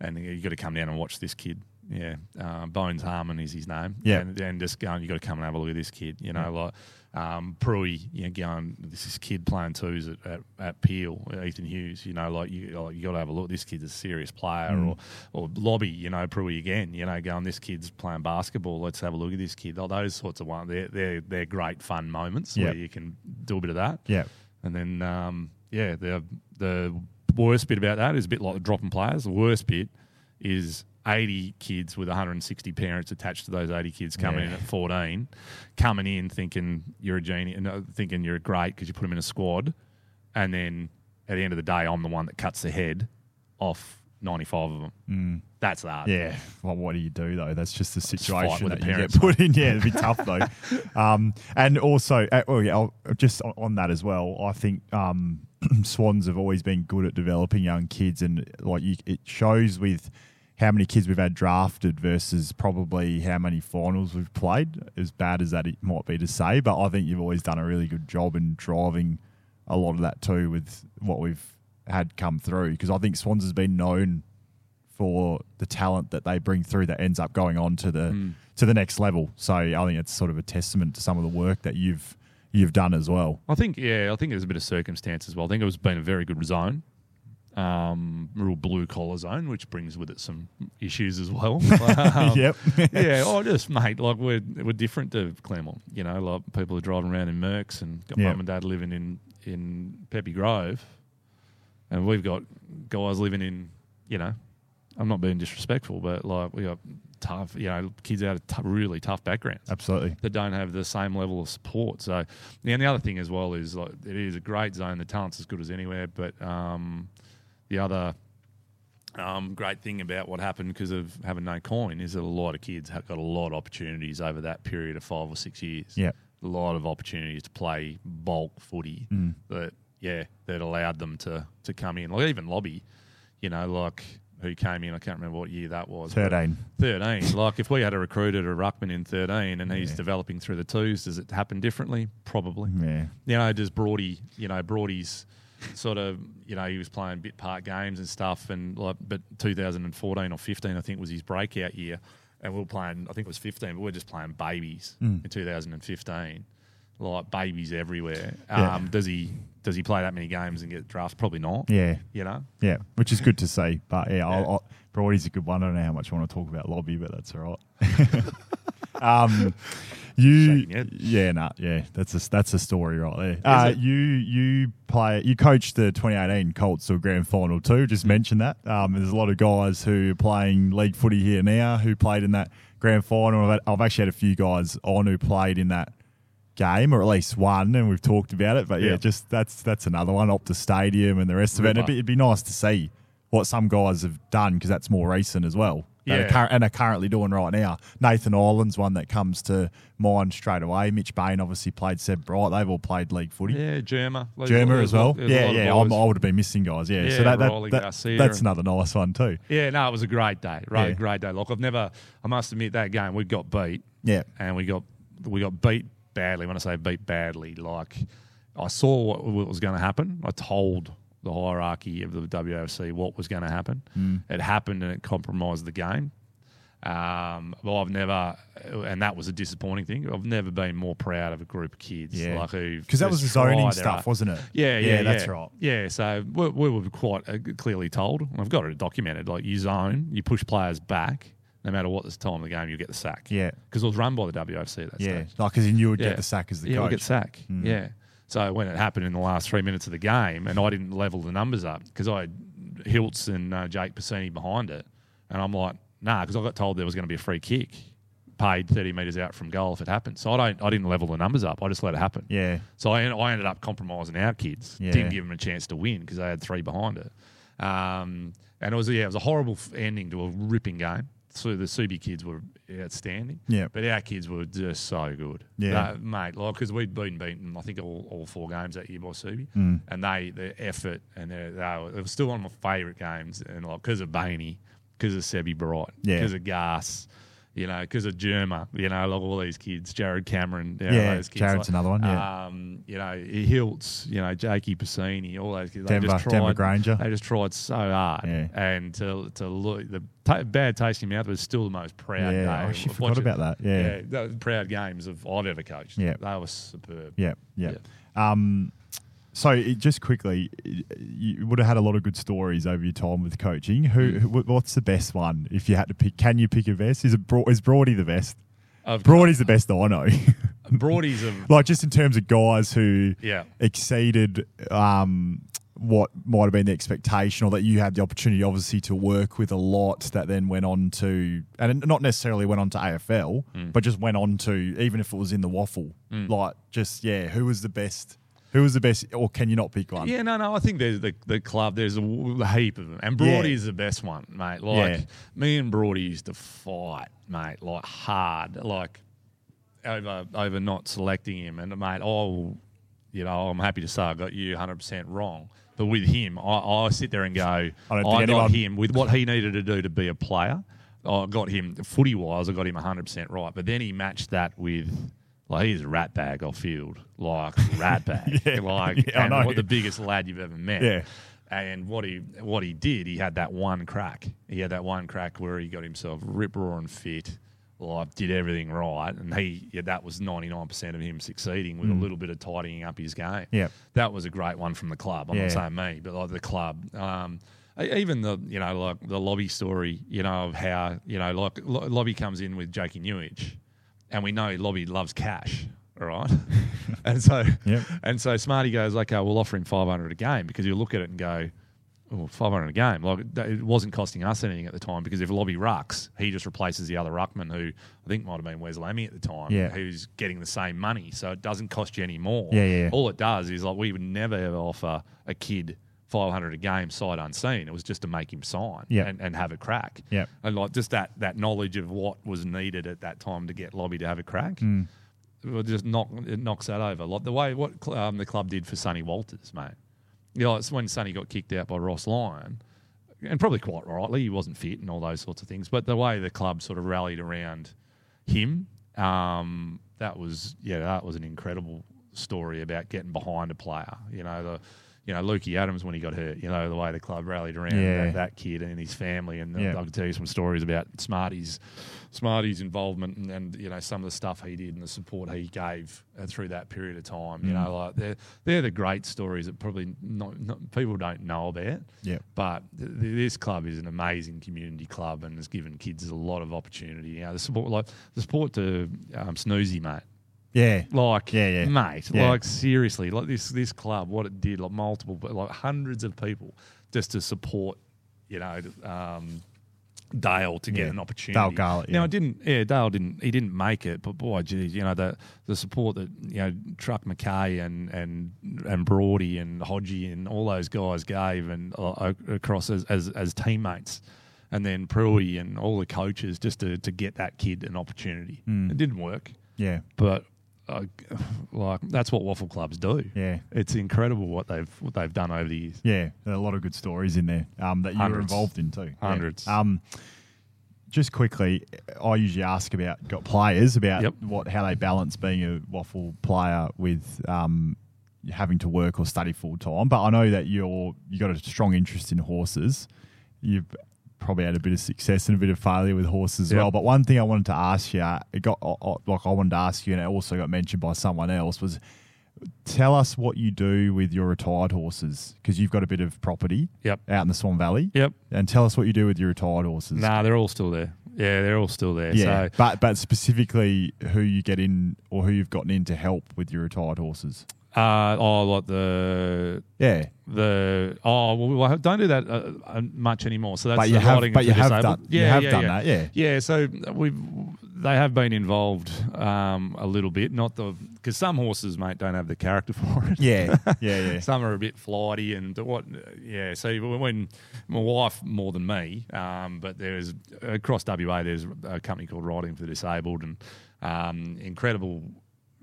and you got to come down and watch this kid. Yeah, uh, Bones Harmon is his name. Yeah. and, and just going, you got to come and have a look at this kid. You know, like um, Pruy, you know, going this is kid playing twos at, at, at Peel, Ethan Hughes. You know, like you like, you got to have a look. This kid's a serious player, Mm. or or Lobby. You know, Pruy again. You know, going this kid's playing basketball. Let's have a look at this kid. Like, those sorts of ones. They're they're they're great fun moments Yeah. where you can do a bit of that. Yeah. And then, um, yeah, the the worst bit about that is a bit like dropping players. The worst bit is 80 kids with 160 parents attached to those 80 kids coming in at 14, coming in thinking you're a genie and uh, thinking you're great because you put them in a squad, and then at the end of the day, I'm the one that cuts the head off 95 of them. That's that. Yeah. Well, what do you do though? That's just the situation with that you get put in. Yeah, it'd be tough though. Um, and also, uh, oh yeah, I'll, just on, on that as well. I think um, Swans have always been good at developing young kids, and like you, it shows with how many kids we've had drafted versus probably how many finals we've played. As bad as that it might be to say, but I think you've always done a really good job in driving a lot of that too with what we've had come through. Because I think Swans has been known for the talent that they bring through that ends up going on to the hmm. to the next level. So I think it's sort of a testament to some of the work that you've you've done as well. I think, yeah, I think there's a bit of circumstance as well. I think it was been a very good zone, um, real blue collar zone, which brings with it some issues as well. Um, yep. yeah, oh, just mate, like we're we're different to Claremont. You know, like people are driving around in Mercs and got Yeah. mum and dad living in in Peppy Grove, and we've got guys living in, you know, I'm not being disrespectful, but like we got tough, you know, kids out of t- really tough backgrounds Absolutely. that don't have the same level of support. So, and the other thing as well is like it is a great zone. The talent's as good as anywhere, but um, the other um, great thing about what happened because of having no coin is that a lot of kids have got a lot of opportunities over that period of five or six years. Yeah. a lot of opportunities to play bulk footy Mm. that yeah that allowed them to to come in. Like even Lobby, you know, like who came in. I can't remember what year that was. 13. 13. like if we had a recruited a ruckman in 13 and he's Yeah. developing through the twos, does it happen differently? Probably. Yeah. You know, does Broady, you know, Broady's sort of, you know, he was playing bit part games and stuff, and like, but 2014 or 15, I think, was his breakout year, and we were playing, I think it was 15, but we are just playing babies Mm. in 2015, like babies everywhere. Yeah. Um, does he does he play that many games and get drafted? Probably not. Yeah. You know, Yeah. Which is good to see. But yeah, Yeah. I'll, I'll, Broady's a good one. I don't know how much I want to talk about Lobby, but that's all right. um, you, Shaking your head. yeah, nah, yeah, that's a that's a story right there. Uh, you you play you coached the 2018 Colts to a grand final too. Just mention that. Um, there's a lot of guys who are playing league footy here now who played in that grand final. I've, I've actually had a few guys on who played in that game, or at least one, and we've talked about it. But yeah, Yeah. just that's that's another one. up Optus Stadium and the rest of it. It'd, be, it'd be nice to see what some guys have done because that's more recent as well. Are Yeah. cur- and are currently doing right now. Nathan Ireland's one that comes to mind straight away. Mitch Bain obviously played Seb Bright. They've all played league footy. yeah, Germa, Germa as well. lot- there's a Yeah, yeah. I would have been missing guys. Yeah, so Yeah, that, that, that- that's another nice one too. Yeah, no, it was a great day. Right, Yeah. great day. Look, I've never. I must admit that game we got beat, Yeah, and we got we got beat badly. When I say beat badly, like I saw what, what was going to happen. I told the hierarchy of the WFC what was going to happen. Mm. It happened, and it compromised the game. Um, well, I've never, and that was a disappointing thing. I've never been more proud of a group of kids, Yeah. like who because that was the zoning stuff, Was wasn't it? yeah, yeah, yeah, that's right. Yeah, so we, we were quite uh, clearly told. and I've got it documented. Like you zone, you push players back, no matter what the time of the game, you get the sack. Yeah, because it was run by the WFC at that yeah. stage. Like, because you would Yeah. get the sack as the yeah, coach. get sack. Mm. Yeah. So when it happened in the last three minutes of the game, and I didn't level the numbers up because I had Hiltz and uh, Jake Piscini behind it, and I'm like, nah, because I got told there was going to be a free kick, paid 30 metres out from goal if it happened. So I don't, I didn't level the numbers up. I just let it happen. Yeah, So I, I ended up compromising our kids. Yeah. Didn't give them a chance to win because they had three behind it. Um, and it was yeah, it was a horrible ending to a ripping game. So the Subi kids were outstanding. Yeah. But our kids were just so good. Yeah. They- mate, like because we'd been beaten, I think all, all four games that year by Subi, Mm. and they their effort and their, they were, it was still one of my favourite games, and like because of Bainey, because of Sebi Bright, Yeah. because of Gas. You know, because of Germa, you know, like all these kids, Jared Cameron, you know, Yeah, those kids, Jared's like, another one, yeah. um, you know, Hiltz, you know, Jakey Piscini, all those kids. They Denver- just tried, Denver Granger. They just tried so hard. Yeah. And to, to look, the ta bad taste in your mouth was still the most proud Yeah. I actually forgot watching- about that. Yeah. yeah the proud games of I've ever coached. Yeah. They were superb. Yeah, yeah. Um, so just quickly, you would have had a lot of good stories over your time with coaching. Who, Mm. who what's the best one? If you had to pick, can you pick a best? Is it Bro- is Broady the best? Of Broady's the best I know. Broadies of like just in terms of guys who yeah. exceeded um, what might have been the expectation, or that you had the opportunity, obviously, to work with a lot that then went on to, and not necessarily went on to AFL, Mm. but just went on to, even if it was in the WAFL, like just yeah, who was the best? Who was the best, or can you not pick one? Yeah, no, no. I think there's the the club. There's a, w- a heap of them, and Yeah. is the best one, mate. Like Yeah. me and Broadie used to fight, mate, like hard, like over over not selecting him. And mate, oh, you know, I'm happy to say I got you 100 percent wrong. But with him, I, I sit there and go, I, don't think got anyone- him with what he needed to do to be a player. I got him footy wise. I got him 100 percent right. But then he matched that with. Like he's a rat bag off field, like rat bag, Yeah. like Yeah, and what the biggest lad you've ever met. Yeah. And what he what he did, he had that one crack. He had that one crack where he got himself rip roaring fit, like did everything right, and he yeah, that was ninety nine percent of him succeeding with a little bit of tidying up his game. Mm. Yeah. that was a great one from the club. I'm Yeah. not saying me, but like the club. Um, even the you know like the lobby story, you know of how you know like Lo- lobby comes in with Jakey Newich, and we know lobby loves cash. All right, and so Yep. and so Smarty goes, okay, we'll offer him 500 a game because you look at it and go, oh, 500 a game. Like it wasn't costing us anything at the time because if Lobby rucks, he just replaces the other ruckman who I think might have been Wes Lammy at the time, Yeah. who's getting the same money. So it doesn't cost you any more. Yeah, yeah, yeah. All it does is like we would never ever offer a kid 500 a game sight unseen. It was just to make him sign Yeah. and, and have a crack. Yeah. And like just that that knowledge of what was needed at that time to get Lobby to have a crack. Mm. well, just knock it knocks that over. Like the way what um, the club did for Sonny Walters, mate. You know, it's when Sonny got kicked out by Ross Lyon, and probably quite rightly, he wasn't fit and all those sorts of things. But the way the club sort of rallied around him, um, that was yeah, that was an incredible story about getting behind a player. You know the. You know, Lukey Adams when he got hurt. You know the way the club rallied around Yeah. that, that kid and his family, and Yeah. I can tell you some stories about Smarty's Smarty's involvement and, and you know some of the stuff he did and the support he gave uh, through that period of time. You Mm. know, like they're they're the great stories that probably not, not, people don't know about. Yeah. But th- this club is an amazing community club and has given kids a lot of opportunity. You know, the support like the support to um, Snoozy, mate. Yeah. Like, Yeah, yeah. mate, Yeah. like seriously, like this this club, what it did, like multiple, but like hundreds of people just to support, you know, um, Dale to get Yeah. an opportunity. Dale Garlett, Now. I didn't, yeah, Dale didn't, he didn't make it, but boy, geez, you know the the support that you know Truck McKay and and and Brody and Hodgie and all those guys gave and uh, across as, as as teammates. And then Pruey and all the coaches just to, to get that kid an opportunity. Mm. It didn't work Yeah. but uh, like that's what WAFL clubs do. Yeah. it's incredible what they've what they've done over the years. Yeah, there are a lot of good stories in there um, that you were Hundreds. involved in too. Yeah. Hundreds. Um, just quickly, I usually ask about got players about Yep. what how they balance being a WAFL player with um, having to work or study full time. But I know that you're you got a strong interest in horses. You've probably had a bit of success and a bit of failure with horses as Yep. well. But one thing I wanted to ask you, it got like I wanted to ask you, and it also got mentioned by someone else was tell us what you do with your retired horses because you've got a bit of property Yep. out in the Swan Valley. Yep. And tell us what you do with your retired horses. Nah, they're all still there. Yeah, they're all still there. yeah, So but but specifically who you get in or who you've gotten in to help with your retired horses. Uh, oh, like the Yeah, the oh well, we don't do that uh, uh, much anymore. So that's but you the have riding but you have disabled. done you have done yeah. that. Yeah, Yeah, so we've they have been involved um, a little bit, not the because some horses, mate, don't have the character for it. yeah, yeah, yeah. Some are a bit flighty and what, yeah. So when my wife more than me, um, but there's across WA, there's a company called Riding for the Disabled, and um, incredible,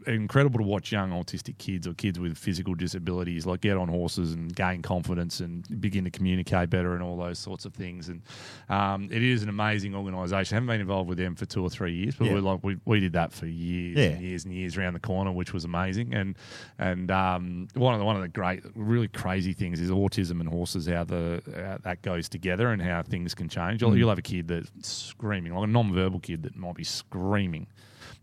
incredible to watch young autistic kids or kids with physical disabilities like get on horses and gain confidence and begin to communicate better and all those sorts of things. And um, it is an amazing organisation. I haven't been involved with them for two or three years, but Yeah. we're like we, we did that for years Yeah. and years and years around the corner, which was amazing. And and um, one of the one of the great, really crazy things is autism and horses. How the how that goes together and how things can change. You'll, you'll have a kid that's screaming, like a non-verbal kid that might be screaming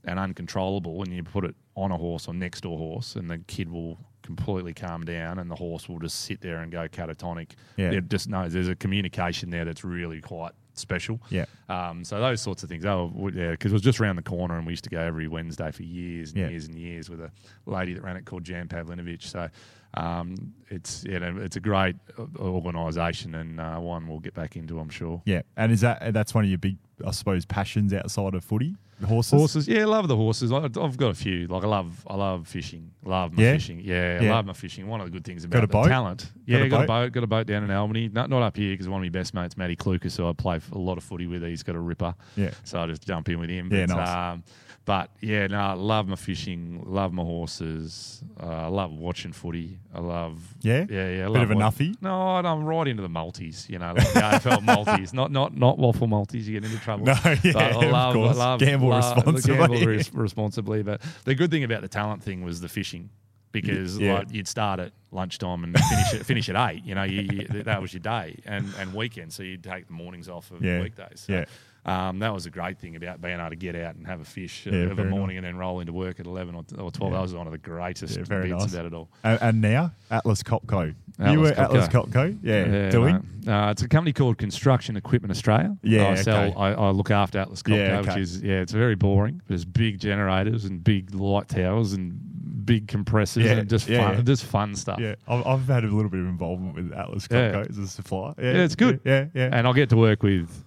and uncontrollable, and you put it on a horse or next to a horse, and the kid will completely calm down, and the horse will just sit there and go catatonic. Yeah. It just knows there's a communication there that's really quite special. Yeah. Um, so those sorts of things. Oh, yeah, because it was just around the corner, and we used to go every Wednesday for years and Yeah. years and years with a lady that ran it called Jan Pavlinovich. So um, it's you know it's a great organisation and uh, one we'll get back into, I'm sure. Yeah, and is that that's one of your big, I suppose, passions outside of footy? Horses. Horses, yeah, I love the horses. I, I've got a few. Like I love, I love fishing. Love my Yeah? fishing. Yeah, Yeah. I love my fishing. One of the good things about a the boat? talent. Yeah, got, a boat? Got a boat down in Albany. Not not up here because one of my best mates, Matty Clucas, who I play a lot of footy with. He's got a ripper. Yeah. So I just jump in with him. Yeah, but, nice. Um, but yeah, no, I love my fishing. Love my horses. Uh, I love watching footy. I love. Yeah? Yeah, yeah. I Bit of a nuffy? No, I'm right into the multis. You know, like the AFL multis. Not not not WAFL multis. You get into trouble. No, yeah, But I of love, course. I love Gamble love- responsibly. Gamble res- responsibly. But the good thing about the talent thing was the fishing. Because Yeah. like, you'd start at lunchtime and finish at, finish at eight, you know, you, you, that was your day, and and weekends, so you'd take the mornings off of Yeah. weekdays. So, Yeah. Um, that was a great thing about being able to get out and have a fish Yeah, of a morning and then roll into work at 11 or, or 12. Yeah. That was one of the greatest Yeah, very bits nice. about it all. And, and now Atlas Copco. you Atlas were Atlas Copco. Copco. Yeah, Yeah, doing. Uh, it's a company called Construction Equipment Australia. Yeah, I sell. okay. I, I look after Atlas Copco, Yeah, okay. which is yeah, it's very boring. There's big generators and big light towers and big compressors Yeah, and just yeah, fun, yeah. just fun stuff. Yeah, I've, I've had a little bit of involvement with Atlas. Copco as a supplier. Yeah, it's good. Yeah, yeah. And I get to work with,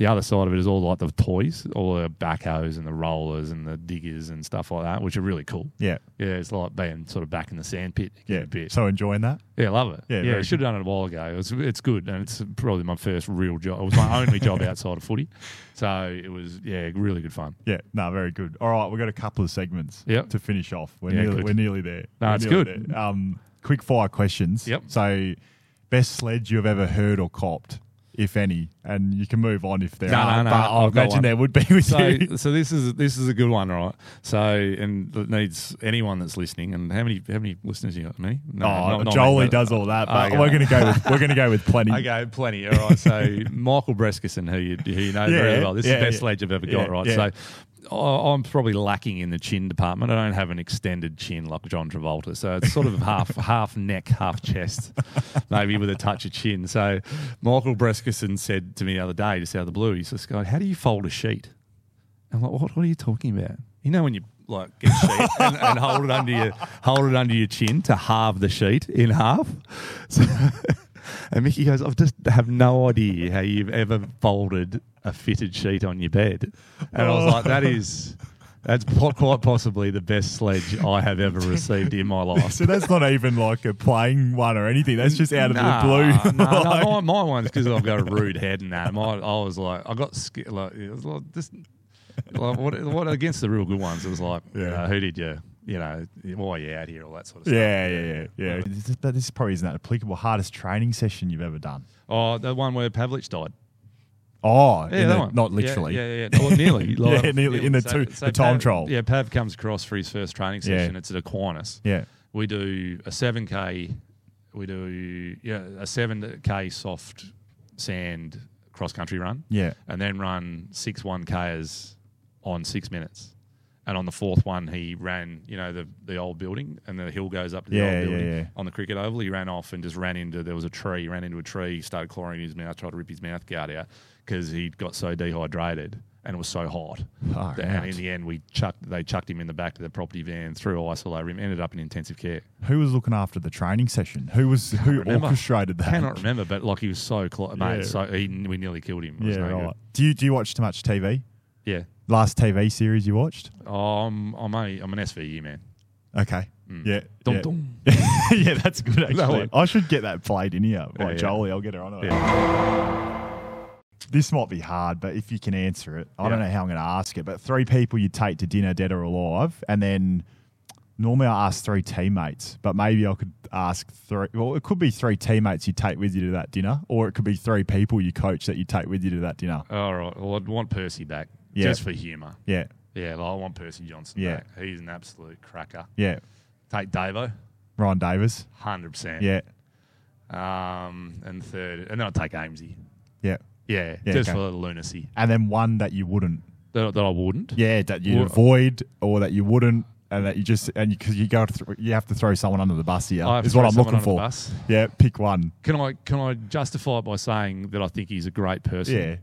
the other side of it is all like the toys, all the backhoes and the rollers and the diggers and stuff like that, which are really cool. Yeah. Yeah, it's like being sort of back in the sandpit. Yeah. a bit. So enjoying that? Yeah, love it. Yeah, Yeah, yeah should have done it a while ago. It's it's good, and it's probably my first real job. It was my only job outside of footy, so it was yeah, really good fun. Yeah, no, very good. All right, we've got a couple of segments Yep. to finish off. We're Yeah, nearly good. we're nearly there. No, We're it's good. Um, quick fire questions. Yep. So, best sledge you've ever heard or copped, if any, and you can move on if there No, are. no, no, but I imagine there would be with So, you. so this is this is a good one, right? So, and it needs anyone that's listening. And how many how many listeners you got? Me? No, oh, not- not Jolie but- does all that, but Okay. we're going to go with we're going to go with plenty. Okay, plenty. All right. So Michael Breskerson, who you who you know very well, this yeah, is the best yeah. sledge I've ever Yeah, got. Right. yeah. So I'm probably lacking in the chin department. I don't have an extended chin like John Travolta, so it's sort of half half neck, half chest, maybe with a touch of chin. So Michael Breskerson said to me the other day, just out of the blue, he says, "Guy, how do you fold a sheet?" I'm like, "What? What are you talking about? You know when you." Like get a sheet and, and hold it under your hold it under your chin to halve the sheet in half. So, and Mickey goes, I just have no idea how you've ever folded a fitted sheet on your bed. And I was like, that is, that's po- quite possibly the best sledge I have ever received in my life. So that's not even like a playing one or anything. That's just out of Nah, the blue. no, no, my, my one's because I've got a rude head and that. My, I was like, I got scared. Like, it was like this, like, what, what against the real good ones? It was like, Yeah. uh, who did you, you know, why are you out here, all that sort of stuff. Yeah, yeah, yeah, yeah. This, but this probably isn't that applicable. Hardest training session you've ever done? Oh, the one where Pavlich died. Oh, Yeah, that the- one. not literally. Yeah, yeah, yeah. Well, nearly. Yeah, nearly, in the two- the time Pav, trial. Yeah, Pav comes across for his first training Yeah. session. It's at Aquinas. Yeah. We do a 7K, we do yeah a 7K soft sand cross country run, Yeah. and then run six 1Ks on six minutes. And on the fourth one, he ran, you know, the, the old building, and the hill goes up to the Yeah, old yeah, building yeah. on the cricket oval. He ran off and just ran into there was a tree. He ran into a tree, started clawing his mouth, tried to rip his mouth guard out because he got so dehydrated and it was so hot. Far and in the end, we chucked they chucked him in the back of the property van, threw ice all over him, ended up in intensive care. Who was looking after the training session? Who was who remember. orchestrated that? I cannot remember, but like he was so close, Yeah. mate. So he, we nearly killed him. Yeah, no right. good. Do you do you watch too much TV? Yeah. Last TV series you watched? Um, oh, I'm I'm, only, I'm an SVU man. Okay. Mm. Yeah. Dum, yeah. dum. yeah, that's good actually. one. I should get that played in here. Yeah, Like yeah. Jolie, I'll get her on it. Yeah. This might be hard, but if you can answer it, I don't know how I'm going to ask it. But three people you'd take to dinner, dead or alive, and then normally I ask three teammates, but maybe I could ask three. Well, it could be three teammates you take with you to that dinner, or it could be three people you coach that you take with you to that dinner. All right. Well, I'd want Percy back Yeah. just for humour. Yeah, Yeah, like, I want Percy Johnson Yeah. back. He's an absolute cracker. yeah. Take Davo, Ryan Davis. hundred percent. Yeah, Um, and third, and then I'd take Amesy. yeah. Yeah, Yeah, just okay. for the lunacy And then one that you wouldn't. that, that I wouldn't. Yeah, that you avoid, or that you wouldn't, and that you just and because you, go through, you have to throw someone under the bus here. Is what I'm looking for. Yeah, pick one. Can I can I justify it by saying that I think he's a great person? Yeah,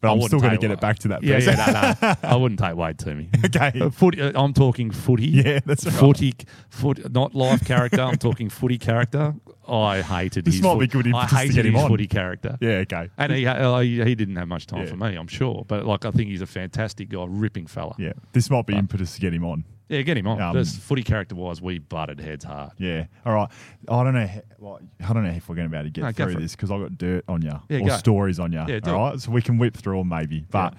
but I I'm still going to get it back to that. Yeah, person. yeah, no, no. I wouldn't take Wade to me. okay. Uh, footy, uh, I'm talking footy. Yeah, that's right. Footy, foot, not live character. I'm talking footy character. I hated This his. might be good I impetus to hated get him his on. footy character. Yeah, okay. And he, uh, he didn't have much time Yeah. for me, I'm sure. But like, I think he's a fantastic guy, ripping fella. Yeah, this might be impetus to get him on. Yeah, get him on. Um, Just footy character wise, we butted heads hard. Yeah. All right. I don't know. Well, I don't know if we're going to be able to get No, go through for it. this because I've got dirt on you Yeah, or go. stories on you. Yeah, do all it. right. So we can whip through them maybe. But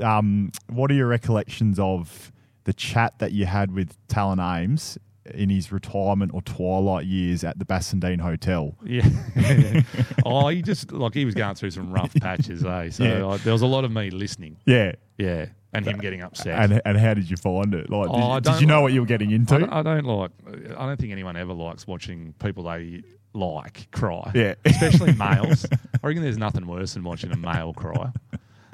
um, what are your recollections of the chat that you had with Talon Ames in his retirement or twilight years at the Bassendean Hotel? Yeah. oh, he just like he was going through some rough patches, eh? So Yeah. I, there was a lot of me listening. Yeah. Yeah, and him getting upset. And and how did you find it? Like, Oh, I did, did don't you know like- what you were getting into? I, don't- I don't like. I don't think anyone ever likes watching people they like cry. Yeah. especially males. I reckon there's nothing worse than watching a male cry.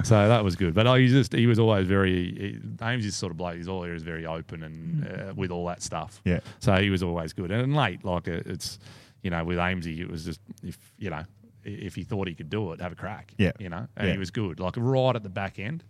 So that was good. But oh, he just he was always very. He, Ames is sort of bloke. He's always very open and uh, with all that stuff. Yeah. So he was always good. And late, like uh, it's, you know, with Amesy, it was just if you know if he thought he could do it, have a crack. Yeah. You know, and Yeah. he was good. Like right at the back end,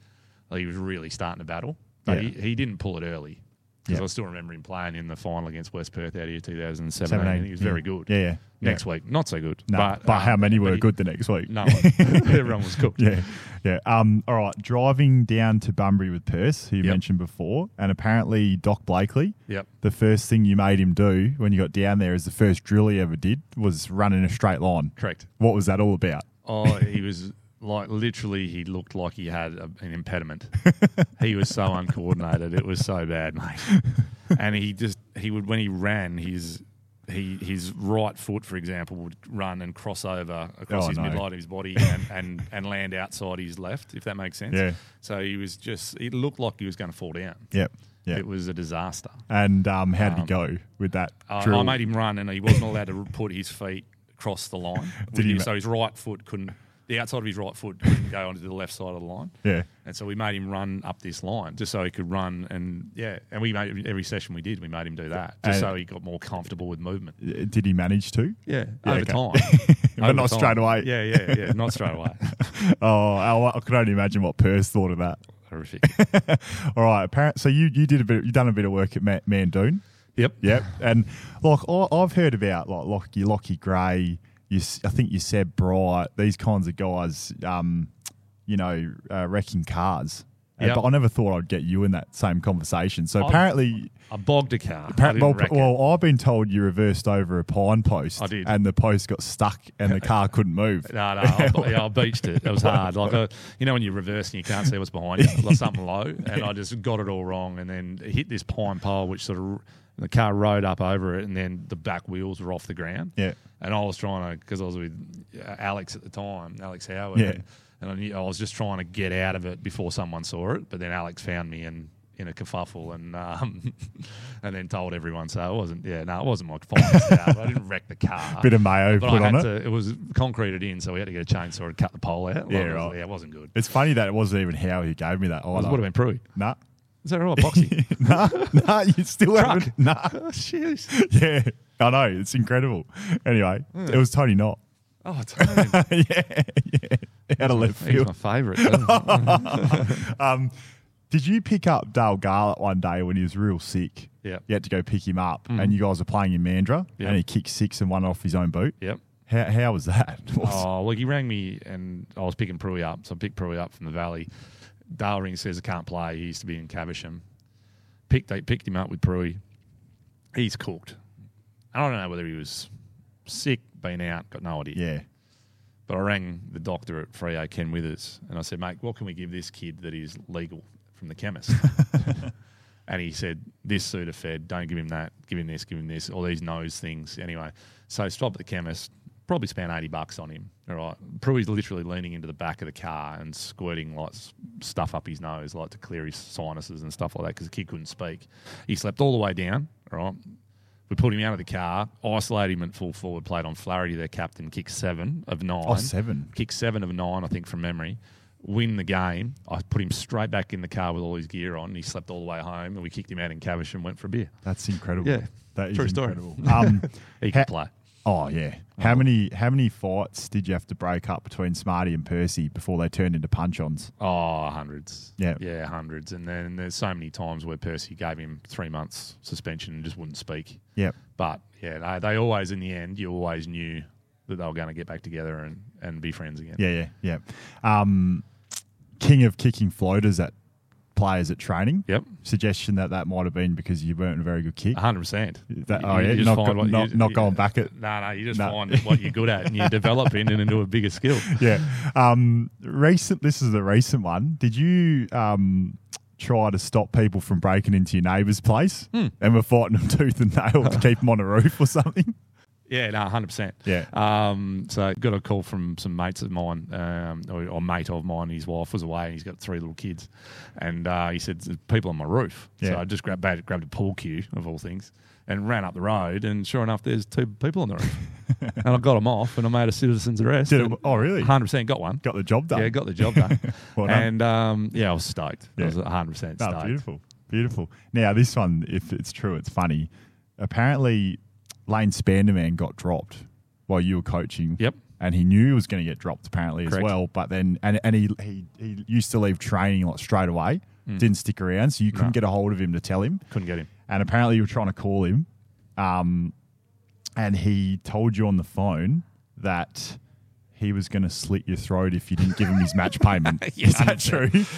he was really starting to battle. But Yeah. he, he didn't pull it early. because Yeah. I still remember him playing in the final against West Perth out here 2017. 17, He was yeah. very good. Yeah, yeah. Next week, not so good. No, but, but, how um, many were he- good the next week? No one. Everyone was cooked. Yeah, yeah. Um, all right, driving down to Bunbury with Perth, who you Yep. mentioned before, and apparently Doc Blakely, Yep. the first thing you made him do when you got down there is the first drill he ever did was run in a straight line. Correct. What was that all about? Oh, he was like literally. He looked like he had a, an impediment. he was so uncoordinated. It was so bad, mate. And he just he would when he ran his. He, his right foot, for example, would run and cross over across Oh, his no. midline of his body and, and, and land outside his left, if that makes sense. Yeah. So he was just, it looked like he was going to fall down. Yep. Yeah. It was a disaster. And um, how did he Um, go with that Uh, drill? I made him run, and he wasn't allowed to put his feet across the line. Did he ma- so his right foot couldn't, the outside of his right foot couldn't go onto the left side of the line. yeah. And so we made him run up this line just so he could run. And yeah, and we made every session we did, we made him do that just And- so he got more comfortable with movement. Uh, Did he manage to? Yeah, Yeah, over okay. time. But Over not time. straight away. Yeah, yeah, yeah, not straight away. Oh, I, I could only imagine what Perth thought of that. Horrific. All right, apparent. So you you did a bit. You done a bit of work at Ma- Mandoon. Yep. Yep. And like I, I've heard about like Lockie, Lockie Gray. You, I think you said Bright. These kinds of guys. Um, you know, uh, wrecking cars. Uh, Yep. But I never thought I'd get you in that same conversation. So I've- apparently, I bogged a car. Well, well, I've been told you reversed over a pine post. I did. and the post got stuck, and the car couldn't move. No, no, I, yeah, I beached it. It was hard. Like, uh, you know, when you reverse and you can't see what's behind you, like something low, and I just got it all wrong, and then hit this pine pole, which sort of the car rode up over it, and then the back wheels were off the ground. Yeah. and I was trying to because I was with uh, Alex at the time, Alex Howard. Yeah. and, and I, knew, I was just trying to get out of it before someone saw it, but then Alex found me and. In a kerfuffle and um, and then told everyone. So it wasn't. Yeah, no, it wasn't my fault. I didn't wreck the car. Bit of mayo But put on it. to, it was concreted in, so we had to get a chainsaw and cut the pole out. Like, Yeah, right. Yeah, it wasn't good. It's funny that it wasn't even how he gave me that. It would have been Pruitt. Nah. Is that right, Boxy? nah, nah, you still Truck. haven't. Nah. oh, jeez. Yeah, I know. It's incredible. Anyway, it was Tony Knott. Oh, Tony. yeah, yeah. Out of left He's field. my favourite. Um, did you pick up Dale Garlett one day when he was real sick? Yeah. You had to go pick him up, and you guys were playing in Mandurah, and he kicked six and one off his own boot. yep. How, how was that? Oh, well, he rang me and I was picking Pruitt up. So I picked Pruitt up from the valley. Dale says, I can't play. He used to be in Caversham. Picked, they picked him up with Pruitt. He's cooked. I don't know whether he was sick, been out, got no idea. yeah. But I rang the doctor at Freo, Ken Withers, and I said, mate, what can we give this kid that is legal from the chemist? and he said, this Sudafed, don't give him that, give him this, give him this, all these nose things. Anyway, so stopped at the chemist, probably spent 80 bucks on him. All right. Pruitt's literally leaning into the back of the car and squirting like stuff up his nose, like to clear his sinuses and stuff like that, because the kid couldn't speak. He slept all the way down, all right. We pulled him out of the car, isolated him at full forward, played on Flaherty, their captain, kicked seven of nine. Oh, seven. Kicked seven of nine, I think, from memory. Win the game. I put him straight back in the car with all his gear on. And he slept all the way home, and we kicked him out in Cavish and went for a beer. That's incredible. Yeah. That is True story. incredible. Um, He ha- could play. Oh yeah. How many how many fights did you have to break up between Smarty and Percy before they turned into punch-ons? Oh, hundreds. Yeah. Yeah, hundreds. And then there's so many times where Percy gave him three months suspension and just wouldn't speak. Yep. But yeah, they, they always, in the end, you always knew that they were going to get back together and, and be friends again. Yeah, yeah, yeah. Um, king of kicking floaters at players at training. Yep. Suggestion that that might have been because you weren't a very good kick. hundred percent. That- oh, yeah, not go- not- not going back at- No, no, you just No. find what you're good at and you develop in and into a bigger skill. yeah. Um, recent. This is the recent one. Did you um, try to stop people from breaking into your neighbour's place Hmm. and were fighting them tooth and nail to keep them on a roof or something? Yeah, no, hundred percent. Yeah. Um, so got a call from some mates of mine, um, or, or mate of mine. His wife was away, and he's got three little kids, and uh, he said "There's people on my roof. Yeah. So I just grabbed grabbed a pool cue of all things, and ran up the road, and sure enough, there's two people on the roof, and I got them off, and I made a citizen's arrest. Did it, oh, really? Hundred percent got one. Got the job done. Yeah, got the job done. Well done. and um, yeah, I was stoked. Yeah. I was hundred percent No, stoked. beautiful, beautiful. Now this one, if it's true, it's funny. Apparently, Lane Spanderman got dropped while you were coaching. Yep. And he knew he was going to get dropped apparently as well. But then, and, and he, he he used to leave training like straight away. Didn't stick around, so you couldn't Mm. No. get a hold of him to tell him. Couldn't get him. and apparently you were trying to call him, um, and he told you on the phone that he was going to slit your throat if you didn't give him his match payment. Yeah, Is that 100%.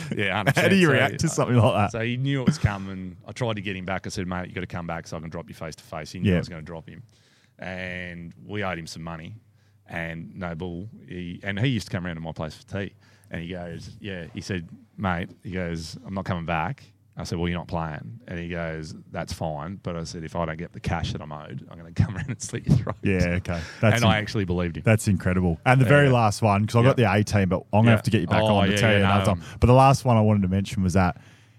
true? Yeah, How do you 100%. react to uh, something like that? So he knew it was coming. I tried to get him back. I said, mate, you got to come back so I can drop you face to face. He knew Yeah. I was going to drop him. And we owed him some money. And no bull. He, and he used to come around to my place for tea. And he goes, yeah. He said, mate, he goes, I'm not coming back. I said, well, you're not playing. And he goes, that's fine. But I said, if I don't get the cash that I'm owed, I'm going to come around and slit your throat. yeah, okay. That's and I actually believed him. That's incredible. And the very Yeah. last one, because I got the 18, but I'm going to Yeah. have to get you back Oh, on to yeah, tell you yeah, another um, no, time. But the last one I wanted to mention was that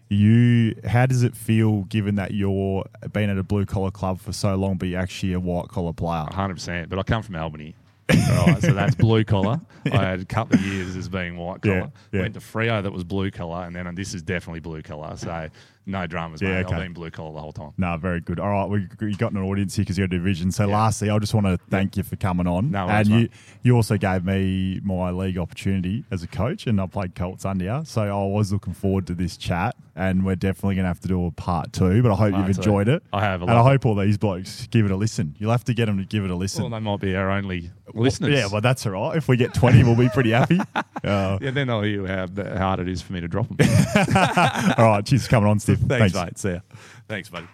you, how does it feel given that you're been at a blue collar club for so long, but you're actually a white collar player? hundred percent. But I come from Albany. Right, so that's blue collar. I had a couple of years as being white collar. Yeah, yeah. Went to Freo that was blue collar, and then this is definitely blue collar. So no dramas, Yeah, mate. okay. I've been blue collar the whole time. No, very good. All right, we you got an audience here because you're a division. So, lastly, I just want to thank you for coming on. No and you, you also gave me my league opportunity as a coach, and I played Colts under you. So, I was looking forward to this chat, and we're definitely going to have to do a part two. But I hope Part you've two. enjoyed it. I have, and I hope all these blokes give it a listen. You'll have to get them to give it a listen. Well, they might be our only listeners. Yeah, well, that's all right. If we get 20, we'll be pretty happy. Uh, yeah. Then I'll hear how, how hard it is for me to drop them. all right, cheers for coming on, Steve. Thanks, mate. See ya. Thanks, buddy.